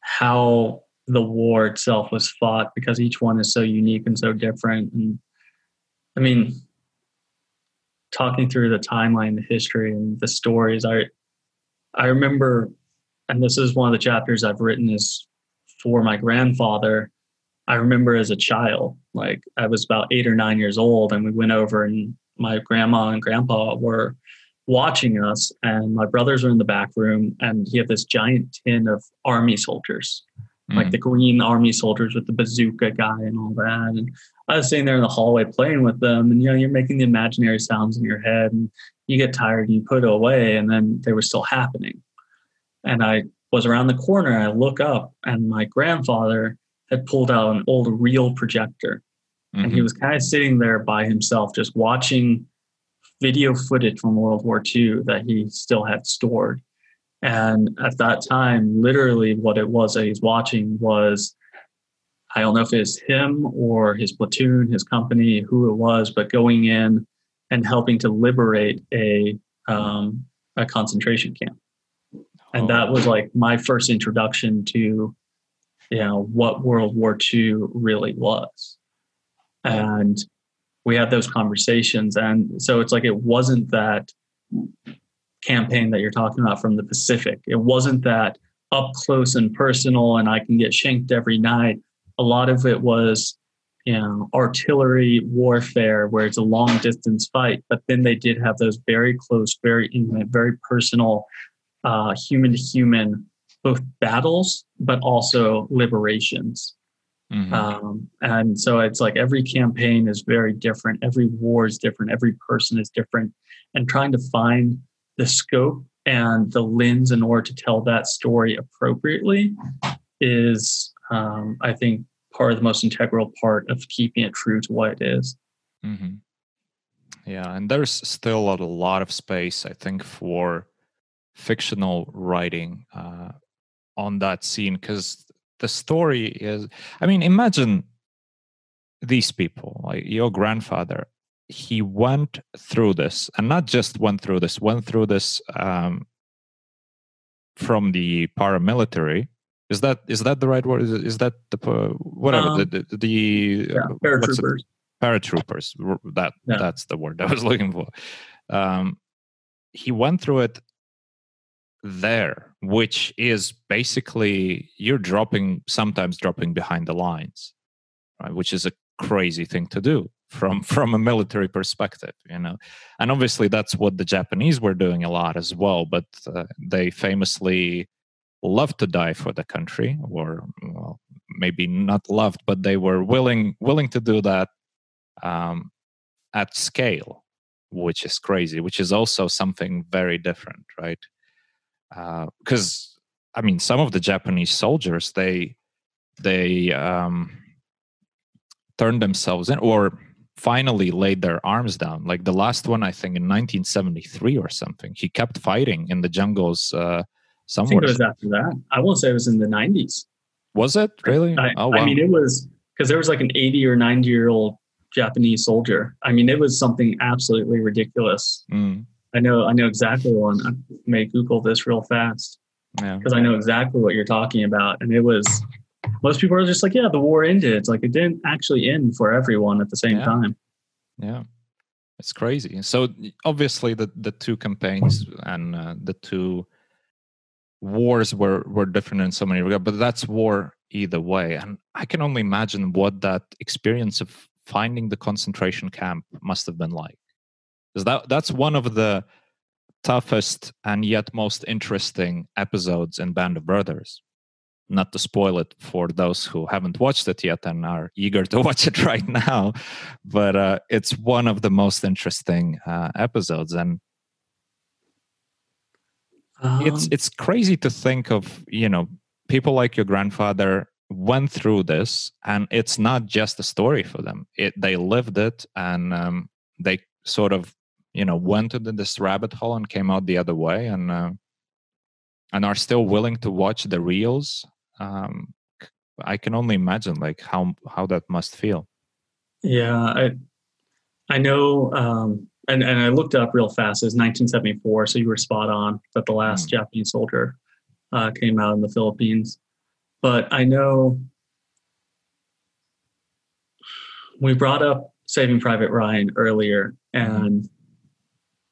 Speaker 2: how the war itself was fought because each one is so unique and so different. And I mean, talking through the timeline, the history, and the stories, I I remember, and this is one of the chapters I've written is for my grandfather I remember as a child, like I was about eight or nine years old, and we went over, and my grandma and grandpa were watching us, and my brothers were in the back room, and he had this giant tin of army soldiers, mm. like the green army soldiers with the bazooka guy and all that. And I was sitting there in the hallway playing with them, and you know, you're making the imaginary sounds in your head, and you get tired and you put it away, and then they were still happening. And I was around the corner, I look up, and my grandfather had pulled out an old reel projector. Mm-hmm. And he mm-hmm. was kind of sitting there by himself, just watching video footage from World War II that he still had stored. And at that time, literally what it was that he's watching was I don't know if it's him or his platoon, his company, who it was, but going in and helping to liberate a um, a concentration camp. And that was like my first introduction to you know what World War II really was, and we had those conversations, and so it's like it wasn't that campaign that you're talking about from the Pacific. It wasn't that up close and personal, and I can get shanked every night. A lot of it was you know artillery warfare where it's a long distance fight but then they did have those very close very intimate very personal uh, human to human both battles but also liberations. Mm-hmm. Um, and so it's like every campaign is very different, every war is different, every person is different, and trying to find the scope and the lens in order to tell that story appropriately is, um, I think, part of the most integral part of keeping it true to what it is.
Speaker 1: Mm-hmm. Yeah, and there's still a lot of space, I think, for fictional writing. Uh, on that scene because the story is i mean imagine these people like your grandfather he went through this and not just went through this went through this um, from the paramilitary. Is that is that the right word? Is, is that the whatever um, the the, the
Speaker 2: yeah, paratroopers.
Speaker 1: Paratroopers that yeah. that's the word (laughs) i was looking for. Um, he went through it there, which is basically you're dropping, sometimes dropping behind the lines, right? Which is a crazy thing to do from (laughs) from a military perspective you know and obviously that's what the japanese were doing a lot as well but uh, they famously loved to die for the country or well, maybe not loved but they were willing willing to do that um, at scale which is crazy which is also something very different right because uh, i mean some of the japanese soldiers they they um, turned themselves in or finally laid their arms down. Like the last one, I think in 1973 or something. He kept fighting in the jungles uh, somewhere.
Speaker 2: I think it was after that. I won't say it was in the 90s.
Speaker 1: Was it really?
Speaker 2: I, oh, wow. I mean, it was because there was like an 80 or 90 year old Japanese soldier. I mean, it was something absolutely ridiculous. Mm. I know, I know exactly one. I may Google this real fast because yeah. I know exactly what you're talking about. And it was most people are just like, yeah, the war ended. It's like it didn't actually end for everyone at the same
Speaker 1: yeah.
Speaker 2: time.
Speaker 1: Yeah, it's crazy. So obviously, the the two campaigns and uh, the two wars were were different in so many regards, but that's war either way. And I can only imagine what that experience of finding the concentration camp must have been like. Because that that's one of the toughest and yet most interesting episodes in Band of Brothers. Not to spoil it for those who haven't watched it yet and are eager to (laughs) watch it right now but uh, it's one of the most interesting uh, episodes and um, it's it's crazy to think of you know people like your grandfather went through this and it's not just a story for them. It they lived it and um, they sort of you know went into this rabbit hole and came out the other way and uh, and are still willing to watch the reels um, I can only imagine like how how that must feel.
Speaker 2: Yeah, I I know, um, and and I looked up real fast. It's 1974, so you were spot on that the last mm. Japanese soldier uh, came out in the Philippines. But I know we brought up Saving Private Ryan earlier, mm-hmm.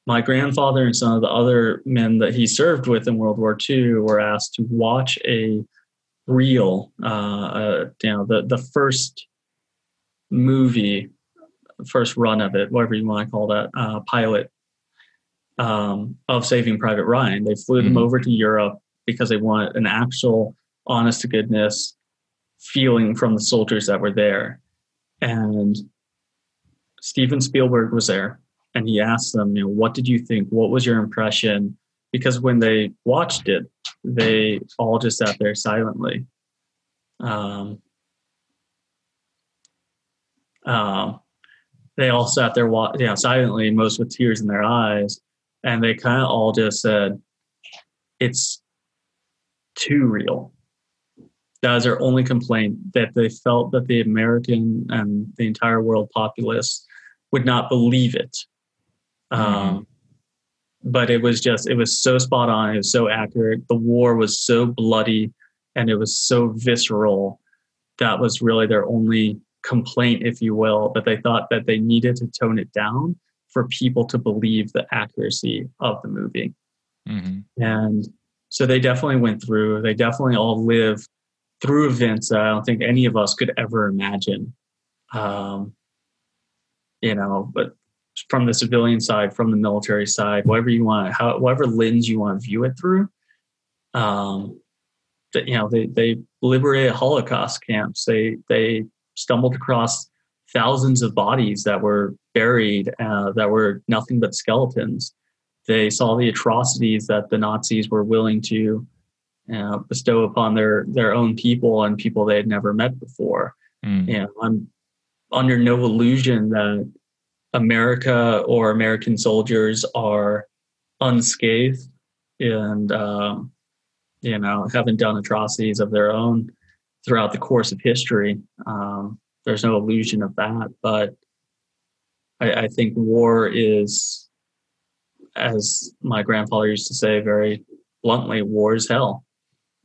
Speaker 2: My grandfather and some of the other men that he served with in World War II were asked to watch a reel, uh, uh, you know, the the first movie, first run of it, whatever you want to call that, uh, pilot um, of Saving Private Ryan. They flew mm-hmm. them over to Europe because they wanted an actual, honest to goodness feeling from the soldiers that were there. And Steven Spielberg was there, and he asked them, you know, what did you think? What was your impression? Because when they watched it, they all just sat there silently. Um, um, they all sat there, you know, silently, most with tears in their eyes, and they kind of all just said, "It's too real." That was their only complaint that they felt that the American and the entire world populace would not believe it. Mm-hmm. Um, but it was just it was so spot on it was so accurate the war was so bloody and it was so visceral that was really their only complaint if you will that they thought that they needed to tone it down for people to believe the accuracy of the movie mm-hmm. and so they definitely went through they definitely all lived through events that i don't think any of us could ever imagine um, you know but from the civilian side, from the military side, whatever you want, how whatever lens you want to view it through. Um, that you know, they they liberated Holocaust camps. They they stumbled across thousands of bodies that were buried uh, that were nothing but skeletons. They saw the atrocities that the Nazis were willing to uh, bestow upon their their own people and people they had never met before. Mm. You know, I'm under no illusion that America or American soldiers are unscathed and um, you know haven't done atrocities of their own throughout the course of history. Um, there's no illusion of that, but I, I, think war is, as my grandfather used to say very bluntly, war is hell.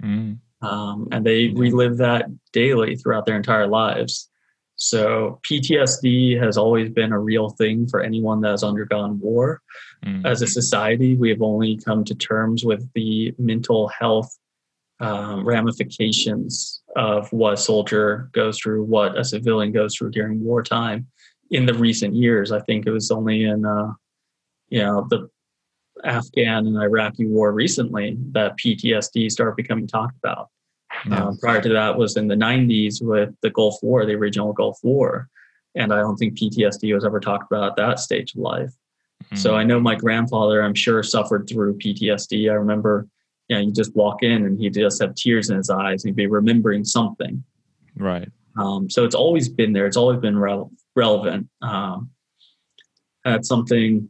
Speaker 2: Mm. Um, and they relive that daily throughout their entire lives. So PTSD has always been a real thing for anyone that has undergone war. Mm-hmm. As a society, we have only come to terms with the mental health um, ramifications of what a soldier goes through, what a civilian goes through during wartime. in the recent years. I think it was only in uh, you know the Afghan and Iraqi war recently that PTSD started becoming talked about. Yeah. Um, prior to that was in the 90s with the Gulf War, the original Gulf War. And I don't think PTSD was ever talked about at that stage of life. Mm-hmm. So I know my grandfather, I'm sure, suffered through PTSD. I remember, you know, you just walk in and he'd just have tears in his eyes. He'd be remembering something.
Speaker 1: Right.
Speaker 2: Um, so it's always been there. It's always been re- relevant. Um, that's something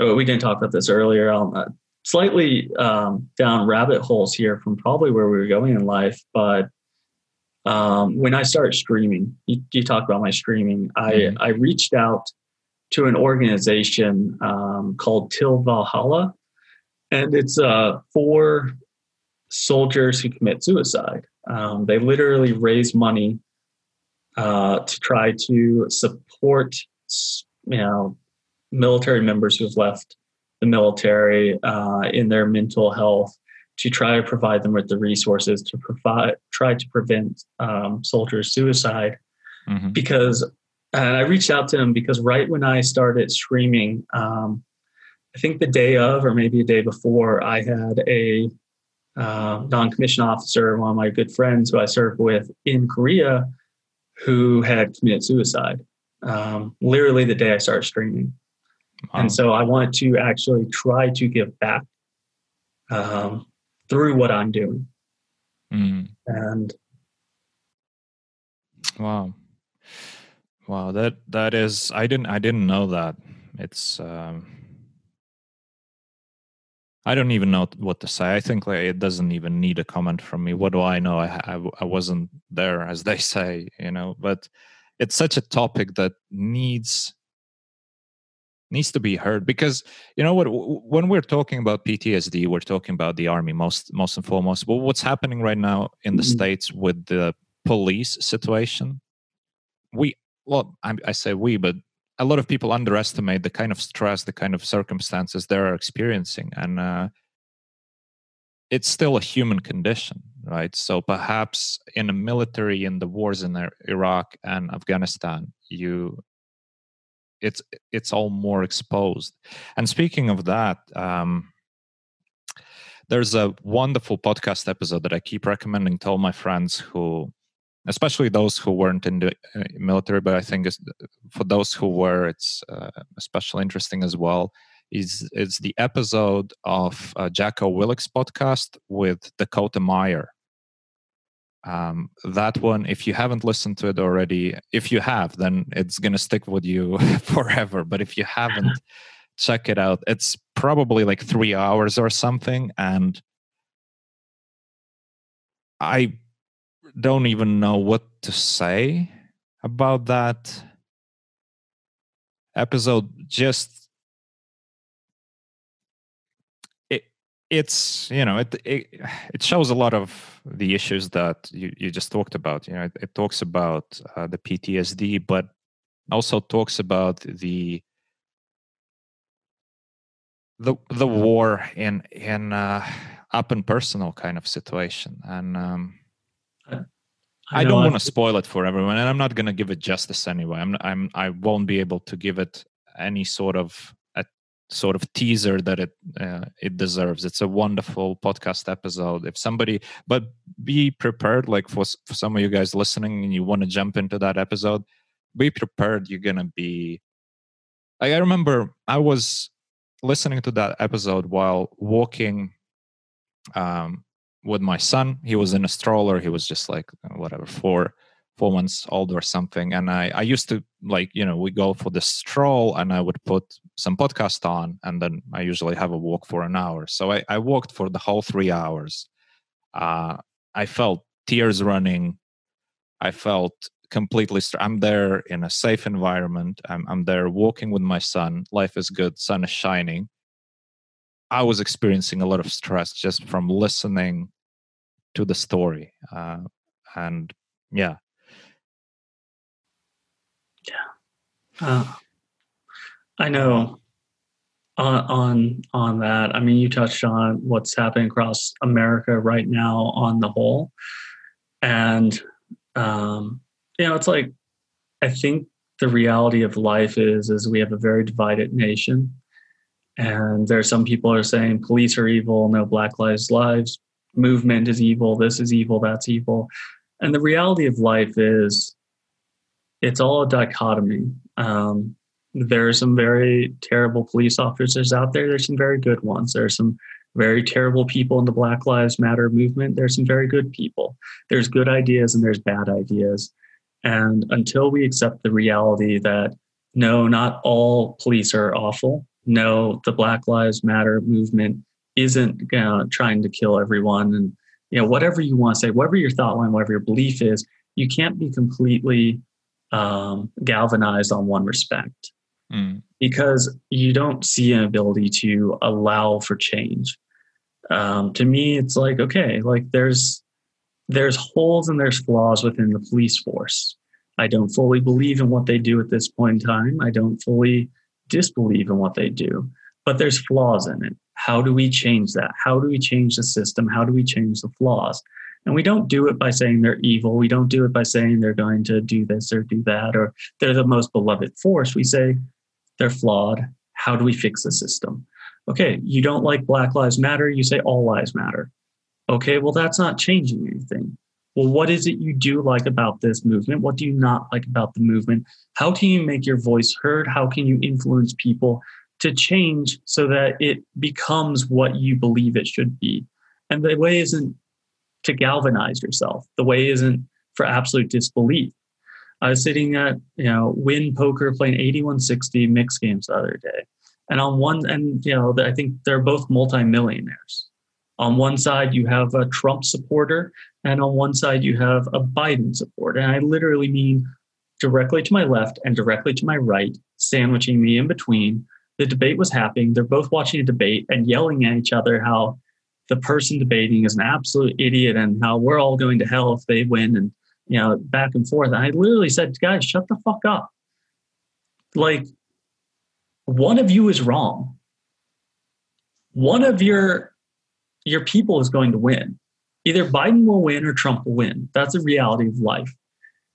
Speaker 2: oh, we didn't talk about this earlier. I'll, uh, slightly um, down rabbit holes here from probably where we were going in life, but um, when I started streaming, you, you talk about my streaming. I mm-hmm. I reached out to an organization um, called Till Valhalla, and it's uh, for soldiers who commit suicide. Um, they literally raise money uh, to try to support, you know, military members who've left the military uh, in their mental health to try to provide them with the resources to provide try to prevent um, soldiers suicide mm-hmm. because and i reached out to them because right when i started streaming um, i think the day of or maybe a day before i had a uh, non-commissioned officer one of my good friends who i served with in korea who had committed suicide um, literally the day i started streaming Wow. And so I want to actually try to give back um, through what I'm doing. Mm. And
Speaker 1: wow, wow that that is I didn't I didn't know that. It's um, I don't even know what to say. I think like it doesn't even need a comment from me. What do I know? I, I, I wasn't there, as they (laughs) say, you know. But it's such a topic that needs needs to be heard because you know what when we're talking about ptsd we're talking about the army most most and foremost but what's happening right now in the mm-hmm. states with the police situation we well I, I, say we but a lot of people underestimate the kind of stress the kind of circumstances they're experiencing and uh, it's still a human condition right so perhaps in the military in the wars in iraq and afghanistan you it's it's all more exposed. And speaking of that um, there's a wonderful podcast episode that i keep recommending to all my friends who especially those who weren't in the uh, military but i think for those who were it's uh, especially interesting as well is it's the episode of uh, jocko willink's podcast with dakota meyer um, that one if you haven't listened to it already if you have then it's going to stick with you (laughs) forever. But if you haven't check it out. It's probably like three hours or something and i don't even know what to say about that episode. Just it's you know it, it, it shows a lot of the issues that you, you just talked about you know it, it talks about uh, the ptsd but also talks about the the the war in in uh, up and personal kind of situation. And um, I, I, don't want to spoil it for everyone and i'm not going to give it justice anyway. I'm i'm i won't be able to give it any sort of sort of teaser that it uh, it deserves. It's a wonderful podcast episode. If somebody, but be prepared. Like for for some of you guys listening, and you want to jump into that episode, be prepared. You're gonna be. Like I remember, I was listening to that episode while walking um, with my son. He was in a stroller. He was just like whatever four four months old or something. And i i used to like you know we go for the stroll and i would put some podcast on and then i usually have a walk for an hour. So i, I walked for the whole three hours. Uh, i felt tears running. I felt completely i'm there in a safe environment. I'm, I'm there walking with my son. Life is good. Sun is shining. I was experiencing a lot of stress just from listening to the story. Uh, and yeah
Speaker 2: Uh, I know. On, on that. I mean, you touched on what's happening across America right now on the whole, and um, you know, it's like I think the reality of life is is we have a very divided nation. And there are some people are saying police are evil no black lives lives movement is evil this is evil that's evil. And the reality of life is it's all a dichotomy. Um, there are some very terrible police officers out there. There's some very good ones. There are some very terrible people in the black lives matter movement. There's some very good people. There's good ideas and there's bad ideas. And until we accept the reality that no, not all police are awful. No, the Black Lives Matter movement isn't uh, trying to kill everyone. And you know, whatever you want to say, whatever your thought line, whatever your belief is, you can't be completely um, galvanized on one respect mm. because you don't see an ability to allow for change. Um, to me, it's like okay, like there's there's holes and there's flaws within the police force. I don't fully believe in what they do at this point in time. I don't fully disbelieve in what they do, but there's flaws in it. How do we change that? How do we change the system? How do we change the flaws? And we don't do it by saying they're evil. We don't do it by saying they're going to do this or do that, or they're the most beloved force. We say they're flawed. How do we fix the system? Okay, you don't like Black Lives Matter. You say all lives matter. Okay, well, that's not changing anything. Well, what is it you do like about this movement? What do you not like about the movement? How can you make your voice heard? How can you influence people to change so that it becomes what you believe it should be? And the way isn't to galvanize yourself. The way isn't for absolute disbelief. I was sitting at, you know, Wynn Poker playing 8160 mixed games the other day. And on one, and, you know, I think they're both multimillionaires. On one side, you have a Trump supporter, and on one side, you have a Biden supporter. And I literally mean directly to my left and directly to my right, sandwiching me in between. The debate was happening. They're both watching a debate and yelling at each other how the person debating is an absolute idiot and how we're all going to hell if they win and you know back and forth. And I literally said, guys, shut the fuck up. Like one of you is wrong. One of your your people is going to win. Either Biden will win or Trump will win. That's the reality of life.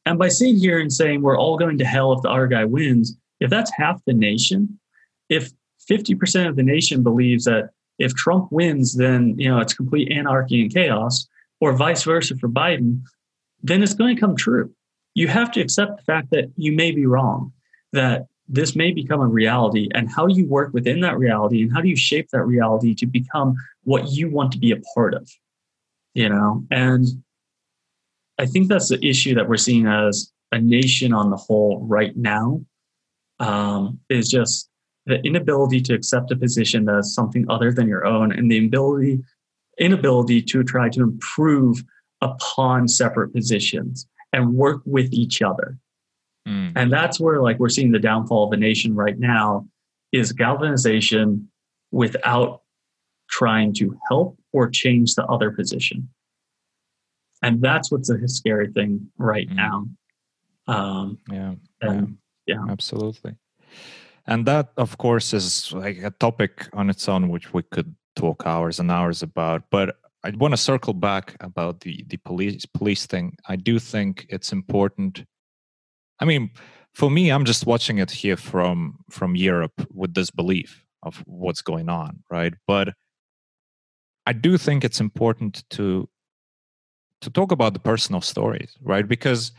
Speaker 2: And by sitting here and saying we're all going to hell if the other guy wins, if that's half the nation, if 50% of the nation believes that if Trump wins, then you know it's complete anarchy and chaos, or vice versa for Biden, then it's going to come true. You have to accept the fact that you may be wrong, that this may become a reality and how you work within that reality and how do you shape that reality to become what you want to be a part of you know and i think that's the issue that we're seeing as a nation on the whole right now um, is just the inability to accept a position that's something other than your own and the ability inability to try to improve upon separate positions and work with each other Mm. And that's where like we're seeing the downfall of the nation right now is galvanization without trying to help or change the other position. And that's what's a scary thing right mm. now.
Speaker 1: Um, yeah, and, yeah, yeah, absolutely. And that, of course, is like a topic on its own, which we could talk hours and hours about. But I want to circle back about the the police police thing. I do think it's important I mean, for me, I'm just watching it here from from Europe with this belief of what's going on, right? But I do think it's important to to talk about the personal stories, right? Because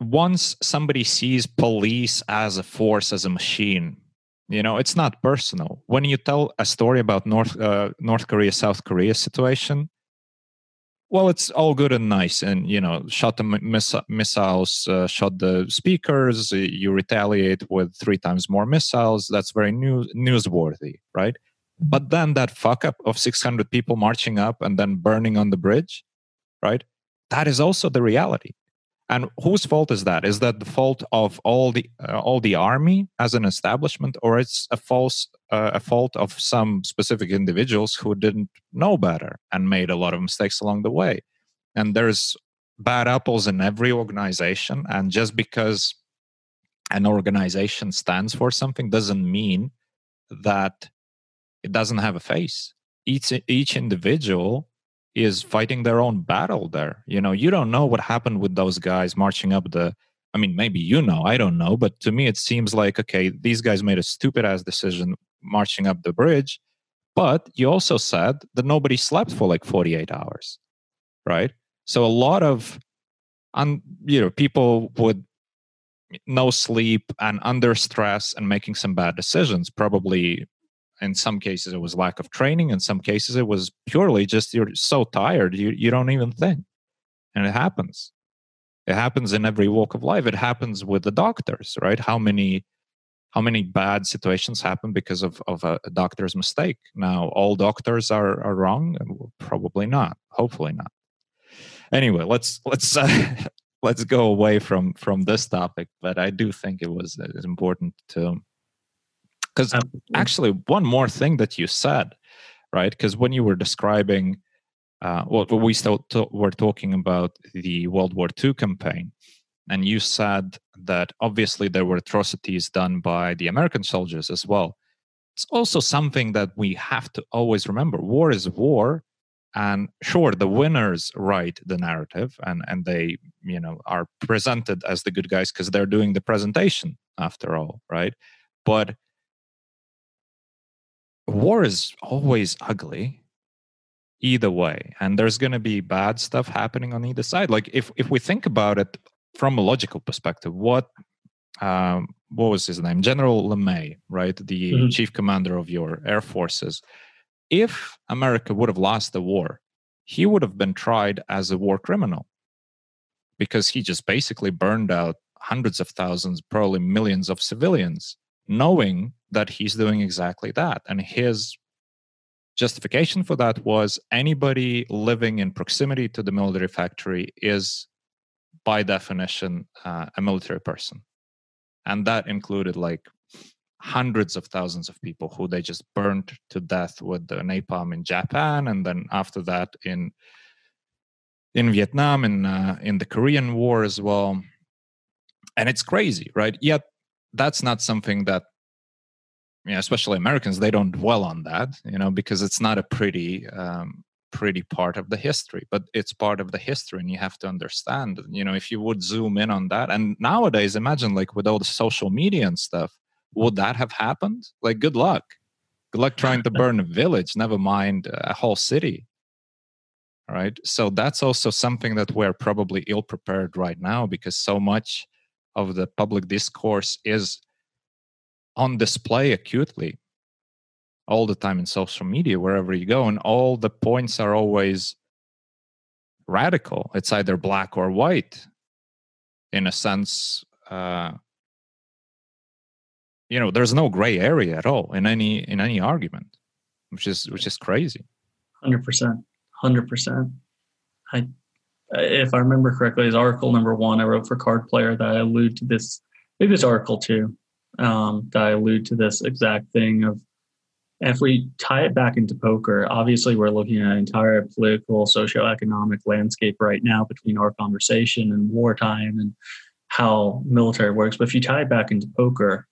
Speaker 1: once somebody sees police as a force, as a machine, you know, it's not personal. When you tell a story about North uh, North Korea, South Korea situation, well it's all good and nice and you know shot the miss- missiles uh, shot the speakers you retaliate with three times more missiles. That's very new- newsworthy right? But then that fuck up of 600 people marching up and then burning on the bridge right? That is also the reality and whose fault is that? Is that the fault of all the uh, all the army as an establishment, or it's a false uh, a fault of some specific individuals who didn't know better and made a lot of mistakes along the way? And there's bad apples in every organization, and just because an organization stands for something doesn't mean that it doesn't have a face. Each each individual is fighting their own battle there. You know, you don't know what happened with those guys marching up the I mean, maybe you know, I don't know, but to me, it seems like, okay, these guys made a stupid ass decision marching up the bridge. But you also said that nobody slept for like 48 hours, right? So a lot of, un, you know, people would no sleep and under stress and making some bad decisions. Probably in some cases it was lack of training. In some cases it was purely just you're so tired you you don't even think, and it happens. It happens in every walk of life. It happens with the doctors, right? How many how many bad situations happen because of, of a, a doctor's mistake? Now, all doctors are, are wrong? Probably not. Hopefully not. Anyway, let's let's uh, (laughs) let's go away from from this topic. But I do think it was uh, important to because actually one more thing that you said, right? Because when you were describing uh, well, we still t- were talking about the World War II campaign, and you said that obviously there were atrocities done by the American soldiers as well. It's also something that we have to always remember: war is war, and sure, the winners write the narrative, and and they you know are presented as the good guys because they're doing the presentation after all, right? But war is always ugly either way and there's going to be bad stuff happening on either side. Like if if we think about it from a logical perspective what um, what was his name? General lemay right? The mm-hmm. chief commander of your air forces. If america would have lost the war he would have been tried as a war criminal because he just basically burned out hundreds of thousands probably millions of civilians knowing that he's doing exactly that. And his justification for that was anybody living in proximity to the military factory is by definition uh, a military person. And that included like hundreds of thousands of people who they just burned to death with the napalm in japan and then after that in in vietnam and uh, in the korean war as well. And it's crazy right? Yet that's not something that you know, especially Americans, they don't dwell on that, you know, because it's not a pretty, um, pretty part of the history. But it's part of the history, and you have to understand. You know, if you would zoom in on that, and nowadays, imagine like with all the social media and stuff, would that have happened? Like, good luck. Good luck trying to (laughs) burn a village. Never mind a whole city. Right. So that's also something that we're probably ill prepared right now because so much of the public discourse is on display acutely all the time in social media wherever you go and all the points are always radical. It's either black or white in a sense uh, you know there's no gray area at all in any in any argument which is which is crazy.
Speaker 2: 100% 100% i if i remember correctly is article number one i wrote for card player that i allude to this maybe this article too um, that I allude to this exact thing of if we tie it back into poker, obviously we're looking at an entire political, socioeconomic landscape right now between our conversation and wartime and how military works. But if you tie it back into poker,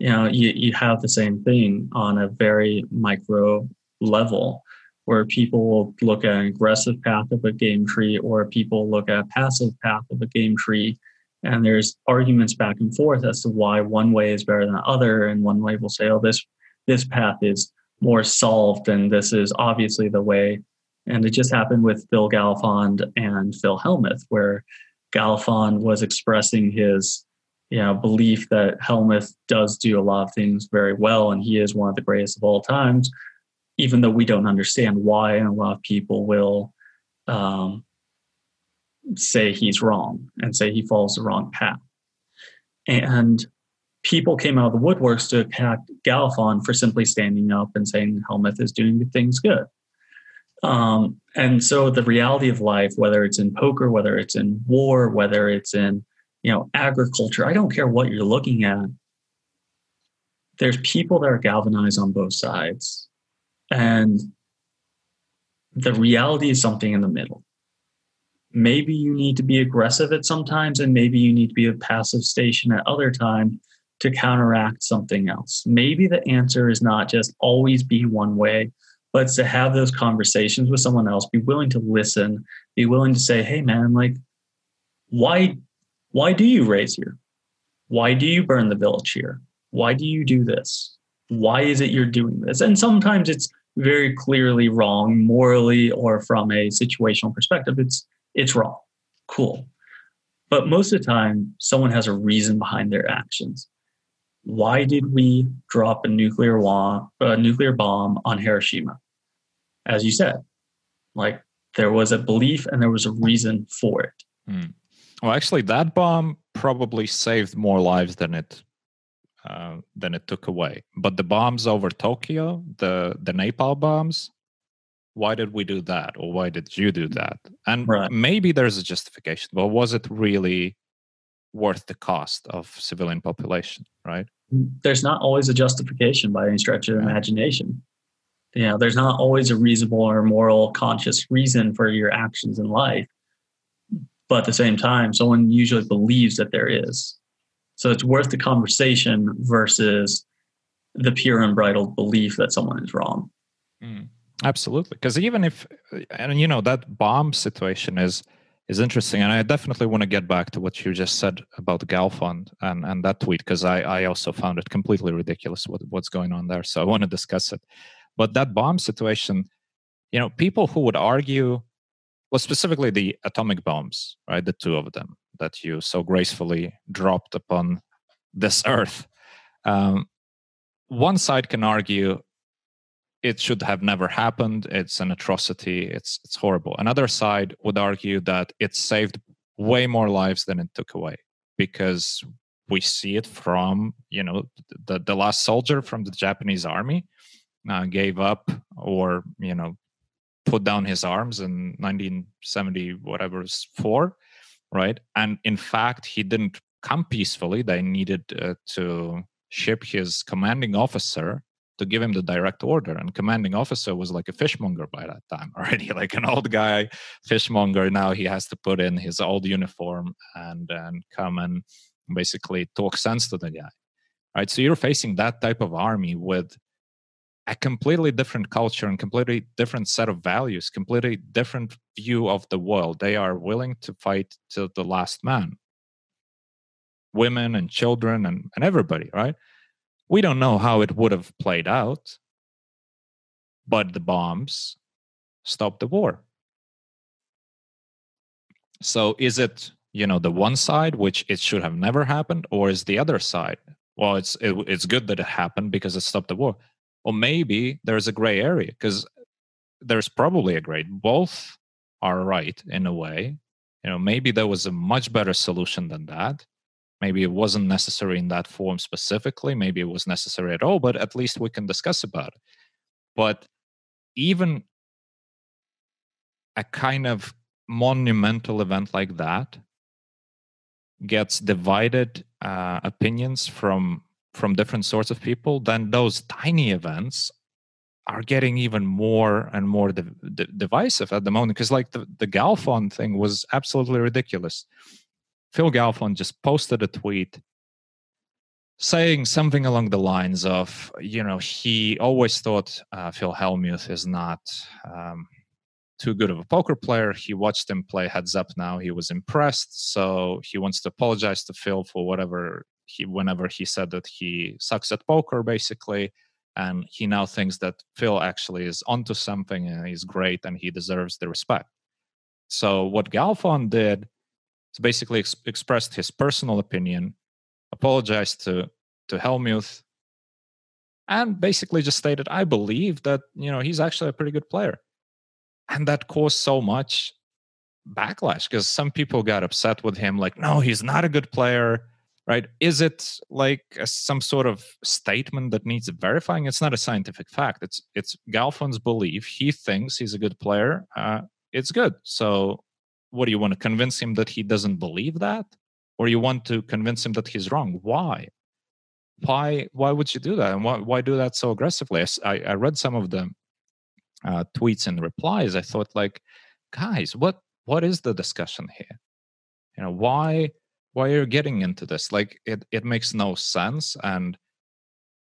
Speaker 2: you know, you, you have the same thing on a very micro level where people will look at an aggressive path of a game tree or people look at a passive path of a game tree. And there's arguments back and forth as to why one way is better than the other and one way will say oh this this path is more solved and this is obviously the way. And it just happened with phil galfond and phil hellmuth where galfond was expressing his you know belief that hellmuth does do a lot of things very well and he is one of the greatest of all times even though we don't understand why and a lot of people will um, say he's wrong and say he follows the wrong path. And people came out of the woodworks to attack Galfond for simply standing up and saying Hellmuth is doing things good. Um, and so the reality of life, whether it's in poker, whether it's in war, whether it's in you know agriculture, I don't care what you're looking at. There's people that are galvanized on both sides, and the reality is something in the middle maybe you need to be aggressive at sometimes and maybe you need to be a passive station at other time to counteract something else maybe the answer is not just always be one way but to have those conversations with someone else be willing to listen be willing to say hey man like why why do you raise here? Why do you burn the village here? Why do you do this? Why is it you're doing this? And sometimes it's very clearly wrong morally or from a situational perspective. It's it's wrong. Cool. But most of the time, someone has a reason behind their actions. Why did we drop a nuclear, wa- a nuclear bomb on Hiroshima? As you said, like there was a belief and there was a reason for it.
Speaker 1: Mm. Well, actually, that bomb probably saved more lives than it uh, than it took away. But the bombs over Tokyo, the the napalm bombs, why did we do that, or why did you do that? And right. maybe there's a justification, but was it really worth the cost of civilian population? Right?
Speaker 2: There's not always a justification by any stretch of imagination. You know, there's not always a reasonable or moral, conscious reason for your actions in life. But at the same time, someone usually believes that there is. So it's worth the conversation versus the pure unbridled belief that someone is wrong.
Speaker 1: Mm, absolutely. Because even if, and you know, that bomb situation is is interesting. And I definitely want to get back to what you just said about Galfond and, and that tweet, because I, I also found it completely ridiculous what, what's going on there. So I want to discuss it. But that bomb situation, you know, people who would argue, well, specifically the atomic bombs, right? The two of them that you so gracefully dropped upon this earth. Um, one side can argue it should have never happened. It's an atrocity. It's it's horrible. Another side would argue that it saved way more lives than it took away because we see it from you know the the last soldier from the Japanese army uh, gave up or you know put down his arms in 1970 whatever four right? And in fact he didn't come peacefully. They needed uh, to ship his commanding officer to give him the direct order. And commanding officer was like a fishmonger by that time (laughs) already like an old guy fishmonger. Now he has to put in his old uniform and and come and basically talk sense to the guy right? So you're facing that type of army with a completely different culture and completely different set of values, completely different view of the world. They are willing to fight till the last man. Women and children and, and everybody, right? We don't know how it would have played out, but the bombs stopped the war. So is it, you know, the one side which it should have never happened, or is the other side? Well, it's it, it's good that it happened because it stopped the war or maybe there's a gray area because there's probably a gray both are right in a way. You know maybe there was a much better solution than that. Maybe it wasn't necessary in that form specifically maybe it was necessary at all but at least we can discuss about it. But even a kind of monumental event like that gets divided uh, opinions from from different sorts of people, then those tiny events are getting even more and more divisive at the moment. Because like the, the Galfond thing was absolutely ridiculous. Phil Galfond just posted a tweet saying something along the lines of, you know, he always thought uh, Phil Hellmuth is not um, too good of a poker player. He watched him play heads up now. He was impressed. So he wants to apologize to Phil for whatever he whenever he said that he sucks at poker basically and he now thinks that phil actually is onto something and he's great and he deserves the respect. So what galfond did is basically ex- expressed his personal opinion apologized to to hellmuth and basically just stated i believe that you know he's actually a pretty good player. And that caused so much backlash because some people got upset with him like no he's not a good player right? Is it like a, some sort of statement that needs verifying? It's not a scientific fact. It's it's galfond's belief. He thinks he's a good player. Uh, it's good. So what do you want to convince him that he doesn't believe that? Or you want to convince him that he's wrong? Why? Why why would you do that? And why, why do that so aggressively? I, I read some of the uh, tweets and replies. I thought like guys what what is the discussion here? You know why why are you getting into this like it, it makes no sense and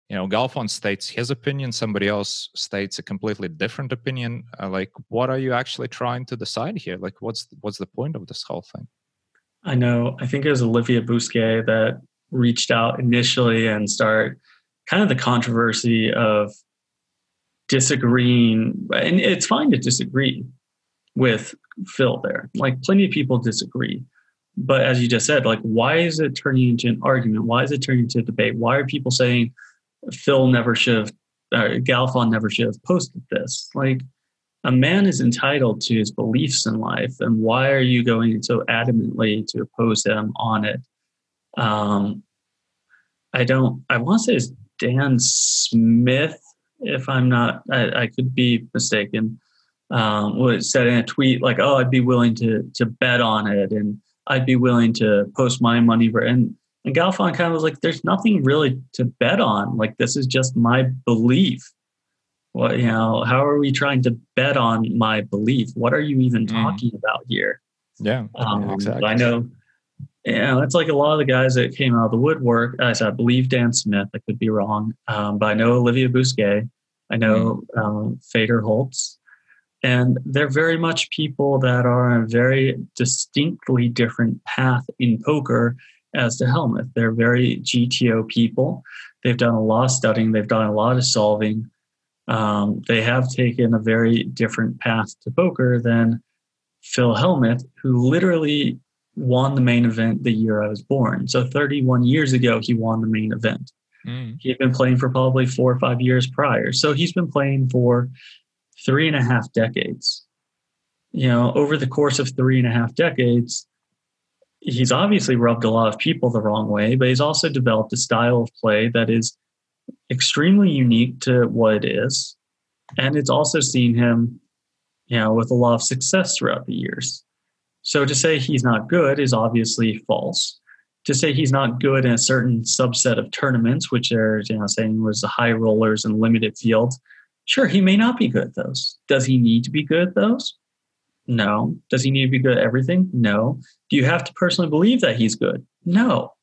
Speaker 1: you know galfond states his opinion somebody else states a completely different opinion uh, like what are you actually trying to decide here like what's what's the point of this whole thing
Speaker 2: I know, I think it was Olivier Busquet that reached out initially and start kind of the controversy of disagreeing. And it's fine to disagree with Phil there. Like plenty of people disagree. But as you just said, like why is it turning into an argument? Why is it turning into a debate? Why are people saying Phil never should have, uh, Galfond never should have posted this? Like a man is entitled to his beliefs in life, and why are you going so adamantly to oppose him on it? Um, I don't. I want to say it's Dan Smith, if I'm not. I, I could be mistaken. Um, was said in a tweet like, "Oh, I'd be willing to to bet on it, and I'd be willing to post my money for." And and Galfond kind of was like, "There's nothing really to bet on. Like this is just my belief." What you know? How are we trying to bet on my belief? What are you even mm. talking mm. about here?
Speaker 1: Yeah, um, exactly.
Speaker 2: I know yeah, it's like a lot of the guys that came out of the woodwork. As I believe Dan Smith, I could be wrong, um, but I know Olivier Busquet. I know mm. um, Fedor Holz, and they're very much people that are on a very distinctly different path in poker as to Hellmuth. They're very GTO people. They've done a lot of studying. They've done a lot of solving. Um, they have taken a very different path to poker than Phil Hellmuth, who literally won the main event the year I was born. So 31 years ago, he won the main event. Mm. He had been playing for probably four or five years prior. So he's been playing for three and a half decades. You know, over the course of three and a half decades, he's obviously rubbed a lot of people the wrong way, but he's also developed a style of play that is extremely unique to what it is. And it's also seen him, you know, with a lot of success throughout the years. So to say he's not good is obviously false. To say he's not good in a certain subset of tournaments, which are, you know, saying was the high rollers and limited fields, sure, he may not be good at those. Does he need to be good at those? No. Does he need to be good at everything? No. Do you have to personally believe that he's good? No.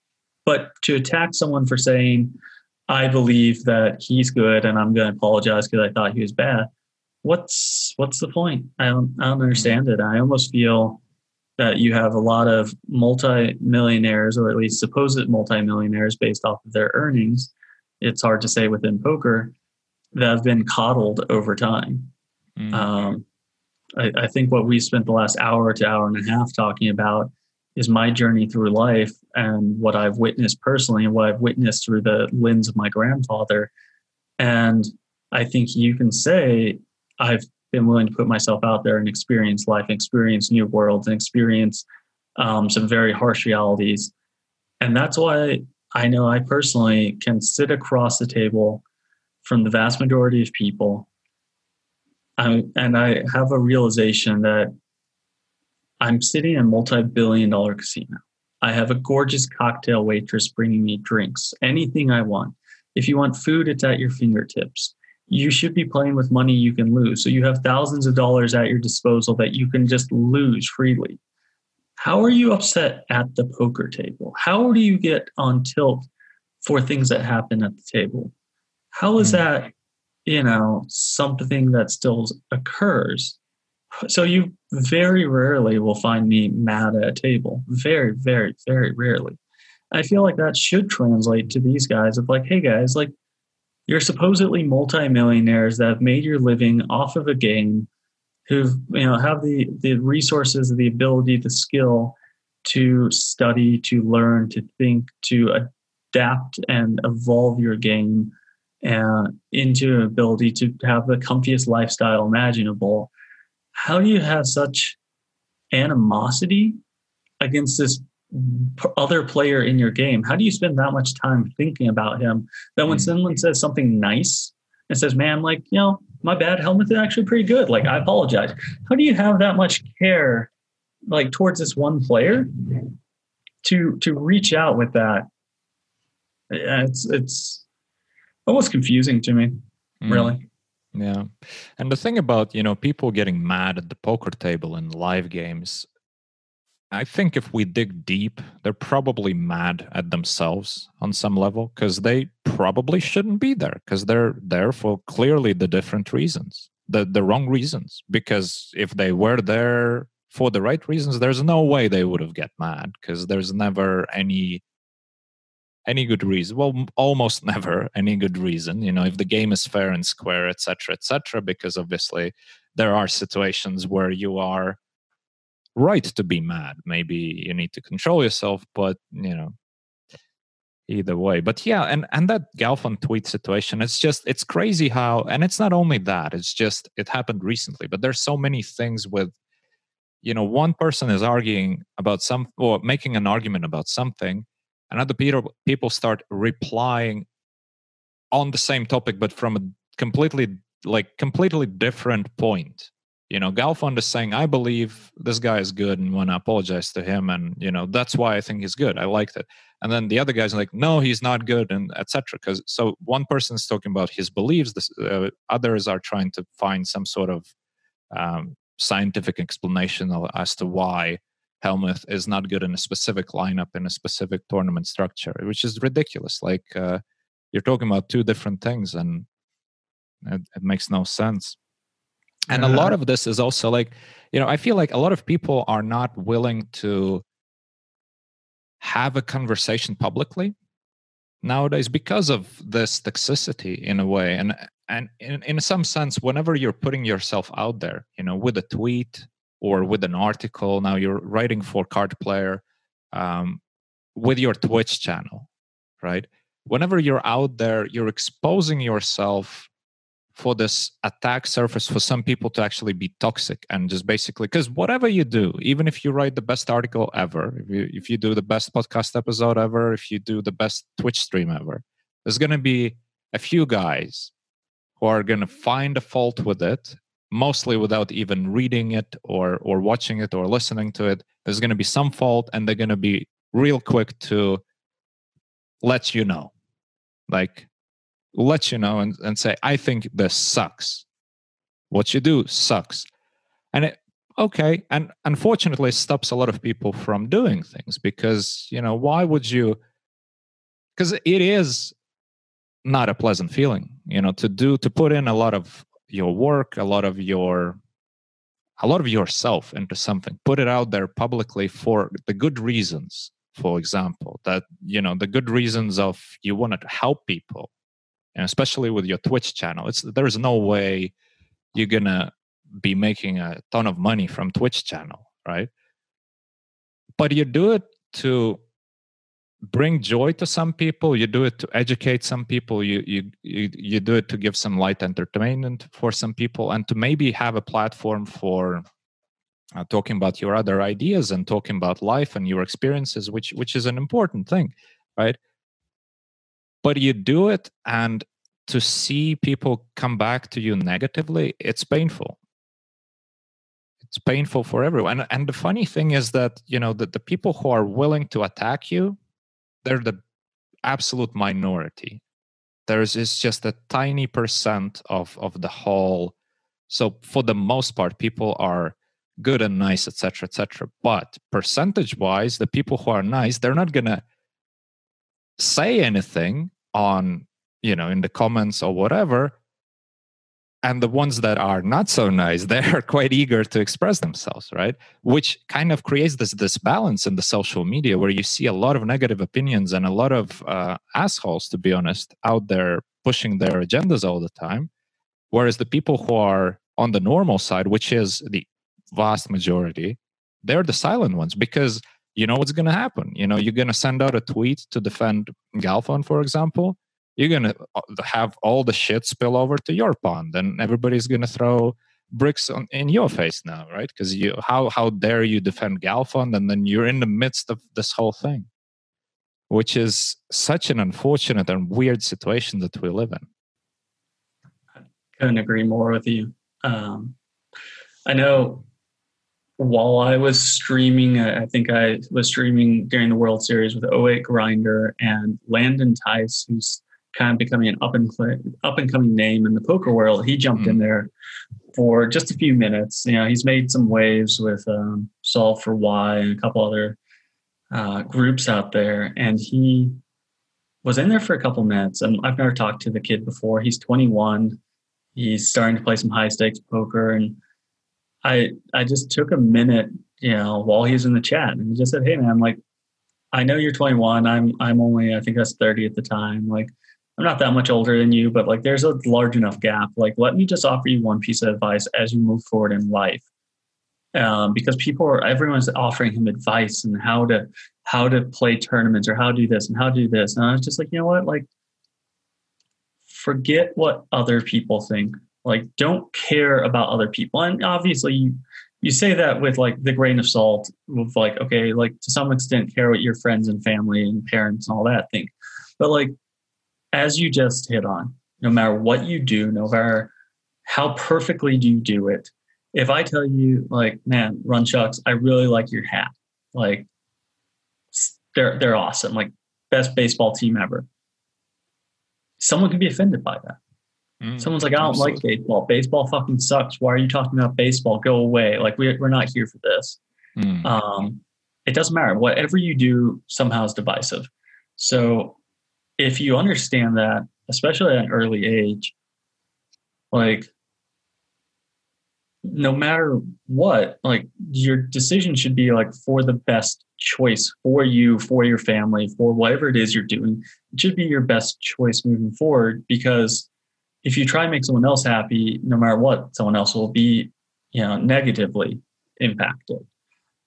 Speaker 2: But to attack someone for saying, I believe that he's good and I'm going to apologize because I thought he was bad, what's what's the point? I don't I don't understand it. I almost feel that you have a lot of multi-millionaires or at least supposed multi-millionaires based off of their earnings it's hard to say within poker that have been coddled over time mm-hmm. um, I, I, think what we spent the last hour to hour and a half talking about is my journey through life and what i've witnessed personally and what i've witnessed through the lens of my grandfather and i think you can say i've been willing to put myself out there and experience life, experience new worlds, and experience um, some very harsh realities. And that's why I know I personally can sit across the table from the vast majority of people. Um, and I have a realization that I'm sitting in a multi billion dollar casino. I have a gorgeous cocktail waitress bringing me drinks, anything I want. If you want food, it's at your fingertips you should be playing with money you can lose. So you have thousands of dollars at your disposal that you can just lose freely. How are you upset at the poker table? How do you get on tilt for things that happen at the table? How is hmm. that, you know, something that still occurs? So you very rarely will find me mad at a table. Very, very, very rarely. I feel like that should translate to these guys of like, hey guys, like you're supposedly multimillionaires that have made your living off of a game who you know have the the resources the ability the skill to study to learn to think to adapt and evolve your game uh, into an ability to have the comfiest lifestyle imaginable how do you have such animosity against this other player in your game, how do you spend that much time thinking about him that when mm. someone says something nice and says, man, like, you know, my bad, Hellmuth is actually pretty good. Like, I apologize. How do you have that much care, like, towards this one player to to reach out with that? It's it's almost confusing to me, mm. really.
Speaker 1: Yeah. And the thing about, you know, people getting mad at the poker table in live games, I think if we dig deep, they're probably mad at themselves on some level because they probably shouldn't be there because they're there for clearly the different reasons, the the wrong reasons. Because if they were there for the right reasons, there's no way they would have get mad because there's never any any good reason. Well, almost (laughs) never any good reason. You know, if the game is fair and square, etc., etc. because obviously there are situations where you are right to be mad. Maybe you need to control yourself, but you know, either way. But yeah, and and that Galfond tweet situation, it's just it's crazy how, and it's not only that. It's just it happened recently, but there's so many things with. You know, one person is arguing about some or making an argument about something, and other people people start replying on the same topic, but from a completely like completely different point. You know galfond is saying i believe this guy is good and want to apologize to him and you know that's why i think he's good. I liked it. And then the other guy's like no he's not good and etc because so one person is talking about his beliefs this, uh, others are trying to find some sort of um, scientific explanation as to why Hellmuth is not good in a specific lineup in a specific tournament structure which is ridiculous. Like uh, you're talking about two different things and it, it makes no sense. And a lot of this is also like you know i feel like a lot of people are not willing to have a conversation publicly nowadays because of this toxicity in a way. And and in, in some sense whenever you're putting yourself out there you know with a tweet or with an article. Now you're writing for card player um, with your twitch channel right? Whenever you're out there you're exposing yourself for this attack surface for some people to actually be toxic and just basically because whatever you do even if you write the best article ever if you if you do the best podcast episode ever if you do the best twitch stream ever there's going to be a few guys who are going to find a fault with it mostly without even reading it or or watching it or listening to it there's going to be some fault and they're going to be real quick to let you know like let you know and, and say, I think this sucks. What you do sucks. And it, okay. And unfortunately, stops a lot of people from doing things because, you know, why would you? Because it is not a pleasant feeling, you know, to do, to put in a lot of your work, a lot of your, a lot of yourself into something, put it out there publicly for the good reasons for example that you know the good reasons of you want to help people and especially with your twitch channel. It's there's no way you're gonna be making a ton of money from twitch channel right? But you do it to bring joy to some people you do it to educate some people you you you, you do it to give some light entertainment for some people and to maybe have a platform for uh, talking about your other ideas and talking about life and your experiences which which is an important thing right? But you do it and to see people come back to you negatively it's painful. It's painful for everyone. And, and the funny thing is that you know that the people who are willing to attack you they're the absolute minority. There's is just a tiny percent of of the whole. So for the most part people are good and nice etc etc but percentage wise the people who are nice they're not gonna say anything on you know in the comments or whatever and the ones that are not so nice (laughs) they are quite eager to express themselves right which kind of creates this this balance in the social media where you see a lot of negative opinions and a lot of uh, assholes to be honest out there pushing their agendas all the time whereas the people who are on the normal side which is the vast majority they're the silent ones because you know what's going to happen. You know, you're going to send out a tweet to defend Galfond, for example. You're going to uh, have all the shit spill over to your pond, and everybody's going to throw bricks on, in your face now, right? Because you, how how dare you defend Galfond, and then you're in the midst of this whole thing, which is such an unfortunate and weird situation that we live in.
Speaker 2: I couldn't agree more with you. Um, I know while I was streaming, I think I was streaming during the World Series with 08 Grinder and Landon Tice, who's kind of becoming an up and up and coming name in the poker world. He jumped mm-hmm. in there for just a few minutes. You know, he's made some waves with um, Solve for Why and a couple other uh, groups out there, and he was in there for a couple minutes. And I've never talked to the kid before. He's 21. He's starting to play some high stakes poker and I I just took a minute, you know, while he was in the chat, and he just said, "Hey, man, like, I know you're 21. I'm I'm only I think I was 30 at the time. Like, I'm not that much older than you, but like, there's a large enough gap. Like, let me just offer you one piece of advice as you move forward in life." Um, because people are everyone's offering him advice and how to how to play tournaments or how to do this and how to do this. And I was just like, you know what? Like, forget what other people think. Like, don't care about other people. And obviously, you, you say that with like the grain of salt, with like, okay, like to some extent, care what your friends and family and parents and all that think. But like, as you just hit on, no matter what you do, no matter how perfectly do you do it, if I tell you, like, man, Runchuks, I really like your hat. Like, they're they're awesome, like best baseball team ever. Someone can be offended by that. Mm, Someone's like, I don't absolutely. like baseball. Baseball fucking sucks. Why are you talking about baseball? Go away. Like we're we're not here for this. Mm. Um, it doesn't matter. Whatever you do somehow is divisive. So if you understand that, especially at an early age, like no matter what, like your decision should be like for the best choice for you, for your family, for whatever it is you're doing. It should be your best choice moving forward because if you try and make someone else happy, no matter what, someone else will be, you know, negatively impacted.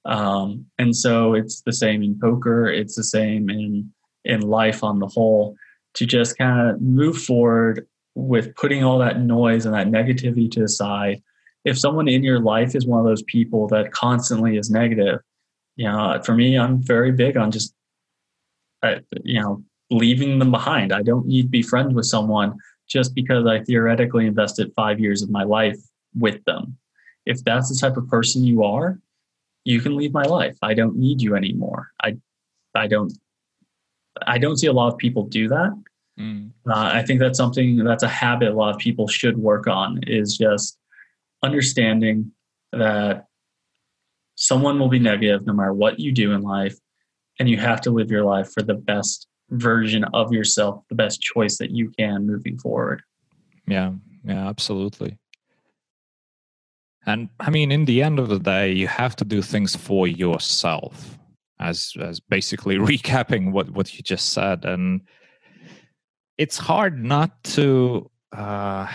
Speaker 2: Um, and so it's the same in poker. It's the same in in life on the whole. To just kind of move forward with putting all that noise and that negativity to the side if someone in your life is one of those people that constantly is negative, you know, for me, I'm very big on just, uh, you know, leaving them behind. I don't need to be friends with someone just because I theoretically invested five years of my life with them. If that's the type of person you are, you can leave my life. I don't need you anymore. I, I don't, I don't see a lot of people do that. Mm. Uh, I think that's something that's a habit a lot of people should work on. Is just understanding that someone will be negative no matter what you do in life and you have to live your life for the best version of yourself the best choice that you can moving forward
Speaker 1: yeah yeah absolutely and i mean in the end of the day you have to do things for yourself as as basically (laughs) recapping what what you just said. And it's hard not to uh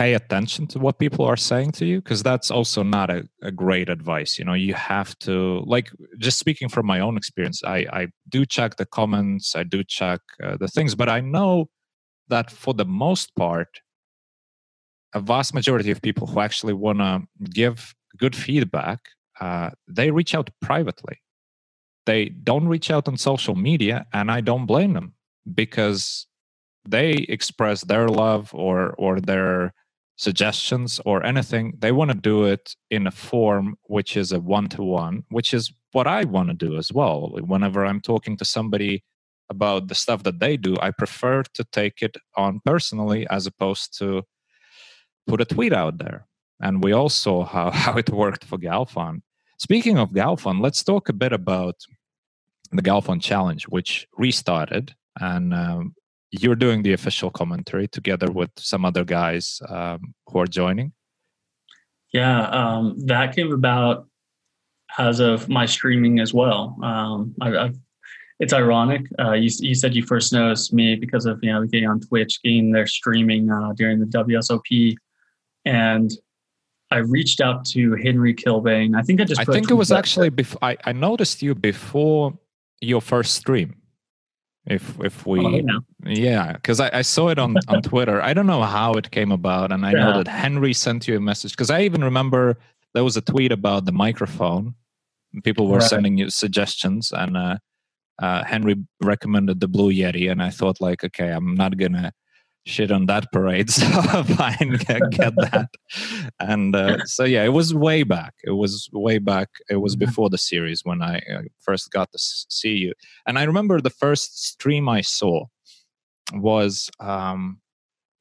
Speaker 1: pay attention to what people are saying to you because that's also not a, a, great advice you know? You have to like just speaking from my own experience i i do check the comments i do check uh, the things but i know that for the most part a vast majority of people who actually want to give good feedback uh, they reach out privately they don't reach out on social media and i don't blame them because they express their love or or their suggestions or anything, they want to do it in a form which is a one to one, which is what I want to do as well. Whenever I'm talking to somebody about the stuff that they do, I prefer to take it on personally as opposed to put a tweet out there. And we all saw how, (laughs) how it worked for Galfond. Speaking of Galfond, let's talk a bit about the Galfond Challenge, which restarted. And um, you're doing the official commentary together with some other guys um, who are joining.
Speaker 2: Yeah, um, that came about as of my streaming as well. Um, I, I've, it's ironic. Uh, you, you, said you first noticed me because of you know getting on Twitch, getting their streaming uh, during the WSOP, and I reached out to Henry Kilbane. I think I just.
Speaker 1: I think it was actually before. I, I noticed you before your first stream if if we oh, yeah because I, I, saw it on (laughs) on twitter i don't know how it came about and i yeah. know that henry sent you a message because i even remember there was a tweet about the microphone people were right. sending you suggestions and uh, uh, henry recommended the blue yeti and i thought like okay i'm not gonna shit on that parade (laughs) so fine get, get that. And uh, so yeah it was way back. It was way back. It was mm-hmm. before the series when i uh, first got to see you. And i remember the first stream i saw was um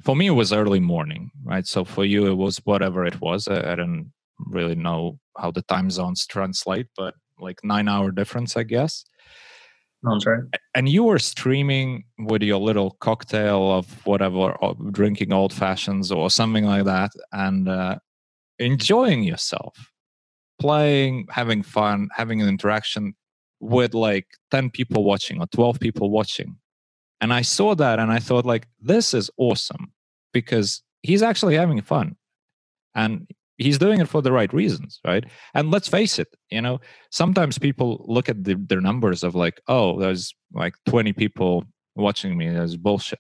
Speaker 1: for me it was early morning right? So for you it was whatever it was. I, I didn't really know how the time zones translate but like nine hour difference i guess
Speaker 2: Sounds right.
Speaker 1: And you were streaming with your little cocktail of whatever, drinking old fashions or something like that. And uh, enjoying yourself, playing, having fun, having an interaction with like 10 people watching or 12 people watching. And I saw that and I thought, like, this is awesome because he's actually having fun. And he's doing it for the right reasons, right? And let's face it, you know, sometimes people look at the, their numbers of like, oh, there's like 20 people watching me. That's bullshit.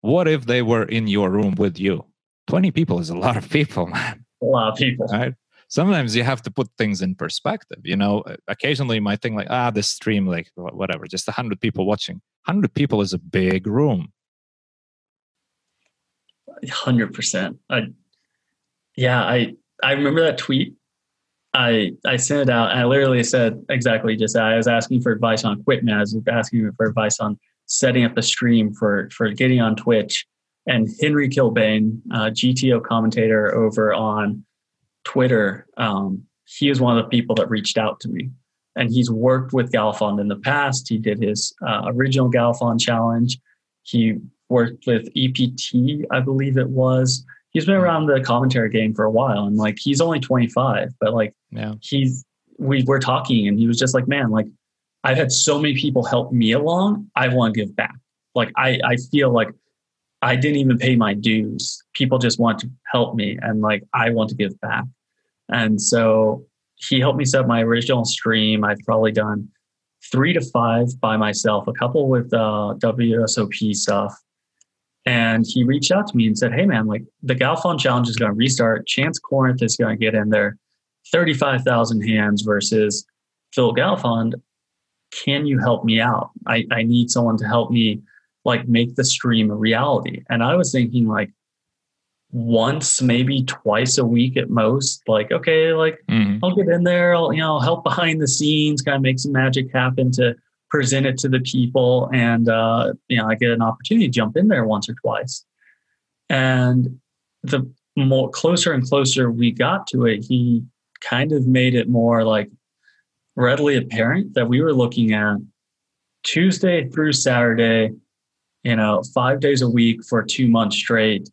Speaker 1: What if they were in your room with you? 20 people is a lot of people, (laughs) man.
Speaker 2: A lot of people.
Speaker 1: Right? Sometimes you have to put things in perspective. You know, occasionally you might think like, ah, this stream, like whatever, just 100 people watching. 100 people is a big room.
Speaker 2: 100%. I, yeah, I, I remember that tweet. I I sent it out and I literally said exactly just. I was asking for advice on equipment. I was asking for advice on setting up the stream for for getting on Twitch. And Henry Kilbane, uh, GTO commentator over on Twitter, um, he is one of the people that reached out to me. And he's worked with Galfond in the past. He did his uh, original Galfond challenge. He worked with EPT, I believe it was he's been around the commentary game for a while and like he's only 25 but like yeah. he's we were talking and he was just like man like i've had so many people help me along i want to give back. Like i i feel like i didn't even pay my dues. People just want to help me and like i want to give back. And so he helped me set up my original stream. I've probably done three to five by myself a couple with uh wsop stuff and he reached out to me and said, Hey, man, like the Galfond challenge is going to restart. Chance Kornuth is going to get in there 35,000 hands versus Phil Galfond. Can you help me out? I, I need someone to help me like make the stream a reality. And I was thinking like once, maybe twice a week at most. Like, okay, like mm-hmm. I'll get in there, I'll, you know, help behind the scenes, kind of make some magic happen to present it to the people and uh, you know i get an opportunity to jump in there once or twice. And the more closer and closer we got to it he kind of made it more like readily apparent that we were looking at tuesday through saturday you know five days a week for two months straight.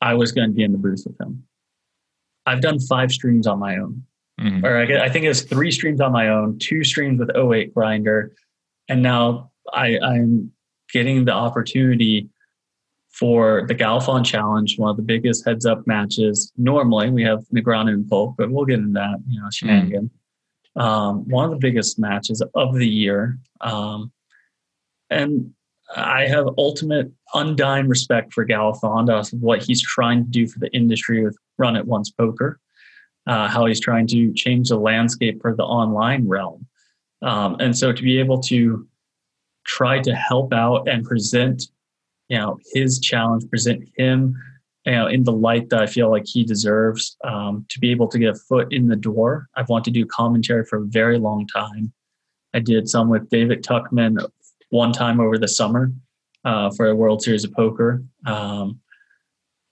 Speaker 2: I was going to be in the booth with him. I've done five streams on my own Mm-hmm. Or I, I think it was three streams on my own, two streams with 08 Grinder, and now I, I'm getting the opportunity for the Galfond Challenge, one of the biggest heads up matches. Normally, we have Negreanu and Polk, but we'll get into that, you know, shenanigan. Mm. Um, one of the biggest matches of the year. Um, and I have ultimate, undying respect for Galfond, uh, what he's trying to do for the industry with Run It Once Poker uh, how he's trying to change the landscape for the online realm. Um, and so to be able to try to help out and present, you know, his challenge, present him, you know, in the light that I feel like he deserves, um, to be able to get a foot in the door. I've wanted to do commentary for a very long time. I did some with David Tuchman one time over the summer uh, for a World Series of Poker. Um,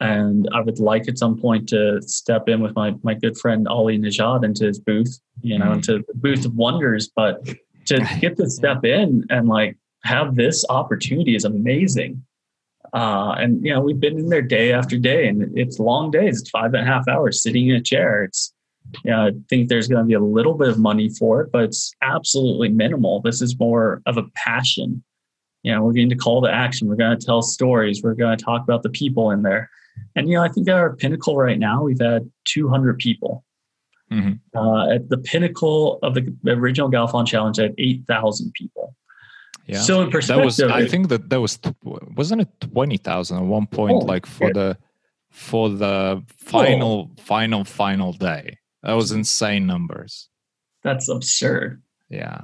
Speaker 2: and I would like at some point to step in with my my good friend Ali Nejad into his booth, you know, mm. into the booth of wonders. But to get to step in and like have this opportunity is amazing. Uh, and you know, we've been in there day after day, and it's long days. It's five and a half hours sitting in a chair. It's you know, I think there's going to be a little bit of money for it, but it's absolutely minimal. This is more of a passion. You know, we're going to call to action. We're going to tell stories. We're going to talk about the people in there and you know, I think at our pinnacle right now, we've had 200 people. Mm-hmm. Uh, at the pinnacle of the original Galfond Challenge, I had 8,000 people. Yeah. So in perspective,
Speaker 1: that was, I think that that was wasn't it 20,000 at one point, oh, like for the for the final oh. final final day. That was insane numbers.
Speaker 2: That's absurd.
Speaker 1: Yeah.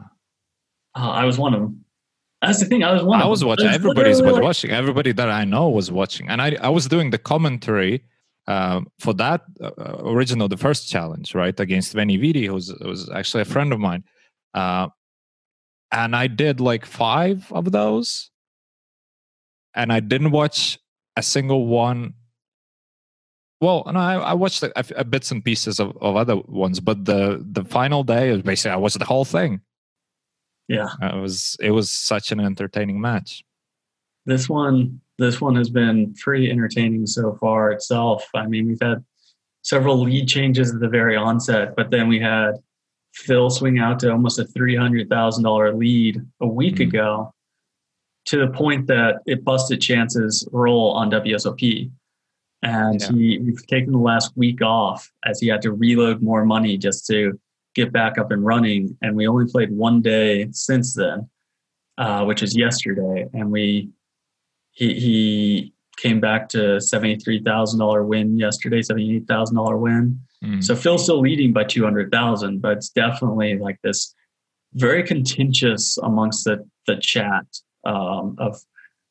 Speaker 2: Uh, I was one of them. That's the thing. I was one.
Speaker 1: I was watching. Everybody's was like, watching. Everybody that I know was watching, and I I was doing the commentary um, for that uh, original, the first challenge, right against Veni Vidi, who's was actually a friend of mine, uh, and I did like five of those, and I didn't watch a single one. Well, and I, I watched a, a bits and pieces of, of other ones, but the the final day was basically I watched the whole thing
Speaker 2: yeah
Speaker 1: it was it was such an entertaining match
Speaker 2: this one this one has been pretty entertaining so far itself i mean we've had several lead changes at the very onset, but then we had Phil swing out to almost a three hundred thousand dollar lead a week mm-hmm. ago, to the point that it busted Chance's roll on WSOP, and yeah. he we've taken the last week off as he had to reload more money just to get back up and running, and we only played one day since then, uh, which is yesterday, and we he he came back to seventy three thousand dollar win yesterday, seventy eight thousand dollar win Mm. So Phil's still leading by 200,000, but it's definitely like this very contentious amongst the, the chat um, of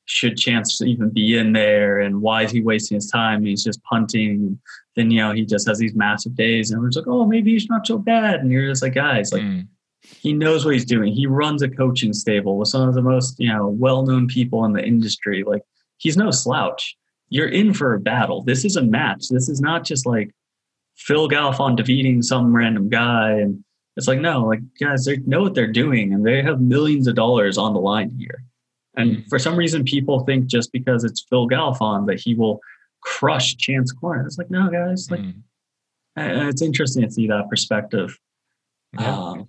Speaker 2: should Chance even be in there and why is he wasting his time? He's just punting. Then, you know, he just has these massive days and everyone's like, oh, maybe he's not so bad. And you're just like, guys, like, mm. he knows what he's doing. He runs a coaching stable with some of the most, you know, well known people in the industry. Like, he's no slouch. You're in for a battle. This is a match. This is not just like, Phil Galfond defeating some random guy. And it's like, no, like guys, they know what they're doing and they have millions of dollars on the line here. And for some reason, people think just because it's Phil Galfond that he will crush Chance Corn. It's like, no, guys, like mm-hmm. it's interesting to see that perspective. Yeah. Um,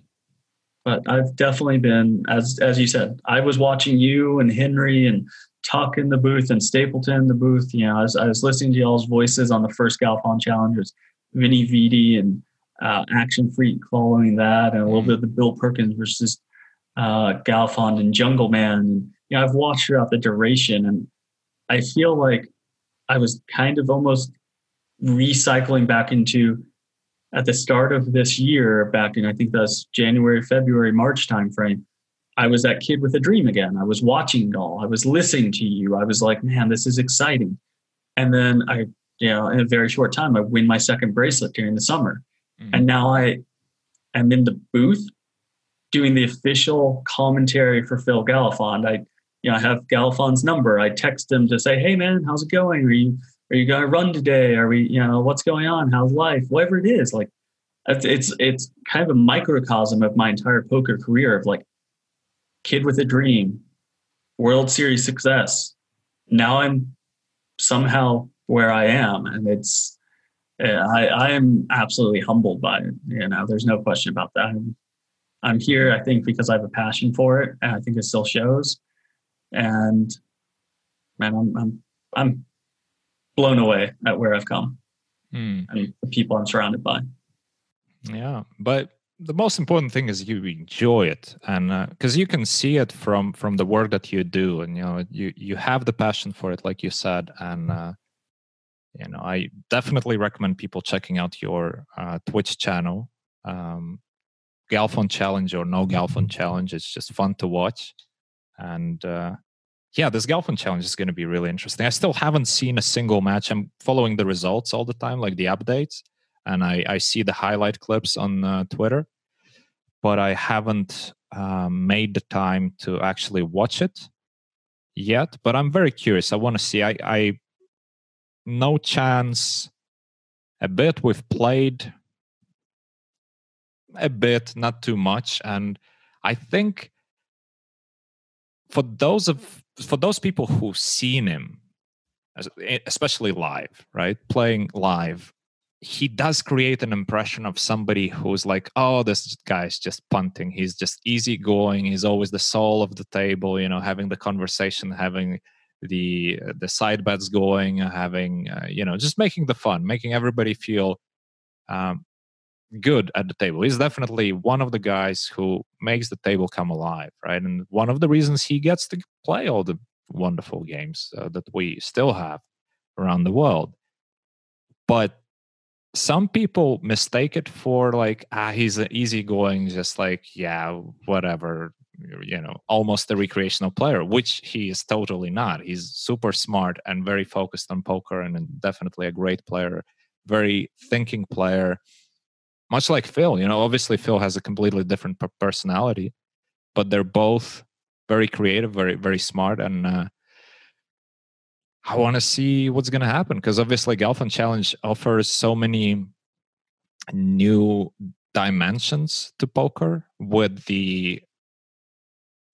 Speaker 2: but I've definitely been, as as you said, I was watching you and Henry and Tuck in the booth and Stapleton in the booth. You know, I was, I was listening to y'all's voices on the first Galfond challengers. Veni Vidi and uh, Action Freak following that, and a little mm-hmm. bit of the Bill Perkins versus uh, and Jungleman. You know, I've watched throughout the duration, and I feel like I was kind of almost recycling back into at the start of this year, back in I think that's January, February, March timeframe. I was that kid with a dream again. I was watching it all. I was listening to you. I was like, man, this is exciting. And then I you know, in a very short time, I win my second bracelet during the summer. Mm-hmm. And now I am in the booth doing the official commentary for Phil Galfond. I, you know, I have Galfond's number. I text him to say, "Hey, man, how's it going? Are you are you to run today? Are we, you know, what's going on? How's life? Whatever it is, like, it's it's kind of a microcosm of my entire poker career of like, kid with a dream, World Series success. Now I'm somehow where I am, and it's I, I am absolutely humbled by it. You know, there's no question about that. I'm, I'm here, I think, because I have a passion for it, and I think it still shows. And man, I'm I'm I'm blown away at where I've come mm. and the people I'm surrounded by.
Speaker 1: Yeah, but the most important thing is you enjoy it and because uh, you can see it from from the work that you do and you know you you have the passion for it like you said and uh, you know i definitely recommend people checking out your uh, twitch channel um, galfond challenge or no galfond challenge it's just fun to watch and uh, yeah this galfond challenge is going to be really interesting. I still haven't seen a single match. I'm following the results all the time like the updates and i, I see the highlight clips on uh, twitter but i haven't um, made the time to actually watch it yet but i'm very curious. I want to see. I, I no chance a bit. We've played a bit not too much and i think for those of for those people who've seen him especially live right playing live he does create an impression of somebody who's like oh this guy's just punting. He's just easygoing. He's always the soul of the table you know having the conversation having the the side bets going, having uh, you know just making the fun, making everybody feel um, good at the table. He's definitely one of the guys who makes the table come alive, right? And one of the reasons he gets to play all the wonderful games uh, that we still have around the world. But some people mistake it for like ah he's an easygoing just like yeah whatever you know almost a recreational player which he is totally not he's super smart and very focused on poker and definitely a great player very thinking player much like phil you know obviously phil has a completely different personality but they're both very creative very very smart and uh, i want to see what's going to happen because obviously galfond challenge offers so many new dimensions to poker with the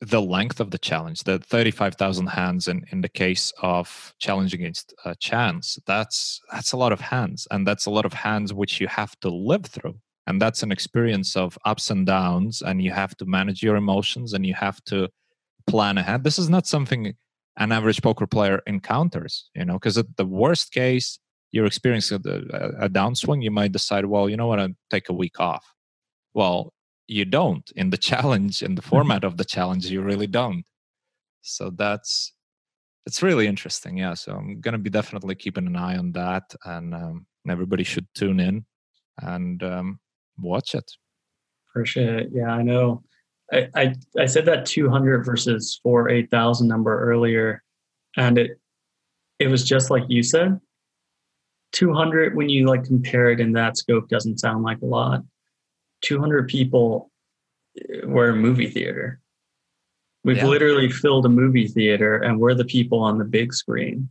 Speaker 1: the length of the challenge, the 35,000 hands in, in the case of challenge against uh, chance, that's that's a lot of hands, and that's a lot of hands which you have to live through, and that's an experience of ups and downs, and you have to manage your emotions, and you have to plan ahead. This is not something an average poker player encounters, you know, because at the worst case, you're experiencing a, a downswing, you might decide, well, you know what, I'll take a week off. Well, you don't in the (laughs) challenge in the mm-hmm. format of the challenge you really don't so that's it's really interesting yeah so i'm gonna be definitely keeping an eye on that and um, everybody should tune in and um, watch it
Speaker 2: for sure yeah i know I, I i said that 200 versus 4 8000 number earlier and it it was just like you said 200 when you like compare it in that scope doesn't sound like a lot 200 people eh, were a movie theater. We've yeah. literally filled a movie theater and we're the people on the big screen.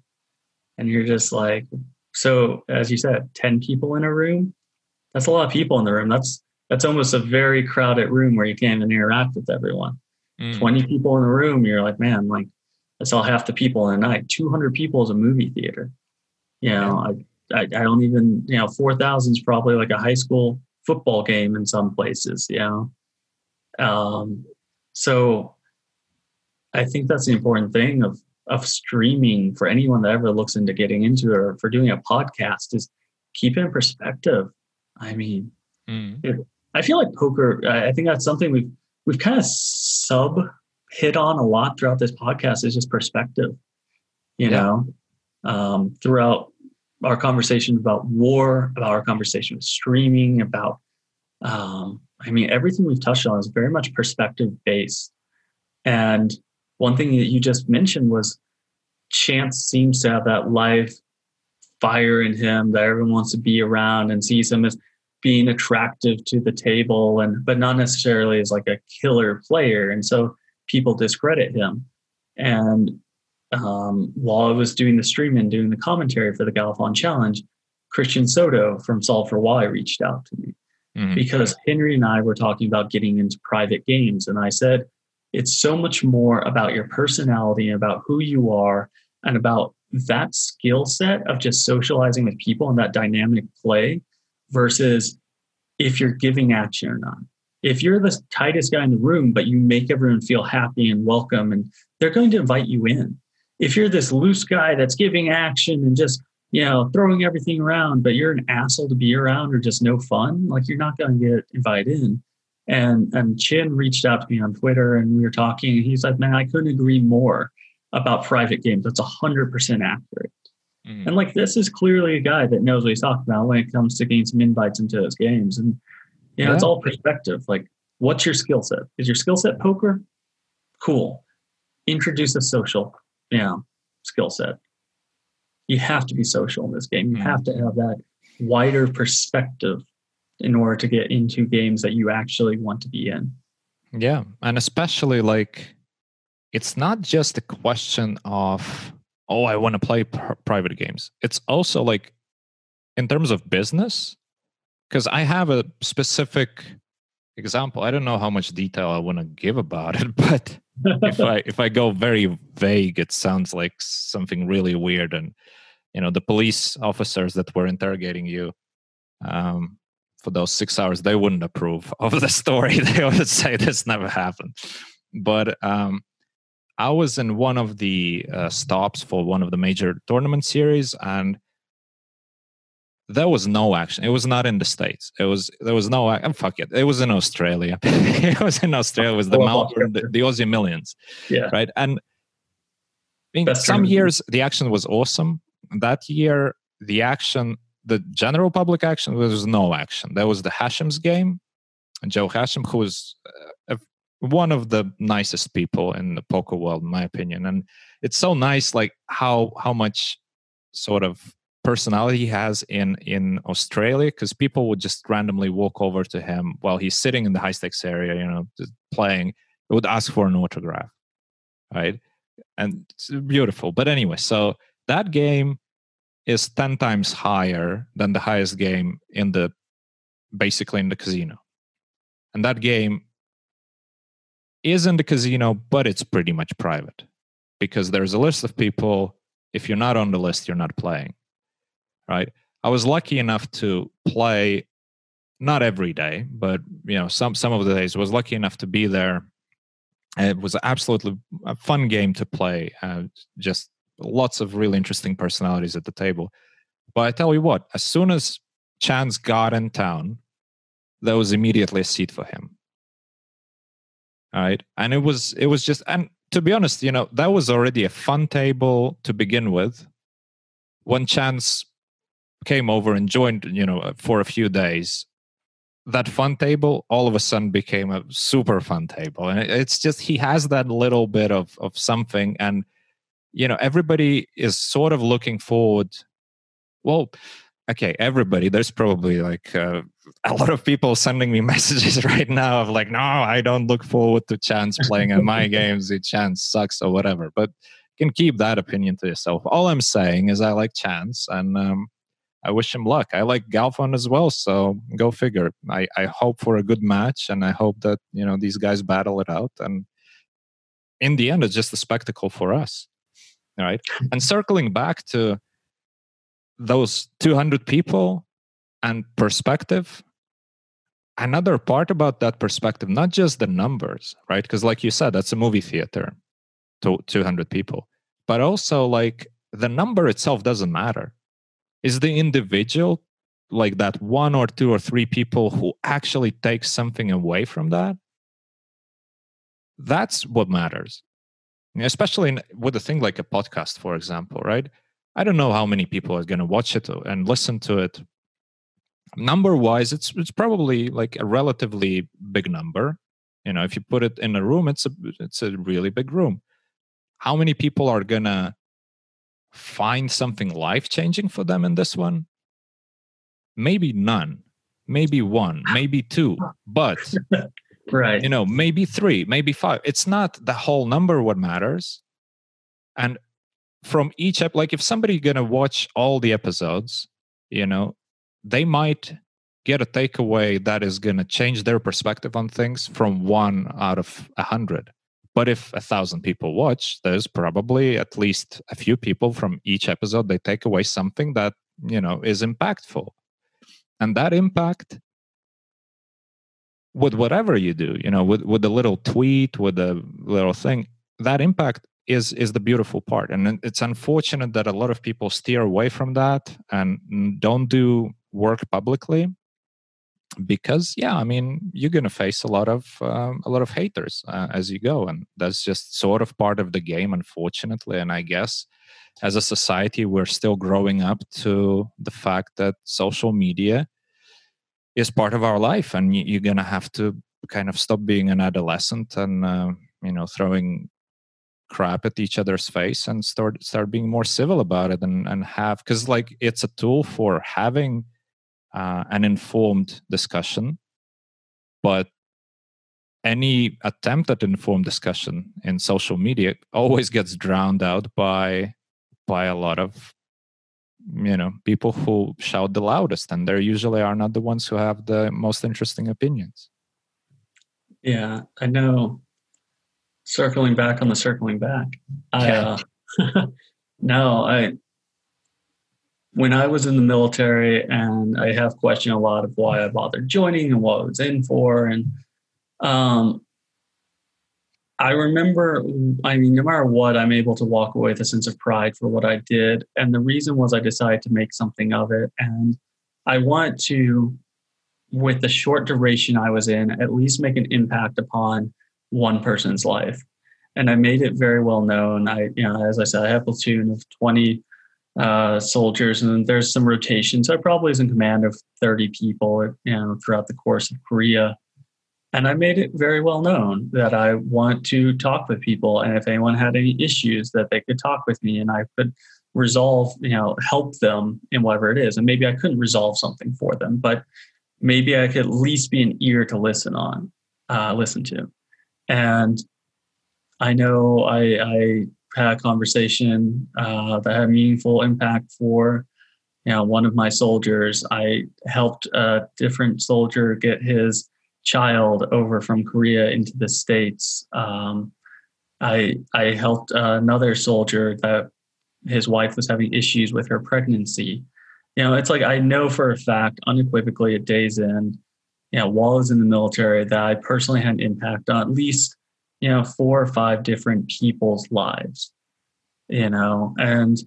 Speaker 2: And you're just like, so as you said, 10 people in a room, that's a lot of people in the room. That's that's almost a very crowded room where you can't even interact with everyone. Mm. 20 people in a room, you're like, man, like that's all half the people in a night. 200 people is a movie theater. You know, yeah. I, I, I don't even, you know, 4,000 is probably like a high school football game in some places, you know. Um, so I think that's the important thing of of streaming for anyone that ever looks into getting into it or for doing a podcast is keep in perspective. I mean, mm. I feel like poker. I think that's something we've we've kind of sub hit on a lot throughout this podcast is just perspective. You yeah. know, um, throughout our conversation about war, about our conversation with streaming, about um, I mean, everything we've touched on is very much perspective based. And one thing that you just mentioned was Chance seems to have that live fire in him that everyone wants to be around and sees him as being attractive to the table and but not necessarily as like a killer player and so people discredit him and um, while i was doing the stream and doing the commentary for the Galfond challenge christian soto from solve for why reached out to me mm-hmm. because Henry and I were talking about getting into private games. And I said, it's so much more about your personality, and about who you are, and about that skill set of just socializing with people and that dynamic play versus if you're giving action or not. If you're the tightest guy in the room, but you make everyone feel happy and welcome, and they're going to invite you in. If you're this loose guy that's giving action and just you know, throwing everything around, but you're an asshole to be around or just no fun, like you're not going to get invited in. And and Chin reached out to me on Twitter and we were talking. And he's like, man, I couldn't agree more about private games. That's hundred percent accurate. Mm-hmm. And like this is clearly a guy that knows what he's talking about when it comes to getting some invites into those games. And you know, yeah. it's all perspective. Like, what's your skill set? Is your skill set poker? Cool. Introduce a social, you know, skill set you have to be social in this game. You mm-hmm. have to have that wider perspective in order to get into games that you actually want to be in.
Speaker 1: Yeah. And especially like, it's not just a question of, oh, I want to play pr- private games. It's also like, in terms of business, because I have a specific example. I don't know how much detail I want to give about it, (laughs) but if I (laughs) if I go very vague, it sounds like something really weird and you know the police officers that were interrogating you um, for those six hours they wouldn't approve of the (laughs) story they would say this never happened but um, i was in one of the uh, stops for one of the major tournament series and there was no action. It was not in the states. It was there was no oh, fuck it. It was in australia. (laughs) It was in australia it was the mountain the, the aussie millions
Speaker 2: yeah.
Speaker 1: right? And in some years the action was awesome. That year the action the general public action there was no action. There was the Hachem's game. And joe hashim who was uh, one of the nicest people in the poker world in my opinion. And it's so nice like how how much sort of personality he has in in australia because people would just randomly walk over to him while he's sitting in the high stakes area you know playing. Would ask for an autograph right? And it's beautiful. But anyway so that game is 10 times higher than the highest game in the basically in the casino. And that game is in the casino, but it's pretty much private because there's a list of people. If you're not on the list, you're not playing. Right. I was lucky enough to play not every day, but you know, some some of the days I was lucky enough to be there. It was absolutely a fun game to play. Uh, just lots of really interesting personalities at the table. But I tell you what, as soon as Chance got in town, there was immediately a seat for him. Right. And it was it was just and to be honest, you know, that was already a fun table to begin with. When Chance came over and joined, you know, for a few days, that fun table all of a sudden became a super fun table. And it's just he has that little bit of of something and you know, everybody is sort of looking forward well, okay, everybody, there's probably like uh, a lot of people sending me (laughs) messages right now of like, no, I don't look forward to Chance playing in my (laughs) games. The Chance sucks or whatever. But you can keep that opinion to yourself. All I'm saying is I like Chance and um, I wish him luck. I like Galfond as well, so go figure. I, I hope for a good match and I hope that, you know, these guys battle it out. And in the end, it's just a spectacle for us. Right. And circling back to those 200 people and perspective. Another part about that perspective not just the numbers right? Because like you said that's a movie theater to 200 people. But also like the number itself doesn't matter. Is the individual like that one or two or three people who actually take something away from that? That's what matters. Especially in, with a thing like a podcast for example right I don't know how many people are going to watch it and listen to it. Number wise, it's it's probably like a relatively big number. You know, if you put it in a room, it's a it's a really big room. How many people are gonna find something life changing for them in this one? Maybe none, maybe one, maybe two, but (laughs)
Speaker 2: right,
Speaker 1: you know, maybe three, maybe five. It's not the whole number what matters. And from each ep like if somebody gonna watch all the episodes you know they might get a takeaway that is gonna change their perspective on things from one out of a hundred. But if a thousand people watch there's probably at least a few people from each episode they take away something that you know is impactful. And that impact with whatever you do you know with with a little tweet with a little thing that impact is is the beautiful part. And it's unfortunate that a lot of people steer away from that and don't do work publicly because yeah i mean you're going to face a lot of um, a lot of haters uh, as you go. And that's just sort of part of the game unfortunately. And i guess as a society we're still growing up to the fact that social media is part of our life. And you're going to have to kind of stop being an adolescent and uh, you know throwing crap at each other's face and start start being more civil about it and and have because like it's a tool for having uh, an informed discussion. But any attempt at informed discussion in social media always gets drowned out by by a lot of you know people who shout the loudest and they usually are not the ones who have the most interesting opinions.
Speaker 2: Yeah i know circling back on the circling back. I uh, (laughs) no, I when I was in the military, and I have questioned a lot of why I bothered joining and what I was in for, and um, I remember, I mean, no matter what, I'm able to walk away with a sense of pride for what I did, and the reason was I decided to make something of it, and I want to, with the short duration I was in, at least make an impact upon one person's life. And I made it very well known. I, you know, as I said, I have a platoon of 20 uh, soldiers, and there's some rotation. So I probably was in command of 30 people, you know, throughout the course of Korea. And I made it very well known that I want to talk with people, and if anyone had any issues, that they could talk with me, and I could resolve, you know, help them in whatever it is. And maybe I couldn't resolve something for them, but maybe I could at least be an ear to listen on, uh, listen to. And I know I, I had a conversation uh, that had a meaningful impact for you know one of my soldiers. I helped a different soldier get his child over from Korea into the States. Um, I I helped another soldier that his wife was having issues with her pregnancy. You know, it's like I know for a fact, unequivocally, at day's end, you know, while I was in the military, that I personally had an impact on at least you know four or five different people's lives. You know, and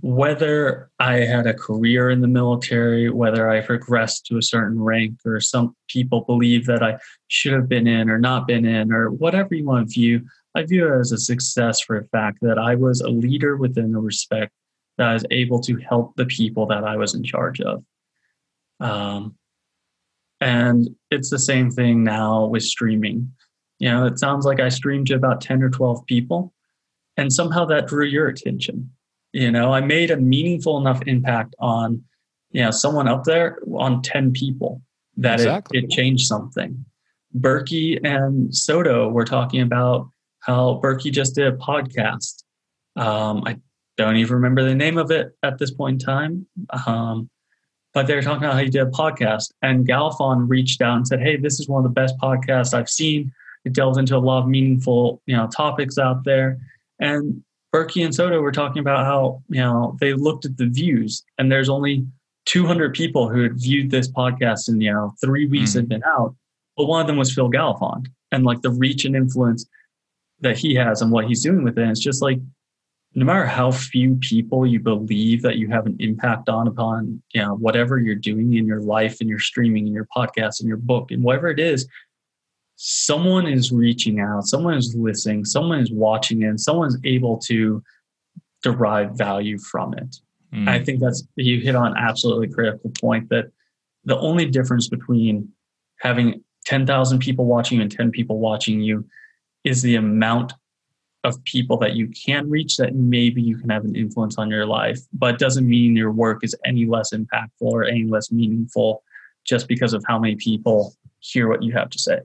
Speaker 2: whether I had a career in the military, whether I progressed to a certain rank, or some people believe that I should have been in or not been in, or whatever you want to view, I view it as a success for the fact that I was a leader within the respect that I was able to help the people that I was in charge of. Um, and it's the same thing now with streaming. You know, it sounds like I streamed to about 10 or 12 people, and somehow that drew your attention you know, I made a meaningful enough impact on, you know, someone up there on 10 people that exactly. it, it changed something. Berkey and Soto were talking about how Berkey just did a podcast. Um, I don't even remember the name of it at this point in time. Um, but they were talking about how he did a podcast and Galfond reached out and said, Hey, this is one of the best podcasts I've seen. It delves into a lot of meaningful, you know, topics out there. And Berkey and Soto were talking about how you know they looked at the views, and there's only 200 people who had viewed this podcast in you know three weeks mm. had been out, but one of them was Phil Galfond, and like the reach and influence that he has and what he's doing with it. It's just like no matter how few people you believe that you have an impact on upon you know whatever you're doing in your life and your streaming and your podcast and your book and whatever it is someone is reaching out, someone is listening, someone is watching and someone's able to derive value from it. Mm. I think that's you hit on absolutely critical point that the only difference between having 10,000 people watching you and 10 people watching you is the amount of people that you can reach that maybe you can have an influence on your life, but doesn't mean your work is any less impactful or any less meaningful just because of how many people hear what you have to say.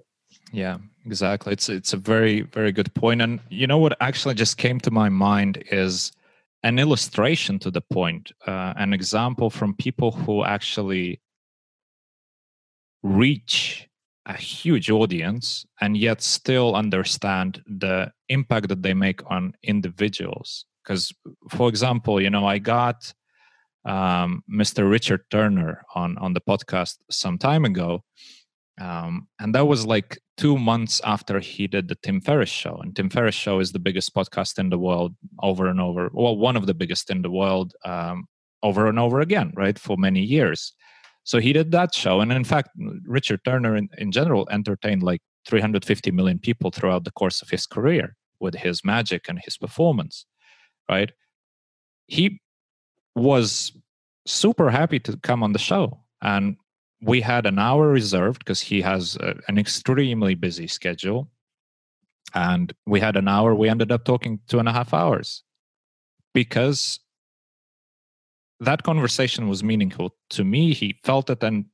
Speaker 1: Yeah, exactly. It's it's a very very good point. And you know what actually just came to my mind is an illustration to the point, uh, an example from people who actually reach a huge audience and yet still understand the impact that they make on individuals. Because, for example, you know, I got um, Mr. Richard Turner on on the podcast some time ago, um, and that was like two months after he did the Tim Ferriss show. And Tim Ferriss show is the biggest podcast in the world over and over. Well, one of the biggest in the world um, over and over again, right? For many years. So he did that show. And in fact, Richard Turner in, in general entertained like 350 million people throughout the course of his career with his magic and his performance, right? He was super happy to come on the show. And we had an hour reserved because he has a, an extremely busy schedule and we had an hour we ended up talking two and a half hours because that conversation was meaningful to me he felt it and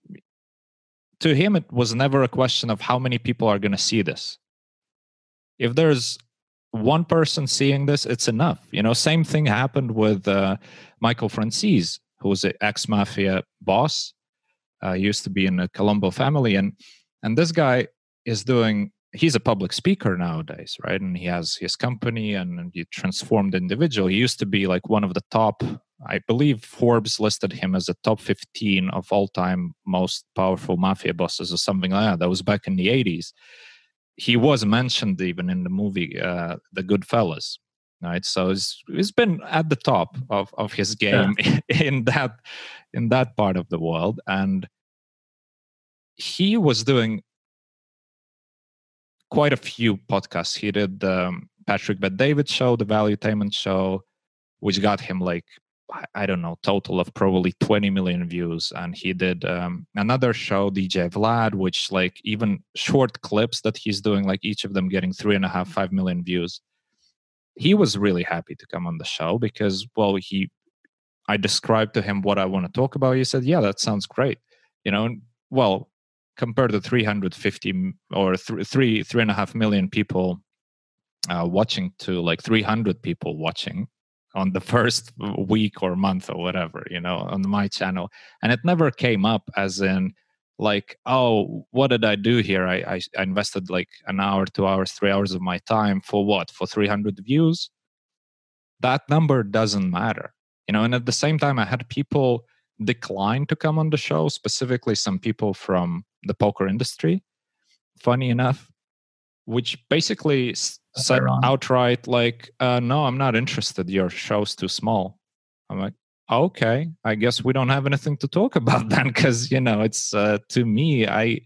Speaker 1: to him it was never a question of how many people are going to see this if there's one person seeing this it's enough you know same thing happened with uh, michael franzese was an ex-mafia boss uh, used to be in a Colombo family, and and this guy is doing. He's a public speaker nowadays, right? And he has his company and he transformed individual. He used to be like one of the top. I believe Forbes listed him as the top 15 of all time most powerful mafia bosses or something like that. That was back in the 80s. He was mentioned even in the movie uh, The Goodfellas, right so he's, he's been at the top of, of his game yeah. (laughs) in that in that part of the world and he was doing quite a few podcasts. He did the um, Patrick Bet-David show, the Valuetainment show, which got him like I don't know, total of probably 20 million views. And he did um, another show, DJ Vlad, which like even short clips that he's doing, like each of them getting three and a half, five million views. He was really happy to come on the show because, well, he, I described to him what I want to talk about. He said, "Yeah, that sounds great." You know, well, compared to 350 or th- three three and a half million people uh, watching to like 300 people watching on the first week or month or whatever you know on my channel. And it never came up as in like oh what did i do here? I, I, I invested like an hour two hours three hours of my time for what? For 300 views? That number doesn't matter you know? And at the same time i had people decline to come on the show specifically some people from the poker industry funny enough which basically said outright like uh, no i'm not interested. Your show's too small. I'm like okay i guess we don't have anything to talk (laughs) about then because you know it's uh, to me i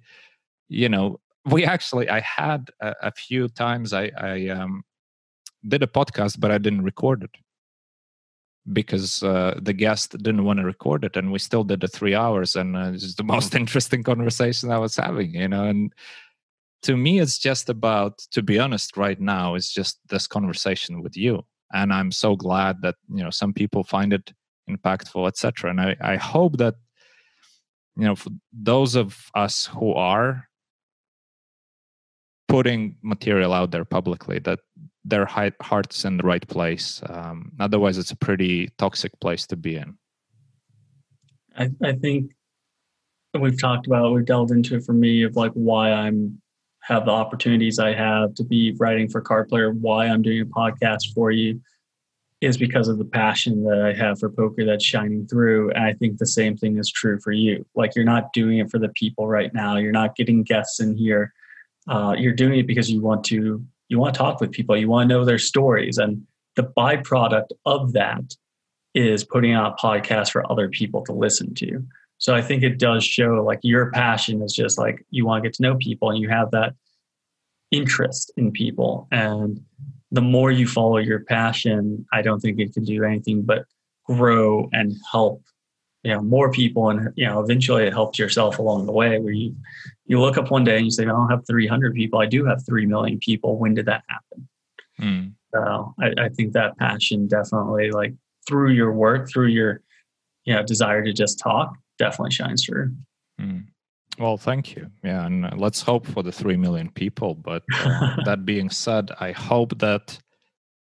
Speaker 1: you know we actually i had a, a few times i i um, did a podcast but i didn't record it because uh, the guest didn't want to record it and we still did the three hours and uh, it's the (laughs) most interesting conversation i was having you know and to me it's just about to be honest right now it's just this conversation with you. And i'm so glad that you know some people find it impactful etc and I, I hope that you know for those of us who are putting material out there publicly that their heart's in the right place. Um, otherwise it's a pretty toxic place to be in.
Speaker 2: I, I think we've talked about we've delved into it for me of like why i'm have the opportunities i have to be writing for card player why i'm doing a podcast for you is because of the passion that I have for poker that's shining through. And I think the same thing is true for you. Like you're not doing it for the people right now. You're not getting guests in here. Uh, you're doing it because you want to you want to talk with people. You want to know their stories, and the byproduct of that is putting out a podcast for other people to listen to. So I think it does show like your passion is just like you want to get to know people, and you have that interest in people and the more you follow your passion, I don't think it can do anything but grow and help you know more people and you know eventually it helps yourself along the way where you you look up one day and you say i don't have 300 people i do have 3 million people when did that happen mm. so I, I, think that passion definitely like through your work through your you know desire to just talk definitely shines through mm.
Speaker 1: Well, thank you. Yeah, and let's hope for the 3 million people. But uh, (laughs) that being said, I hope that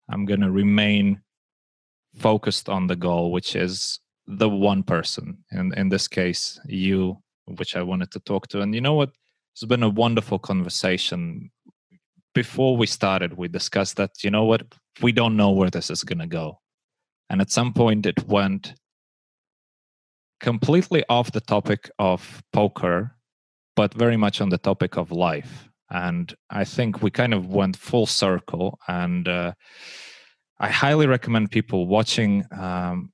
Speaker 1: I'm going to remain focused on the goal, which is the one person. And in this case, you, which I wanted to talk to. And you know what? It's been a wonderful conversation. Before we started, we discussed that, you know what? We don't know where this is going to go. And at some point, it went completely off the topic of poker but very much on the topic of life. And I think we kind of went full circle. And uh, I highly recommend people watching um,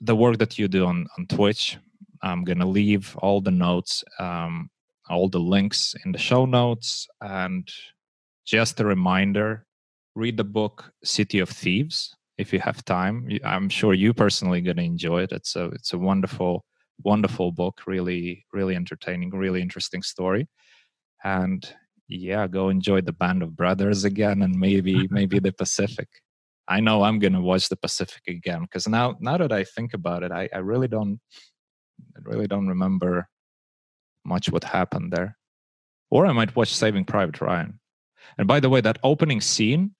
Speaker 1: the work that you do on, on Twitch. I'm going to leave all the notes, um, all the links in the show notes. And just a reminder read the book City of Thieves if you have time. I'm sure you personally going to enjoy it. It's a, it's a wonderful wonderful book really really entertaining really interesting story and yeah go enjoy the band of brothers again and maybe (laughs) maybe the pacific i know i'm gonna watch the pacific again because now now that i think about it i, I really don't I really don't remember much what happened there or i might watch saving private ryan and by the way that opening scene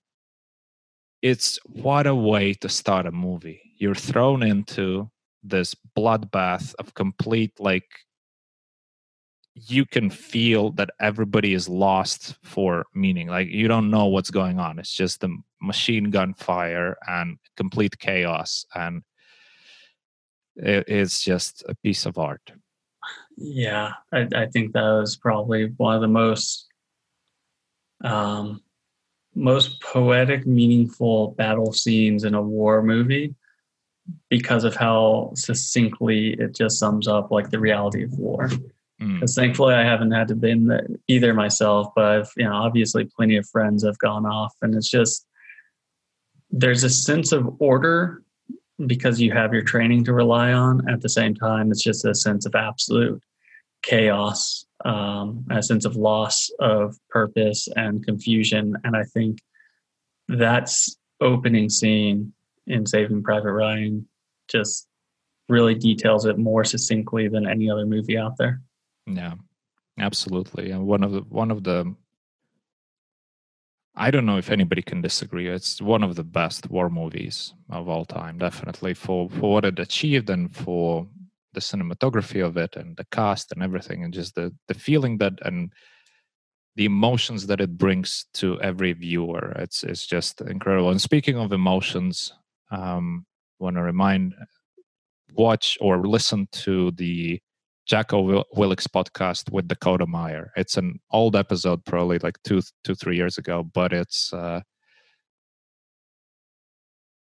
Speaker 1: it's what a way to start a movie. You're thrown into this bloodbath of complete like you can feel that everybody is lost for meaning. Like you don't know what's going on. It's just the machine gun fire and complete chaos and it's just a piece of art.
Speaker 2: Yeah i, I think that was probably one of the most um most poetic meaningful battle scenes in a war movie because of how succinctly it just sums up like the reality of war. Because mm. thankfully I haven't had to been either myself, but I've you know obviously plenty of friends have gone off, and it's just there's a sense of order because you have your training to rely on. At the same time, it's just a sense of absolute chaos, um, a sense of loss of purpose and confusion, and I think that's opening scene in Saving Private Ryan just really details it more succinctly than any other movie out there.
Speaker 1: Yeah, absolutely. And one of the one of the I don't know if anybody can disagree. It's one of the best war movies of all time, definitely for for what it achieved and for the cinematography of it and the cast and everything and just the the feeling that and the emotions that it brings to every viewer it's it's just incredible and speaking of emotions um want to remind watch or listen to the Jocko Willink podcast with Dakota Meyer. It's an old episode, probably like two, two, three years ago, but it's. Uh,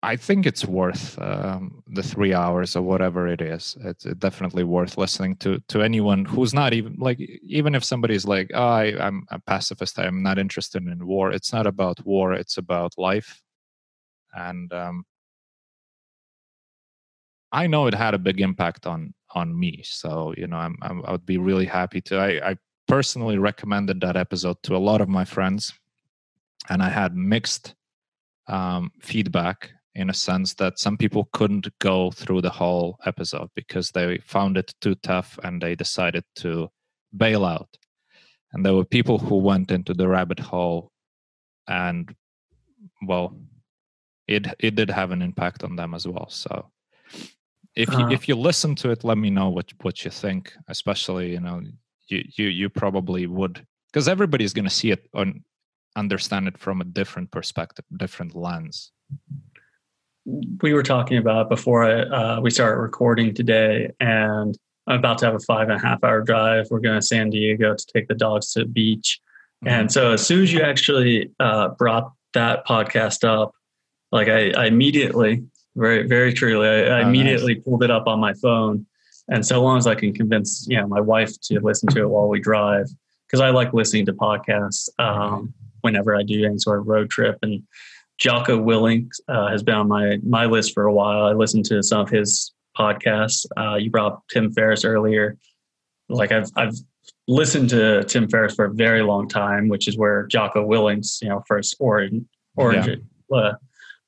Speaker 1: I think it's worth um, the three hours or whatever it is. It's definitely worth listening to to anyone who's not even like even if somebody's like, oh, I, I'm a pacifist, I'm not interested in war. It's not about war. It's about life, and um, I know it had a big impact on on me. So you know, I'm, I'm I would be really happy to. I, I personally recommended that episode to a lot of my friends, and I had mixed um, feedback in a sense that some people couldn't go through the whole episode because they found it too tough and they decided to bail out. And there were people who went into the rabbit hole and well it it did have an impact on them as well. So if you uh, if you listen to it let me know what what you think especially you know you you you probably would because everybody's going to see it and understand it from a different perspective different lens
Speaker 2: we were talking about before I, uh, we started recording today and i'm about to have a five and a half hour drive we're going to san diego to take the dogs to the beach mm-hmm. and so as soon as you actually uh, brought that podcast up like I, I immediately very, very truly. I, I oh, immediately nice. pulled it up on my phone. And so long as I can convince, you know, my wife to listen to it while we drive, because I like listening to podcasts um, whenever I do any sort of road trip. And Jocko Willink uh, has been on my my list for a while. I listened to some of his podcasts. Uh, you brought Tim Ferriss earlier. Like I've I've listened to Tim Ferriss for a very long time, which is where Jocko Willink's you know first origin origin yeah. uh,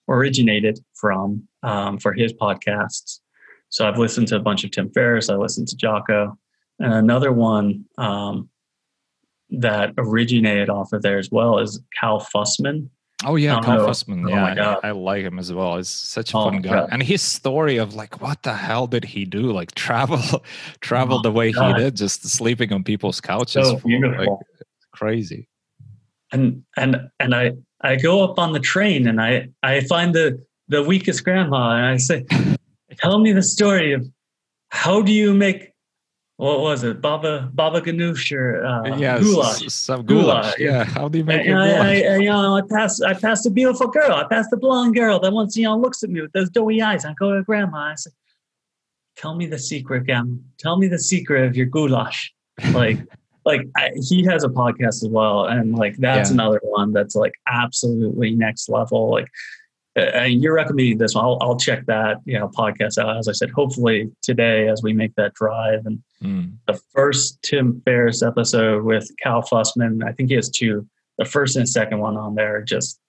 Speaker 2: originated from um, for his podcasts. So I've listened to a bunch of Tim Ferriss. I listened to Jocko, and another one um, that originated off of there as well is Cal Fussman.
Speaker 1: Oh yeah, oh, Cal know. Fussman. Oh, yeah, I, I, like him as well. He's such a oh, fun guy, God. and his story of like, what the hell did he do? Like travel, (laughs) travel oh, the way God. he did, just sleeping on people's couches. So beautiful. Like, crazy.
Speaker 2: And and and I I go up on the train and I, I find the, the weakest grandma and I say, (laughs) tell me the story of how do you make what was it, baba baba ganoush or uh,
Speaker 1: yeah, goulash? Some goulash. goulash. Yeah, how do you make and,
Speaker 2: it?
Speaker 1: I,
Speaker 2: I, you know, I passed I passed a beautiful girl. I passed a blonde girl that once you know looks at me with those doughy eyes. I go to grandma. I say, "Tell me the secret, grandma. Tell me the secret of your goulash." Like (laughs) like I, he has a podcast as well and like that's yeah. another one that's like absolutely next level like uh, you're recommending this one I'll, I'll check that you know podcast out as i said hopefully today as we make that drive and mm. the first tim ferriss episode with cal fussman i think he has two the first and second one on there just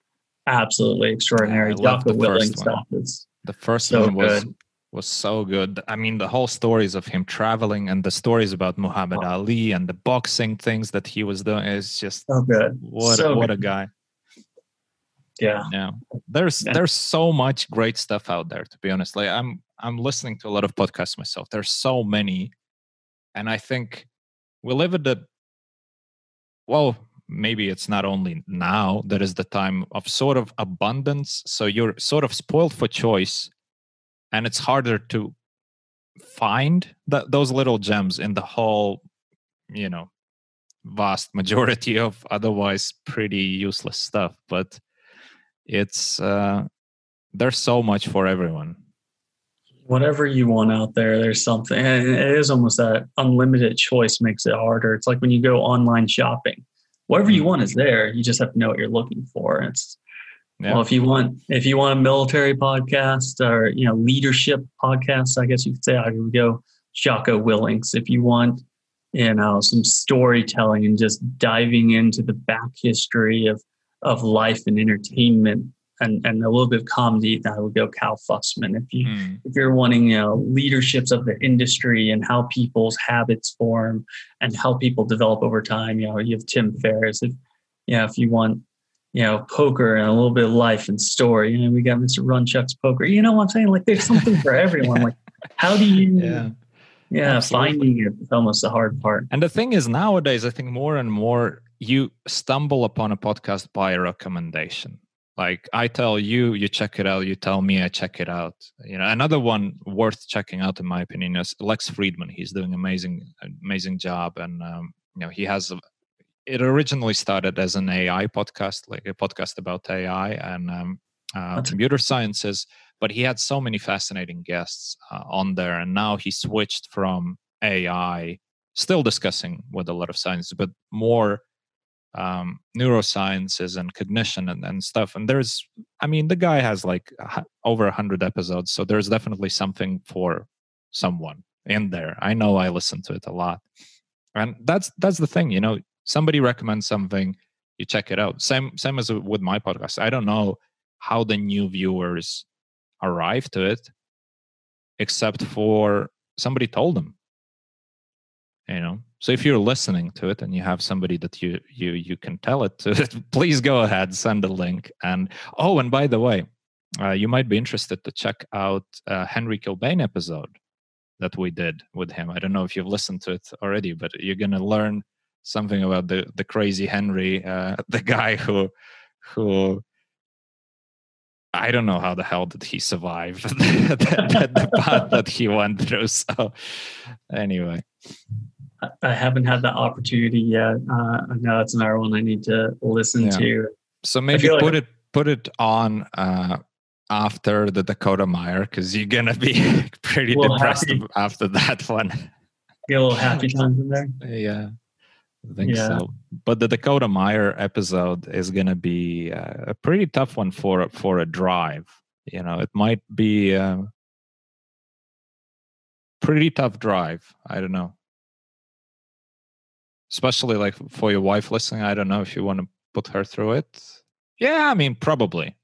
Speaker 2: absolutely extraordinary
Speaker 1: yeah, Jocko Willink stuff is the first so one was good was so good. I mean, the whole stories of him traveling and the stories about Muhammad oh. Ali and the boxing things that he was doing is just
Speaker 2: so good.
Speaker 1: What
Speaker 2: so
Speaker 1: what
Speaker 2: good.
Speaker 1: a guy.
Speaker 2: Yeah.
Speaker 1: Yeah. There's yeah. there's so much great stuff out there to be honest. Like I'm I'm listening to a lot of podcasts myself. There's so many and I think we live at the well, maybe it's not only now that is the time of sort of abundance so you're sort of spoiled for choice and it's harder to find that those little gems in the whole you know vast majority of otherwise pretty useless stuff but it's uh there's so much for everyone
Speaker 2: whatever you want out there there's something and it is almost that unlimited choice makes it harder it's like when you go online shopping whatever you mm-hmm. want is there you just have to know what you're looking for it's yeah. Well, if you want, if you want a military podcast or you know leadership podcast, I guess you could say I would go Jocko Willink's. If you want, you know, some storytelling and just diving into the back history of of life and entertainment and, and a little bit of comedy, I would go Cal Fussman. If you mm. if you're wanting, you know, leaderships of the industry and how people's habits form and how people develop over time, you know, you have Tim Ferriss. If you know, if you want you know, poker and a little bit of life and story. You know, we got Mr. Runchuks poker. You know what I'm saying? Like there's something for everyone. Like how do you (laughs)
Speaker 1: yeah.
Speaker 2: Yeah,
Speaker 1: Absolutely.
Speaker 2: finding it is almost the hard part.
Speaker 1: And the thing is, nowadays, I think more and more you stumble upon a podcast by a recommendation. Like I tell you, you check it out. You tell me, I check it out. You know, another one worth checking out, in my opinion, is Lex Fridman. He's doing amazing, amazing job, and um, you know, he has. A, it originally started as an AI podcast, like a podcast about AI and um, uh, computer sciences, but he had so many fascinating guests uh, on there, and now he switched from AI, still discussing with a lot of science, but more um, neurosciences and cognition and, and stuff. And there's, I mean, the guy has like over a hundred episodes, so there's definitely something for someone in there. I know I listen to it a lot, and that's that's the thing. You know, somebody recommends something, you check it out. Same same as with my podcast. I don't know how the new viewers arrive to it, except for somebody told them you know? So if you're listening to it and you have somebody that you you you can tell it to (laughs) please go ahead send a link. And oh and by the way uh, you might be interested to check out uh, henry kilbane episode that we did with him. I don't know if you've listened to it already but you're going to learn something about the the crazy henry uh, (laughs) the guy who who I don't know how the hell did he survive (laughs) the, the, the path that he went through. So, anyway,
Speaker 2: I haven't had that opportunity yet. Uh, I know that's another one I need to listen yeah. to.
Speaker 1: So maybe put like it put it on uh, after the Dakota Meyer because you're gonna be (laughs) pretty depressed happy. after that one.
Speaker 2: Get a little happy (laughs) times in there.
Speaker 1: Yeah, I think yeah. so. But the Dakota Meyer episode is gonna be uh, a pretty tough one for for a drive. You know, it might be a uh, pretty tough drive. I don't know especially like for your wife listening i don't know if you want to put her through it yeah i mean probably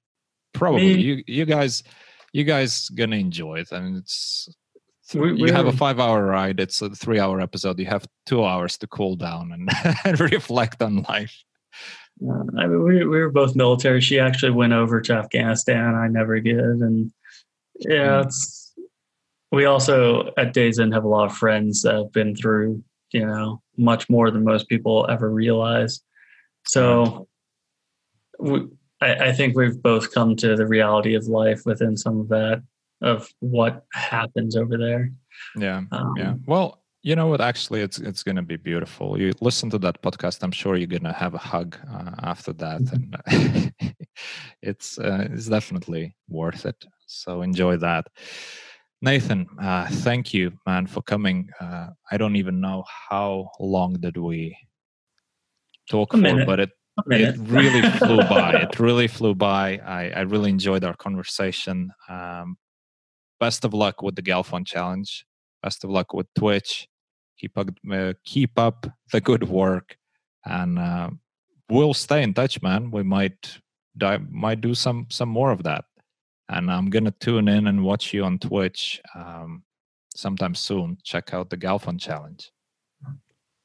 Speaker 1: probably Me. you you guys you guys gonna enjoy it I and it's we, you have a five hour ride it's a three hour episode you have two hours to cool down and, (laughs) and reflect on life
Speaker 2: uh, I mean, we, we were both military. She actually went over to Afghanistan. I never did, and yeah, mm. it's. We also at Days End have a lot of friends that have been through you know, much more than most people ever realize. So we, I, I think we've both come to the reality of life within some of that, of what happens over there.
Speaker 1: Yeah. Um, yeah. Well, you know what? Actually, it's it's going to be beautiful. You listen to that podcast. I'm sure you're going to have a hug uh, after that, mm-hmm. and (laughs) it's uh, it's definitely worth it. So enjoy that. Nathan, uh, thank you, man, for coming. Uh, I don't even know how long did we talk a for, minute. but it it really (laughs) flew by. It really flew by. I, I really enjoyed our conversation. Um, best of luck with the Galfond challenge. Best of luck with Twitch. Keep up, uh, keep up the good work, and uh, we'll stay in touch, man. We might might do some some more of that and I'm gonna tune in and watch you on Twitch um, sometime soon. Check out the Galfond Challenge.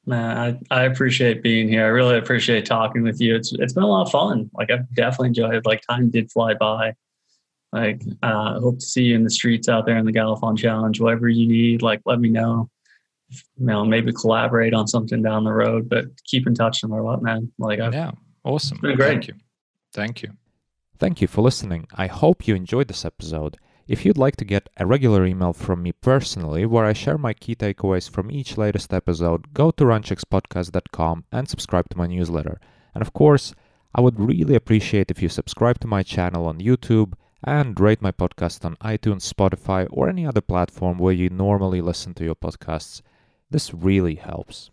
Speaker 2: Man, I, I appreciate being here. I really appreciate talking with you. It's it's been a lot of fun. Like I've definitely enjoyed it. Like time did fly by. Like uh, hope to see you in the streets out there in the Galfond Challenge. Whatever you need, like let me know. You know, maybe collaborate on something down the road, but keep in touch no matter what, man. Like I've,
Speaker 1: yeah, awesome. Thank you. Thank you.
Speaker 3: Thank you for listening. I hope you enjoyed this episode. If you'd like to get a regular email from me personally, where I share my key takeaways from each latest episode, go to runchukspodcast.com and subscribe to my newsletter. And of course, I would really appreciate if you subscribe to my channel on YouTube and rate my podcast on iTunes, Spotify, or any other platform where you normally listen to your podcasts. This really helps.